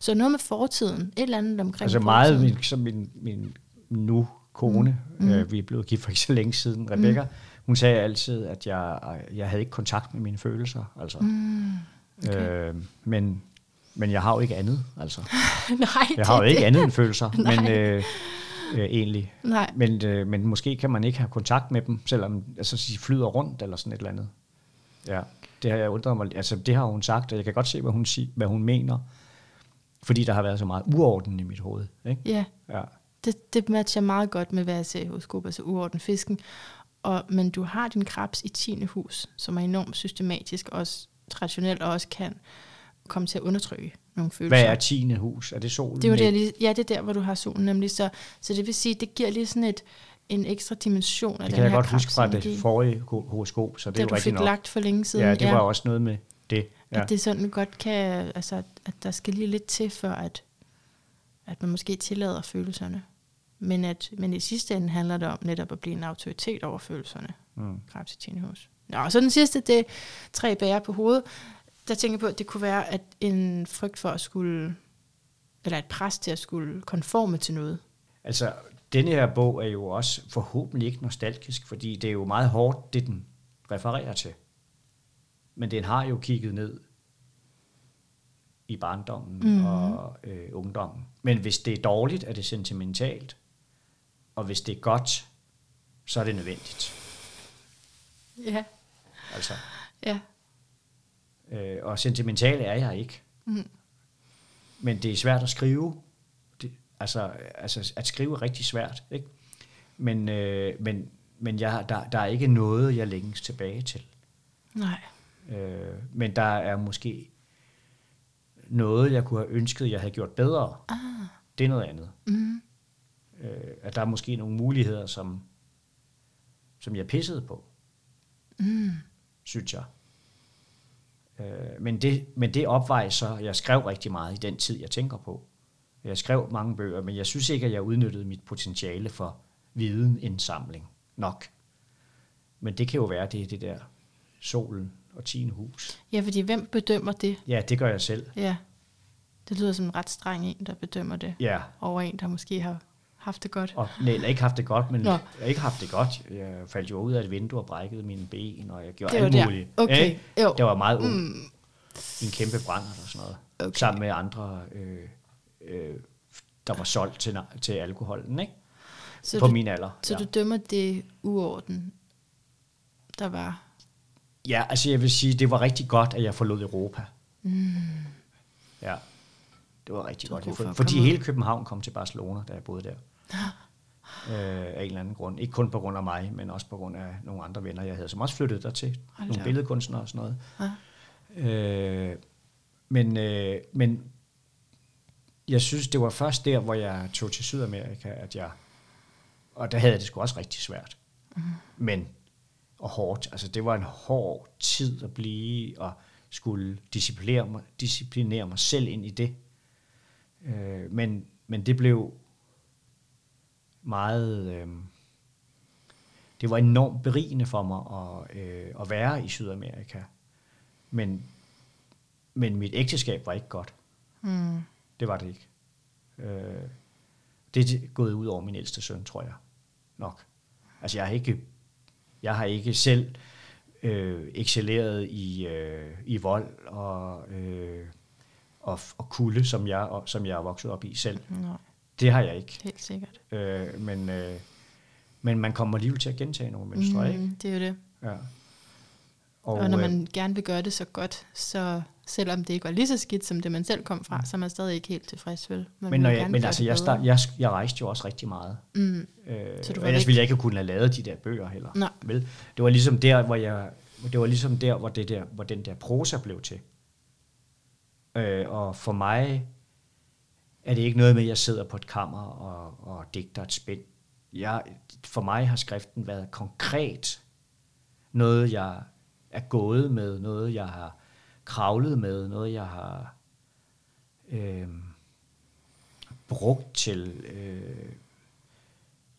S1: Så noget med fortiden, et eller andet omkring
S2: Altså meget,
S1: fortiden.
S2: min, som min, min nu kone, mm.
S1: Mm.
S2: øh, vi er blevet gift for ikke så længe siden, Rebecca, mm. hun sagde altid, at jeg, jeg havde ikke kontakt med mine følelser. Altså.
S1: Mm, okay.
S2: Øh, men, men jeg har jo ikke andet. Altså. [laughs]
S1: Nej,
S2: Jeg har jo ikke andet end følelser, [laughs] men øh, øh, egentlig.
S1: Nej,
S2: Men, øh, men måske kan man ikke have kontakt med dem, selvom altså, de flyder rundt eller sådan et eller andet. Ja, det har jeg undret mig. Altså, det har hun sagt, og jeg kan godt se, hvad hun, sig, hvad hun mener. Fordi der har været så meget uorden i mit hoved. Ikke?
S1: ja,
S2: Ja.
S1: det, det matcher meget godt med, hvad jeg ser i horoskop, altså uorden fisken. Og, men du har din krebs i 10. hus, som er enormt systematisk, også traditionelt, og også kan komme til at undertrykke nogle følelser.
S2: Hvad er tiende hus? Er det solen?
S1: Det er jo der, lige, ja, det er der, hvor du har solen nemlig. Så, så det vil sige, det giver lige sådan et, en ekstra dimension af
S2: Det
S1: den
S2: kan jeg
S1: her
S2: godt huske fra det forrige ho- horoskop, så det
S1: det
S2: er jo
S1: du
S2: rigtigt
S1: fik
S2: nok.
S1: lagt for længe siden.
S2: Ja, det var også noget med det. Ja.
S1: At det sådan godt kan, altså at der skal lige lidt til, for at, at man måske tillader følelserne. Men, at, men i sidste ende handler det om netop at blive en autoritet over følelserne.
S2: Mm.
S1: Krebs i. Nå, og så den sidste, det er tre bærer på hovedet. Der tænker på, at det kunne være at en frygt for at skulle, eller et pres til at skulle konforme til noget.
S2: Altså, denne her bog er jo også forhåbentlig ikke nostalgisk, fordi det er jo meget hårdt, det den refererer til. Men den har jo kigget ned i barndommen mm. og øh, ungdommen. Men hvis det er dårligt, er det sentimentalt. Og hvis det er godt, så er det nødvendigt.
S1: Ja.
S2: Altså,
S1: Ja.
S2: Øh, og sentimental er jeg ikke.
S1: Mm.
S2: Men det er svært at skrive. Det, altså, altså, at skrive er rigtig svært. Ikke? Men, øh, men, men jeg, der, der er ikke noget, jeg længes tilbage til.
S1: Nej.
S2: Øh, men der er måske noget, jeg kunne have ønsket, jeg havde gjort bedre.
S1: Ah.
S2: Det er noget andet.
S1: Mm.
S2: Øh, at der er måske nogle muligheder, som, som jeg pissede på,
S1: Mm.
S2: synes jeg. Øh, men, det, men det opvejer så, jeg skrev rigtig meget i den tid, jeg tænker på. Jeg skrev mange bøger, men jeg synes ikke, at jeg udnyttede mit potentiale for videnindsamling nok. Men det kan jo være, det er det der solen og tiende hus.
S1: Ja, fordi hvem bedømmer det?
S2: Ja, det gør jeg selv.
S1: Ja. Det lyder som en ret streng en, der bedømmer det
S2: Ja,
S1: over en, der måske har haft det godt.
S2: og nej, eller ikke haft det godt, men
S1: Nå.
S2: jeg har ikke haft det godt. Jeg faldt jo ud af et vindue og brækkede mine ben, og jeg gjorde
S1: Det
S2: alt
S1: der.
S2: muligt.
S1: Okay, jo.
S2: Det var meget ung.
S1: Mm.
S2: en kæmpe brand og sådan noget.
S1: Okay.
S2: Sammen med andre, øh, øh, der var solgt til, til alkoholen, ikke?
S1: Så,
S2: På
S1: du,
S2: min alder.
S1: så
S2: ja.
S1: du dømmer det uorden, der var.
S2: ja, altså jeg vil sige, det var rigtig godt, at jeg forlod Europa.
S1: Mm.
S2: Ja, det var rigtig
S1: Du
S2: godt.
S1: for
S2: fordi hele København kom til Barcelona, da jeg boede der. Øh, af en eller anden grund. Ikke kun på grund af mig, men også på grund af nogle andre venner, jeg havde, som også flyttede der til.
S1: Hold
S2: Nogle
S1: op.
S2: billedkunstnere og sådan noget.
S1: Ja.
S2: Øh, men, øh, men jeg synes, det var først der, hvor jeg tog til Sydamerika, at jeg... Og der havde jeg det sgu også rigtig svært. Mm. Men, og hårdt. Altså, det var en hård tid at blive, og skulle disciplinere mig, disciplinere mig selv ind i det. Øh, men, men det blev meget... Øh, det var enormt berigende for mig at, øh, at være i Sydamerika. Men, men mit ægteskab var ikke godt.
S1: Mm.
S2: Det var det ikke. Øh, det er gået ud over min ældste søn, tror jeg nok. Altså jeg har ikke, jeg har ikke selv øh, excelleret i, øh, i vold og, øh, og, og kulde, som jeg, og, som jeg er vokset op i selv.
S1: Nå,
S2: Det har jeg ikke.
S1: helt sikkert.
S2: Øh, men, øh, men man kommer alligevel til at gentage nogle mønstre, ikke?
S1: Mm, det er jo det.
S2: Ja.
S1: Og, og når
S2: øh,
S1: man gerne vil gøre det så godt, så selvom det ikke var lige så skidt som det, man selv kom fra, så er man stadig ikke helt tilfreds, vel? Man
S2: men, når jeg, men altså, jeg, start, jeg, jeg rejste jo også rigtig meget.
S1: Mm.
S2: Øh,
S1: Så du var
S2: ellers ville jeg ikke kunne have lavet de der bøger heller.
S1: Nej.
S2: Vel? Det var ligesom der, hvor jeg, det var ligesom der, hvor, det der, hvor den der prosa blev til. Øh, og for mig er det ikke noget med, at jeg sidder på et kammer og, og digter et spænd. Jeg, for mig har skriften været konkret. Noget, jeg er gået med, noget, jeg har kravlet med, noget, jeg har øh, brugt til, øh,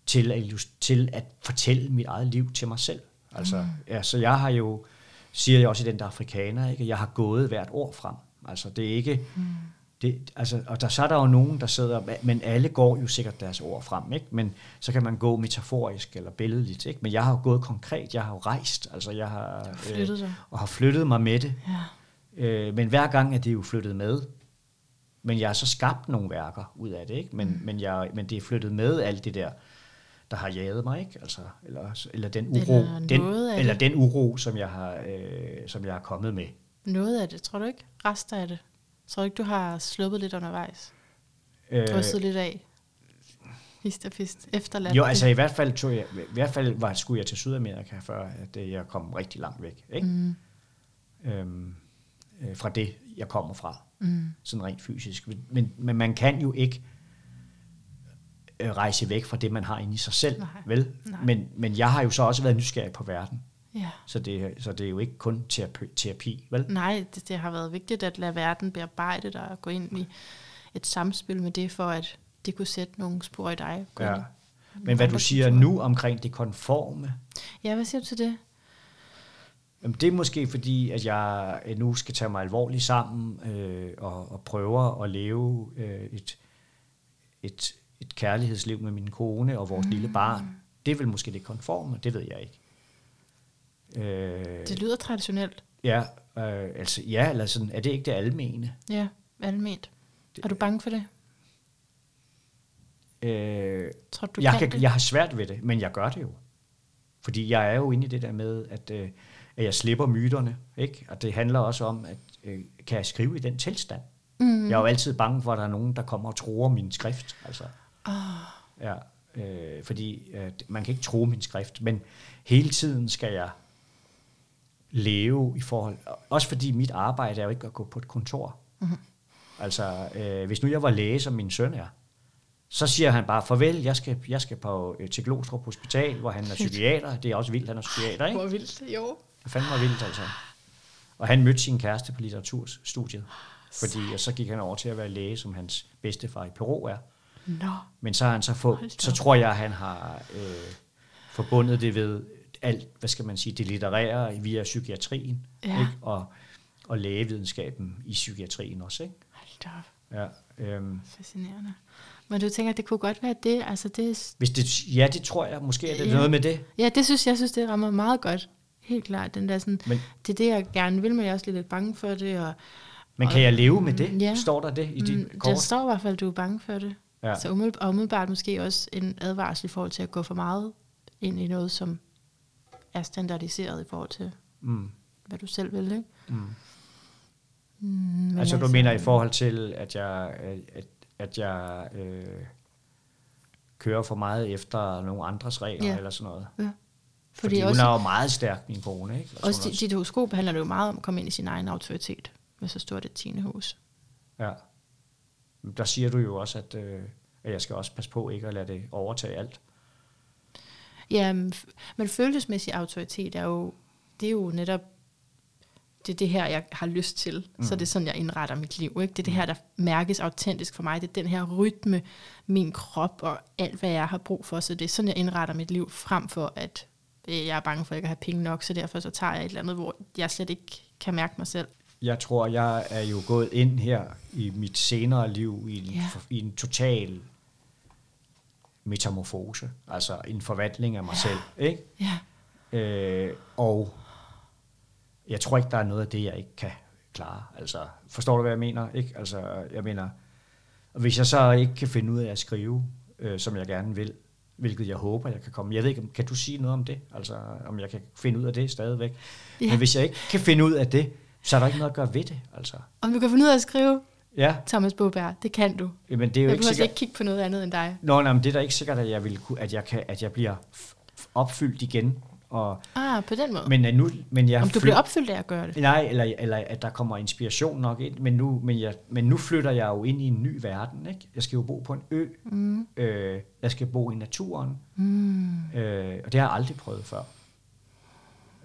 S2: til, at, til at fortælle mit eget liv til mig selv. Altså, mm. ja, så jeg har jo, siger jeg også i den der afrikaner, ikke? jeg har gået hvert ord frem. Altså, det er ikke... Mm. Det, altså, og der, så er der jo nogen, der sidder, men alle går jo sikkert deres ord frem, ikke? men så kan man gå metaforisk eller billedligt. Ikke? Men jeg har jo gået konkret, jeg har jo rejst, altså jeg har,
S1: har flyttet dig.
S2: og har flyttet mig med det.
S1: Ja.
S2: Øh, men hver gang er det jo flyttet med. Men jeg har så skabt nogle værker ud af det, ikke? Men, mm. men, jeg, men det er flyttet med alt det der, der har jaget mig, ikke? Altså, eller, eller den uro,
S1: Eller
S2: den, eller den uro, som jeg har, øh, som jeg har kommet med.
S1: Noget af det, tror du ikke? Rester af det. Tror du ikke, du har sluppet lidt undervejs?
S2: Øh,
S1: Drysset lidt af? Hist og fist. Efterladt
S2: jo, altså i hvert fald, tog jeg, i hvert fald var, skulle jeg til Sydamerika, før at øh, jeg kom rigtig langt væk, ikke?
S1: Mm.
S2: Øhm, øh, fra det, jeg kommer fra.
S1: Mm.
S2: sådan rent fysisk. Men, men man kan jo ikke øh, rejse væk fra det, man har inde i sig selv.
S1: Nej.
S2: Vel?
S1: Nej.
S2: Men, men jeg har jo så også været nysgerrig på verden.
S1: Ja.
S2: Så det, så det er jo ikke kun terapi, terapi vel?
S1: Nej, det, det har været vigtigt at lade verden bearbejde dig og gå ind i et samspil med det, for at det kunne sætte nogle spor i dig.
S2: Ja.
S1: i
S2: Men hvad du siger
S1: kulturer.
S2: nu omkring det konforme,
S1: Ja, hvad siger du til det?
S2: Jamen, det er måske fordi, at jeg øh, nu skal tage mig alvorligt sammen øh, og, og prøver at leve øh, et, et, et kærlighedsliv med min kone og vores mm. lille barn. Det er vel måske det konforme, det ved jeg ikke. Øh,
S1: Det lyder traditionelt.
S2: ja, øh, altså ja, eller sådan, er det ikke det almene?
S1: Ja, alment. Er du bange for det?
S2: Øh,
S1: Tror du,
S2: jeg,
S1: kan, det?
S2: jeg har svært ved det, men jeg gør det jo. Fordi jeg er jo inde i det der med, at, øh, at jeg slipper myterne. Ikke? Og det handler også om, at øh, kan jeg skrive i den tilstand?
S1: Mm.
S2: Jeg er jo altid bange for, at der er nogen, der kommer og tror min skrift. Altså,
S1: Oh,
S2: ja, øh, fordi øh, man kan ikke tro min skrift, men hele tiden skal jeg leve i forhold... Også fordi mit arbejde er jo ikke at gå på et kontor.
S1: Mhm.
S2: Altså, øh, hvis nu jeg var læge, som min søn er, så siger han bare, farvel, jeg skal, jeg skal på, øh, til Glostrup Hospital, hvor han er psykiater. Det er også vildt, han er psykiater, ikke?
S1: hvor vildt. Jo.
S2: Det fandt mig vildt, altså. Og han mødte sin kæreste på litteraturstudiet, fordi og så gik han over til at være læge, som hans bedstefar i Peru er.
S1: Nå.
S2: Men så har han så få,
S1: Hold da
S2: så tror jeg, han har øh, forbundet det ved alt, hvad skal man sige, det litterære via psykiatrien,
S1: Ja.
S2: ikke? Og, og lægevidenskaben i psykiatrien også, ikke?
S1: Hold da op.
S2: Ja, øhm,
S1: Fascinerende. Men du tænker, at det kunne godt være det? Altså det
S2: hvis det, ja, det tror jeg måske, er det
S1: Ja.
S2: noget med det.
S1: ja, det synes jeg, synes, det rammer meget godt. Helt klart. Den der sådan,
S2: Men,
S1: det er det, jeg gerne vil, men jeg er også lidt bange for det. Og,
S2: men kan jeg leve med det?
S1: Ja.
S2: Står der det i dit
S1: mm,
S2: kort?
S1: der står i hvert fald, at du er bange for det.
S2: Ja.
S1: Så umiddelbart, og umiddelbart måske også en advarsel i forhold til at gå for meget ind i noget, som er standardiseret i forhold til,
S2: Mm,
S1: hvad du selv vil. Ikke?
S2: mm.
S1: Mm, men
S2: Altså, du mener i forhold til, at jeg, at, at jeg øh, kører for meget efter nogle andres regler
S1: Ja.
S2: eller sådan noget.
S1: Ja.
S2: Fordi,
S1: Fordi, også,
S2: hun er jo meget stærk, min kone, ikke? Og
S1: også dit, dit horoskop handler det jo meget om at komme ind i sin egen autoritet med så stort et tiende hus.
S2: Ja. Der siger du jo også, at, øh, at jeg skal også passe på ikke at lade det overtage alt.
S1: Ja, men følelsesmæssig autoritet er jo, det er jo netop, det er det her, jeg har lyst til. Mm. Så det er sådan, jeg indretter mit liv. Ikke? Det er det her, der mærkes autentisk for mig. Det er den her rytme, min krop og alt, hvad jeg har brug for. Så det er sådan, jeg indretter mit liv, frem for at øh, jeg er bange for ikke at have penge nok, så derfor så tager jeg et eller andet, hvor jeg slet ikke kan mærke mig selv.
S2: Jeg tror, jeg er jo gået ind her i mit senere liv i en,
S1: Ja.
S2: i en total metamorfose, altså en forvandling af mig ja. selv. Ikke?
S1: Ja,
S2: Øh, og jeg tror ikke, der er noget af det, jeg ikke kan klare. Altså, forstår du, hvad jeg mener? Ikke? Altså, jeg mener, hvis jeg så ikke kan finde ud af at skrive, øh, som jeg gerne vil, hvilket jeg håber, jeg kan komme. Jeg ved ikke, kan du sige noget om det? Altså, om jeg kan finde ud af det stadigvæk?
S1: Ja.
S2: Men hvis jeg ikke kan finde ud af det, så er der ikke noget at gøre ved det. Altså.
S1: om du kan finde ud af at skrive,
S2: Ja,
S1: Thomas Boberg, det kan du.
S2: men det er jo
S1: Jeg
S2: ikke sikkert...
S1: ikke kigge på noget andet end dig.
S2: Nå, nej, men det er da ikke sikkert, at jeg, vil, kunne- at jeg, kan, at jeg bliver opfyldt igen. Og,
S1: Ah, på den måde.
S2: men, at nu, men jeg
S1: om du
S2: flyt-
S1: bliver opfyldt af at gøre det.
S2: Nej, eller, eller at der kommer inspiration nok ind, men nu, men, jeg, men nu flytter jeg jo ind i en ny verden. Ikke? Jeg skal jo bo på en ø.
S1: Mm.
S2: Øh, jeg skal bo i naturen,
S1: Mm.
S2: øh, og det har jeg aldrig prøvet før.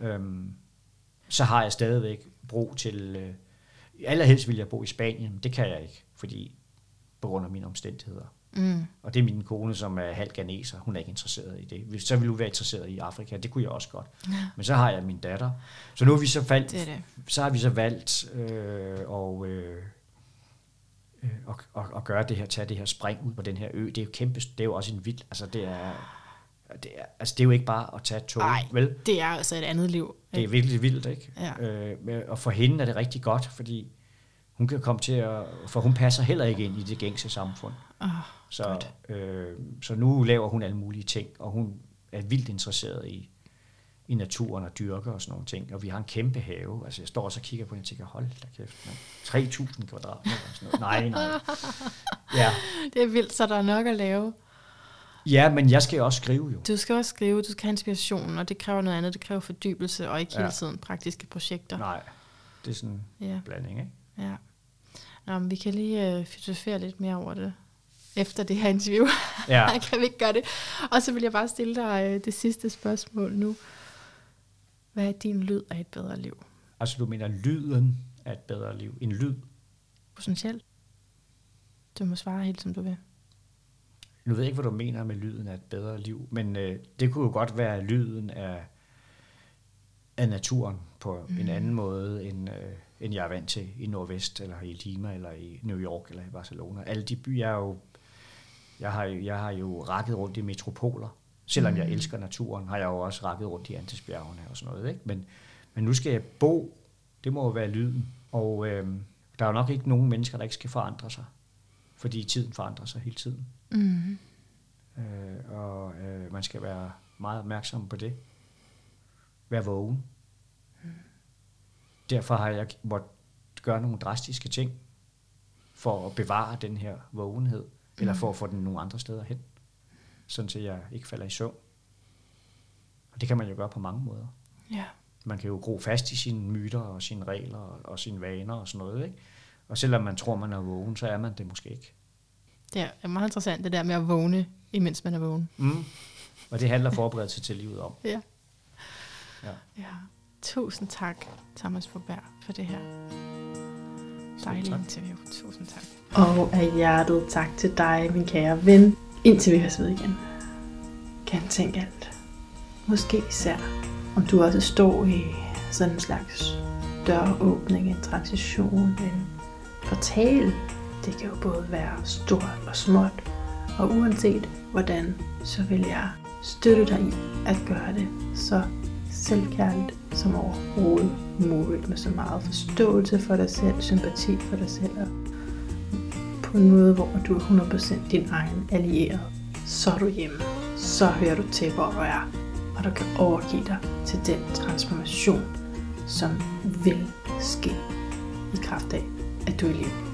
S2: Øhm, så har jeg stadigvæk brug til... Øh, allerhelst vil jeg bo i Spanien, men det kan jeg ikke, fordi på grund af mine omstændigheder.
S1: Mm.
S2: Og det er min kone, som er halv ganeser. Hun er ikke interesseret i det. Så ville hun være interesseret i Afrika. Det kunne jeg også godt.
S1: Ja.
S2: Men så har jeg min datter. Så nu har vi så valgt,
S1: Det det.
S2: så har vi så valgt øh, og, øh, øh, at, at, at gøre det her, tage det her spring ud på den her ø. Det er jo kæmpe, det er jo også en vild, altså det er, det er, altså det er jo ikke bare at tage tog,
S1: Nej,
S2: vel?
S1: det er altså et andet liv.
S2: Det er virkelig vildt, ikke?
S1: Ja.
S2: Øh, og for hende er det rigtig godt, fordi hun kan komme til at, for hun passer heller ikke ind i det gængse samfund.
S1: Oh,
S2: Så, øh, så nu laver hun alle mulige ting, og hun er vildt interesseret i, i naturen og dyrker og sådan nogle ting. Og vi har en kæmpe have. Altså jeg står og kigger på hende og tænker, hold da kæft, man. 3.000 kvadratmeter sådan noget. Nej, nej. [laughs] Ja.
S1: det er vildt, så der er nok at lave.
S2: Ja, men jeg skal jo også skrive jo.
S1: Du skal også skrive, du skal have inspiration, og det kræver noget andet. Det kræver fordybelse, og ikke
S2: Ja.
S1: hele tiden praktiske projekter.
S2: Nej, det er sådan en
S1: Ja,
S2: blanding, ikke?
S1: ja. Nå, men vi kan lige øh, filosofere lidt mere over det. efter det her interview.
S2: Ja. [laughs]
S1: kan vi ikke gøre det? Og så vil jeg bare stille dig øh, det sidste spørgsmål nu. Hvad er din lyd af et bedre liv?
S2: Altså du mener lyden af et bedre liv. En lyd.
S1: Potentielt. Du må svare helt som du vil.
S2: Nu ved jeg ikke, hvad du mener med lyden af et bedre liv, men øh, det kunne jo godt være lyden af, af naturen på mm. en anden måde, end, øh, end jeg er vant til i Nordvest, eller i Lima, eller i New York, eller i Barcelona. Alle de byer er jo... Jeg har, jeg har jo rakket rundt i metropoler. Selvom mm. jeg elsker naturen, har jeg jo også rakket rundt i Antesbjergene og sådan noget. Ikke? Men, men nu skal jeg bo. Det må jo være lyden. Og øh, der er jo nok ikke nogen mennesker, der ikke skal forandre sig. Fordi tiden forandrer sig hele tiden.
S1: Mm.
S2: Øh, og øh, man skal være meget opmærksom på det. Være vågen. Mm. Derfor har jeg måttet gøre nogle drastiske ting for at bevare den her vågenhed, mm. eller for at få den nogle andre steder hen, sådan så jeg ikke falder i søvn. Og det kan man jo gøre på mange måder.
S1: Ja.
S2: Man kan jo gro fast i sine myter og sine regler og, og sine vaner og sådan noget. Ikke? Og selvom man tror, man er vågen, så er man det måske ikke.
S1: Det er meget interessant, det der med at vågne, imens man er vågen.
S2: Mm. Og det handler forberedelse til livet om.
S1: Ja.
S2: Ja.
S1: ja. Tusind tak, Thomas Forberg, for det her dejlige interview. Tusind tak. Og af hjertet tak til dig, min kære ven. Indtil vi høres ved igen. Kan tænke alt. Måske især, om du også står i sådan en slags døråbning, en transition, en portal. Det kan jo både være stort og småt. Og uanset hvordan, så vil jeg støtte dig i at gøre det så selvkærligt som overhovedet muligt, med så meget forståelse for dig selv, sympati for dig selv, og på en måde, hvor du er 100% din egen allieret. Så er du hjemme. Så hører du til, hvor du er, og du kan overgive dig til den transformation, som vil ske i kraft af, at du er i liv.